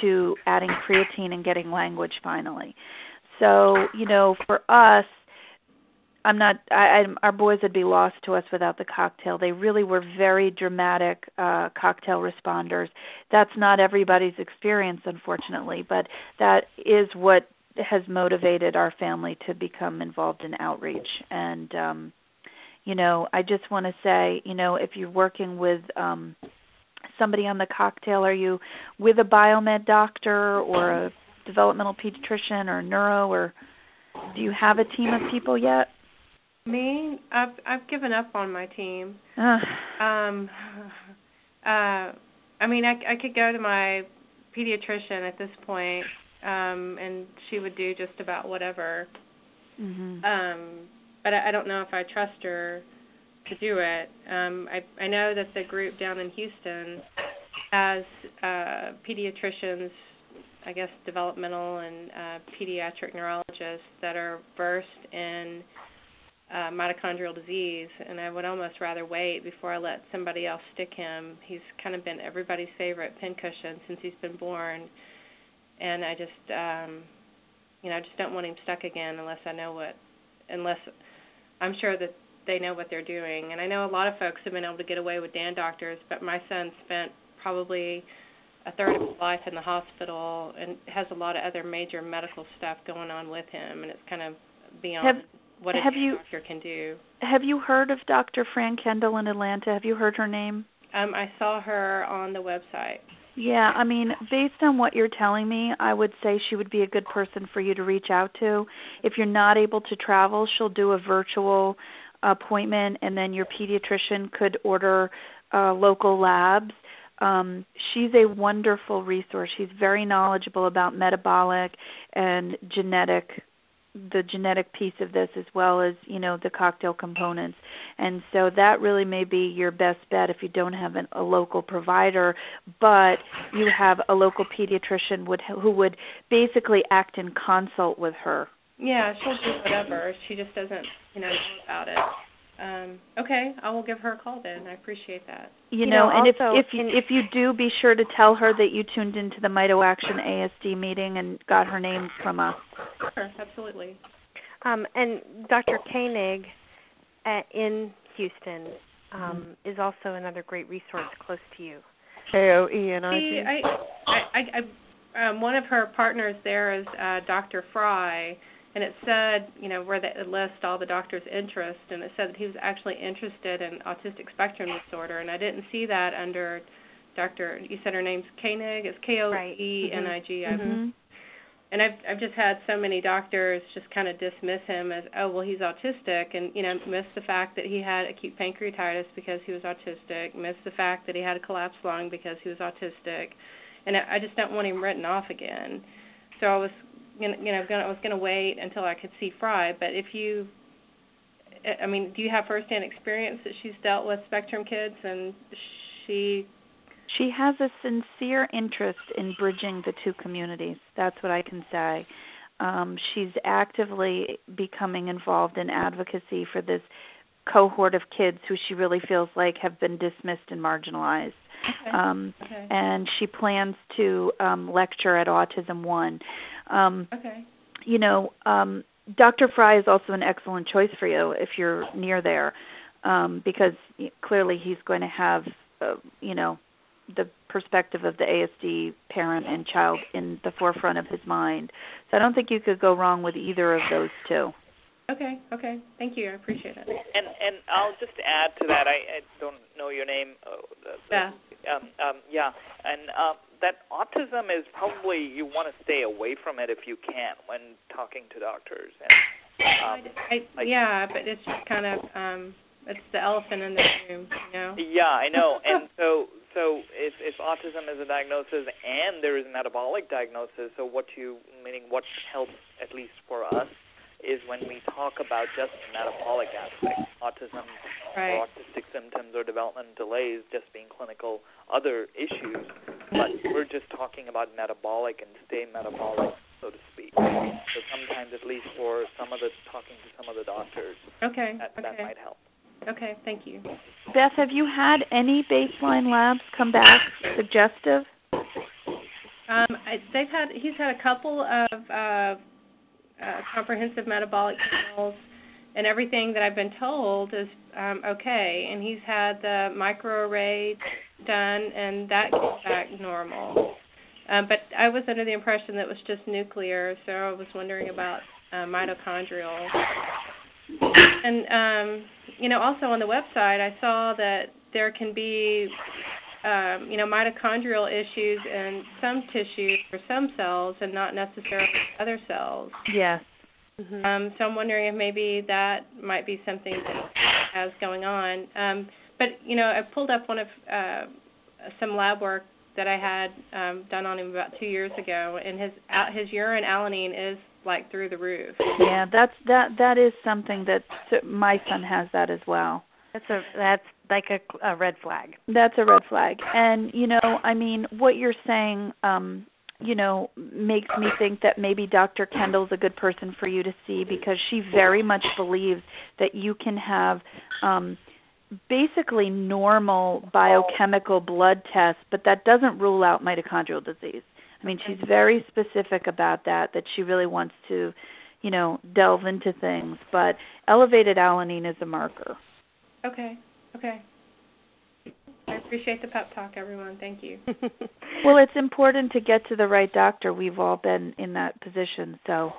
[SPEAKER 6] to adding creatine and getting language finally. So you know for us I'm not. I, I, our boys would be lost to us without the cocktail. They really were very dramatic uh, cocktail responders. That's not everybody's experience, unfortunately, but that is what has motivated our family to become involved in outreach. And um, you know, I just want to say, you know, if you're working with um, somebody on the cocktail, are you with a biomed doctor or a developmental pediatrician or neuro, or do you have a team of people yet?
[SPEAKER 2] Me, I've I've given up on my team. Um, uh, I mean, I I could go to my pediatrician at this point, um, and she would do just about whatever.
[SPEAKER 6] Mm-hmm.
[SPEAKER 2] Um, but I, I don't know if I trust her to do it. Um, I I know that the group down in Houston has uh, pediatricians, I guess developmental and uh, pediatric neurologists that are versed in uh, mitochondrial disease, and I would almost rather wait before I let somebody else stick him. He's kind of been everybody's favorite pincushion since he's been born, and I just, um, you know, I just don't want him stuck again unless I know what unless I'm sure that they know what they're doing. And I know a lot of folks have been able to get away with DAN doctors, but my son spent probably a third of his life in the hospital and has a lot of other major medical stuff going on with him, and it's kind of beyond
[SPEAKER 6] have,
[SPEAKER 2] what a
[SPEAKER 6] have you,
[SPEAKER 2] doctor can do.
[SPEAKER 6] Have you heard of Dr. Fran Kendall in Atlanta? Have you heard her name?
[SPEAKER 2] Um, I saw her on the website.
[SPEAKER 6] Yeah, I mean, based on what you're telling me, I would say she would be a good person for you to reach out to. If you're not able to travel, she'll do a virtual appointment and then your pediatrician could order uh local labs. Um she's a wonderful resource. She's very knowledgeable about metabolic and genetic the genetic piece of this as well as you know the cocktail components. And so that really may be your best bet if you don't have an, a local provider but you have a local pediatrician would who would basically act in consult with her.
[SPEAKER 2] Yeah she'll do whatever. She just doesn't you know know about it um okay i will give her a call then i appreciate that
[SPEAKER 6] you,
[SPEAKER 1] You
[SPEAKER 6] know,
[SPEAKER 1] know,
[SPEAKER 6] and
[SPEAKER 1] also
[SPEAKER 6] if if you, if you do be sure to tell her that you tuned into the MitoAction asd meeting and got her name from us
[SPEAKER 2] sure absolutely
[SPEAKER 1] Um, and Dr. Koenig at, in Houston um,
[SPEAKER 6] Mm-hmm.
[SPEAKER 1] is also another great resource close to you.
[SPEAKER 5] K O E N I
[SPEAKER 2] See,
[SPEAKER 5] G.
[SPEAKER 2] I, I, I, um, one of her partners there is uh, Dr. Frye, and it said, you know, where they list all the doctor's interest, and it said that he was actually interested in autistic spectrum disorder, and I didn't see that under Dr. You said her name's Koenig. It's K O E N I G. I've-
[SPEAKER 6] Mhm.
[SPEAKER 2] And I've I've just had so many doctors just kind of dismiss him as, oh well, he's autistic, and you know, miss the fact that he had acute pancreatitis because he was autistic, miss the fact that he had a collapsed lung because he was autistic, and I I just don't want him written off again. So I was you know, gonna, I was going to wait until I could see Frye, but if you I mean, do you have firsthand experience that she's dealt with spectrum kids and she
[SPEAKER 6] she has a sincere interest in bridging the two communities that's what i can say um she's actively becoming involved in advocacy for this cohort of kids who she really feels like have been dismissed and marginalized
[SPEAKER 2] Okay.
[SPEAKER 6] um
[SPEAKER 2] Okay.
[SPEAKER 6] and she plans to um lecture at autism one um
[SPEAKER 2] Okay.
[SPEAKER 6] you know um dr frye is also an excellent choice for you if you're near there um because clearly he's going to have uh, you know the perspective of the ASD parent and child in the forefront of his mind. So I don't think you could go wrong with either of those two.
[SPEAKER 2] Okay. Okay. Thank you. I appreciate it.
[SPEAKER 4] And and I'll just add to that. I, I don't know your name. Uh,
[SPEAKER 2] Yeah.
[SPEAKER 4] Um, um, yeah, and uh, that autism is probably you want to stay away from it if you can when talking to doctors. And, um,
[SPEAKER 2] I,
[SPEAKER 4] like-
[SPEAKER 2] yeah, but it's just kind of um it's the elephant in the room, you know.
[SPEAKER 4] Yeah, I know. And so so if if autism is a diagnosis and there is an metabolic diagnosis, so what you meaning what helps at least for us is when we talk about just the metabolic aspect, autism
[SPEAKER 2] Right.
[SPEAKER 4] or autistic symptoms or development delays just being clinical other issues, but we're just talking about metabolic and stay metabolic, so to speak. So sometimes at least for some of the talking to some of the doctors,
[SPEAKER 2] Okay.
[SPEAKER 4] that that might help.
[SPEAKER 2] Okay, thank you.
[SPEAKER 6] Beth, have you had any baseline labs come back suggestive?
[SPEAKER 2] Um I, they've had he's had a couple of uh uh comprehensive metabolic panels and everything that I've been told is um okay and he's had the microarray done and that came back normal. Um but I was under the impression that it was just nuclear, so I was wondering about uh, mitochondrial. And um you know also on the website I saw that there can be um, you know, mitochondrial issues in some tissues or some cells and not necessarily other cells.
[SPEAKER 6] Yes.
[SPEAKER 1] Mm-hmm.
[SPEAKER 2] Um, so I'm wondering if maybe that might be something that has going on. Um, but you know, I pulled up one of uh, some lab work that I had um, done on him about two years ago, and his uh, his urine alanine is like through the roof.
[SPEAKER 6] Yeah, that's that that is something that so my son has that as well.
[SPEAKER 1] That's a that's like a, a red flag.
[SPEAKER 6] That's a red flag. And you know, I mean, what you're saying um you know makes me think that maybe Dr. Kendall's a good person for you to see because she very much believes that you can have um basically normal biochemical blood tests, but that doesn't rule out mitochondrial disease. I mean, she's very specific about that that she really wants to you know, delve into things, but elevated alanine is a marker.
[SPEAKER 2] Okay. Okay. I appreciate the pep talk, everyone. Thank you.
[SPEAKER 6] well, it's important to get to the right doctor. We've all been in that position, so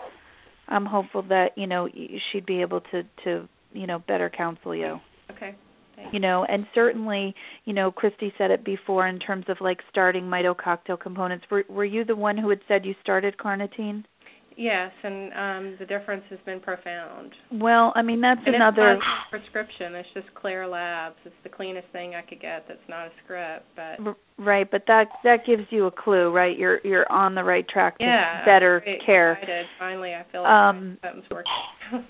[SPEAKER 6] I'm hopeful that you know she'd be able to to you know better counsel you.
[SPEAKER 2] Okay. Thanks.
[SPEAKER 6] You know, and certainly, you know, Christy said it before in terms of like starting mito cocktail components. Were were you the one who had said you started carnitine?
[SPEAKER 2] Yes, and um the difference has been profound.
[SPEAKER 6] Well, I mean that's
[SPEAKER 2] and
[SPEAKER 6] another
[SPEAKER 2] it's not a prescription. It's just Klaire Labs. It's the cleanest thing I could get. That's not a script, but
[SPEAKER 6] right. But that that gives you a clue, right? You're you're on the right track to
[SPEAKER 2] yeah,
[SPEAKER 6] better care.
[SPEAKER 2] Excited. Finally, I feel like
[SPEAKER 6] um,
[SPEAKER 2] something's working.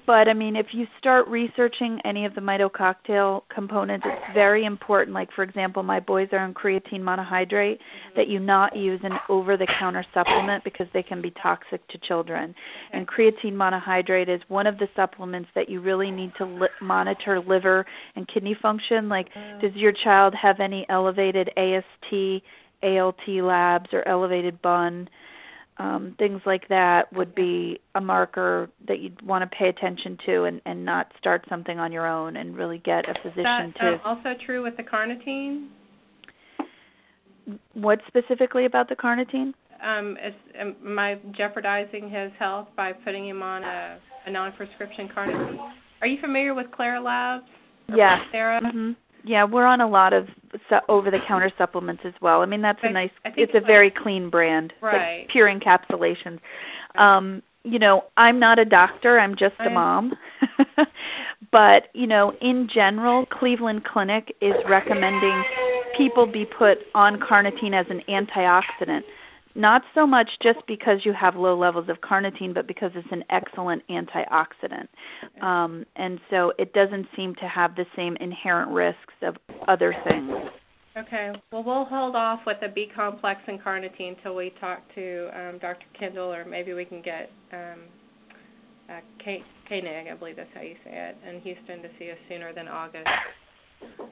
[SPEAKER 6] But I mean, if you start researching any of the mito cocktail components, it's very important. Like for example, my boys are on creatine monohydrate that you not use an over-the-counter supplement because they can be toxic to children. And creatine monohydrate is one of the supplements that you really need to li- monitor liver and kidney function. Like, does your child have any elevated AST, ALT labs, or elevated BUN? Um, things like that would be a marker that you'd want to pay attention to and, and not start something on your own and really get a physician
[SPEAKER 2] that,
[SPEAKER 6] to.
[SPEAKER 2] Um, also true with the carnitine.
[SPEAKER 6] What specifically about the carnitine?
[SPEAKER 2] Um, is, am I jeopardizing his health by putting him on a, a non-prescription carnitine? Are you familiar with Klaire Labs?
[SPEAKER 6] Yeah.
[SPEAKER 2] Sarah.
[SPEAKER 6] Mm-hmm. Yeah, we're on a lot of su- over-the-counter supplements as well. I mean, that's
[SPEAKER 2] I,
[SPEAKER 6] a nice.
[SPEAKER 2] it's
[SPEAKER 6] a
[SPEAKER 2] like,
[SPEAKER 6] very clean brand.
[SPEAKER 2] Right.
[SPEAKER 6] Like pure encapsulations. Um, you know, I'm not a doctor. I'm just a mom. but you know, in general, Cleveland Clinic is recommending people be put on carnitine as an antioxidant not so much just because you have low levels of carnitine, but because it's an excellent antioxidant. Um, and so it doesn't seem to have the same inherent risks of other things.
[SPEAKER 2] Okay. Well, we'll hold off with the B complex and carnitine until we talk to um, Dr. Kendall, or maybe we can get um, uh, K- Koenig, I believe that's how you say it, in Houston to see us sooner than August.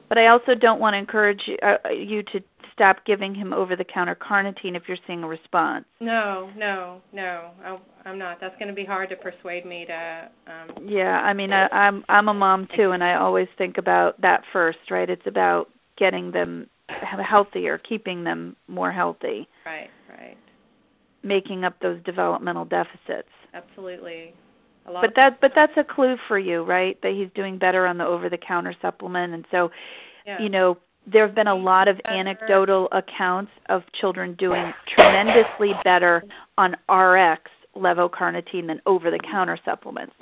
[SPEAKER 6] But I also don't want to encourage you, uh, you to stop giving him over-the-counter carnitine if you're seeing a response.
[SPEAKER 2] No, no, no. I, I'm not. That's going to be hard to persuade me to. Um,
[SPEAKER 6] yeah, I mean, I, I'm I'm a mom too, and I always think about that first, right? It's about getting them healthier, keeping them more healthy.
[SPEAKER 2] Right, right.
[SPEAKER 6] Making up those developmental deficits.
[SPEAKER 2] Absolutely
[SPEAKER 6] but that but that's a clue for you, right? That he's doing better on the over the counter supplement and so
[SPEAKER 2] yeah.
[SPEAKER 6] you know, there have been a lot of anecdotal accounts of children doing tremendously better on RX levocarnitine than over the counter supplements.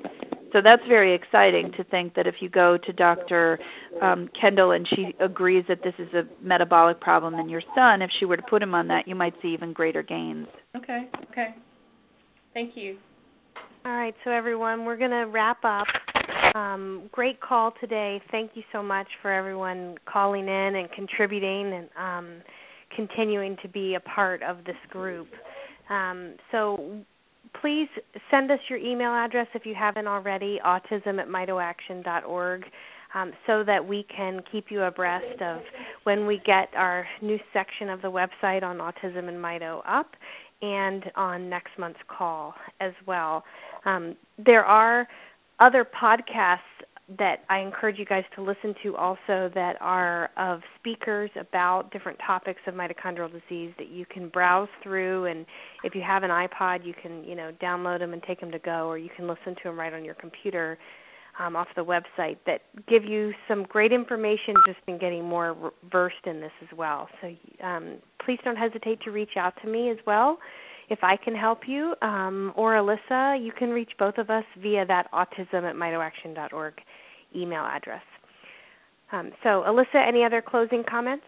[SPEAKER 6] So that's very exciting to think that if you go to Dr. Um, Kendall and she agrees that this is a metabolic problem in your son, if she were to put him on that, you might see even greater gains.
[SPEAKER 2] Okay, okay. Thank you.
[SPEAKER 1] All right, so everyone, we're going to wrap up. Um, great call today. Thank you so much for everyone calling in and contributing and um, continuing to be a part of this group. Um, so please send us your email address if you haven't already, autism at mitoaction.org. Um, so that we can keep you abreast of when we get our new section of the website on autism and mito up and on next month's call as well. Um, there are other podcasts that I encourage you guys to listen to also that are of speakers about different topics of mitochondrial disease that you can browse through. And if you have an iPod you can you know download them and take them to go or you can listen to them right on your computer um, off the website that give you some great information. Just in getting more versed in this as well. So um, please don't hesitate to reach out to me as well if I can help you, um, or Alyssa, you can reach both of us via that autism at mitoaction.org email address. Um, so, Alyssa, any other closing comments?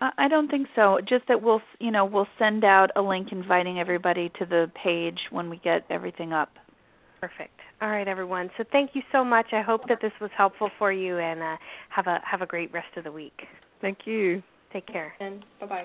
[SPEAKER 6] I don't think so. Just that we'll, you know, we'll send out a link inviting everybody to the page when we get everything up.
[SPEAKER 1] Perfect. All right, everyone. So thank you so much. I hope that this was helpful for you, and uh, have a have a great rest of the week.
[SPEAKER 5] Thank you.
[SPEAKER 1] Take care.
[SPEAKER 2] And bye bye.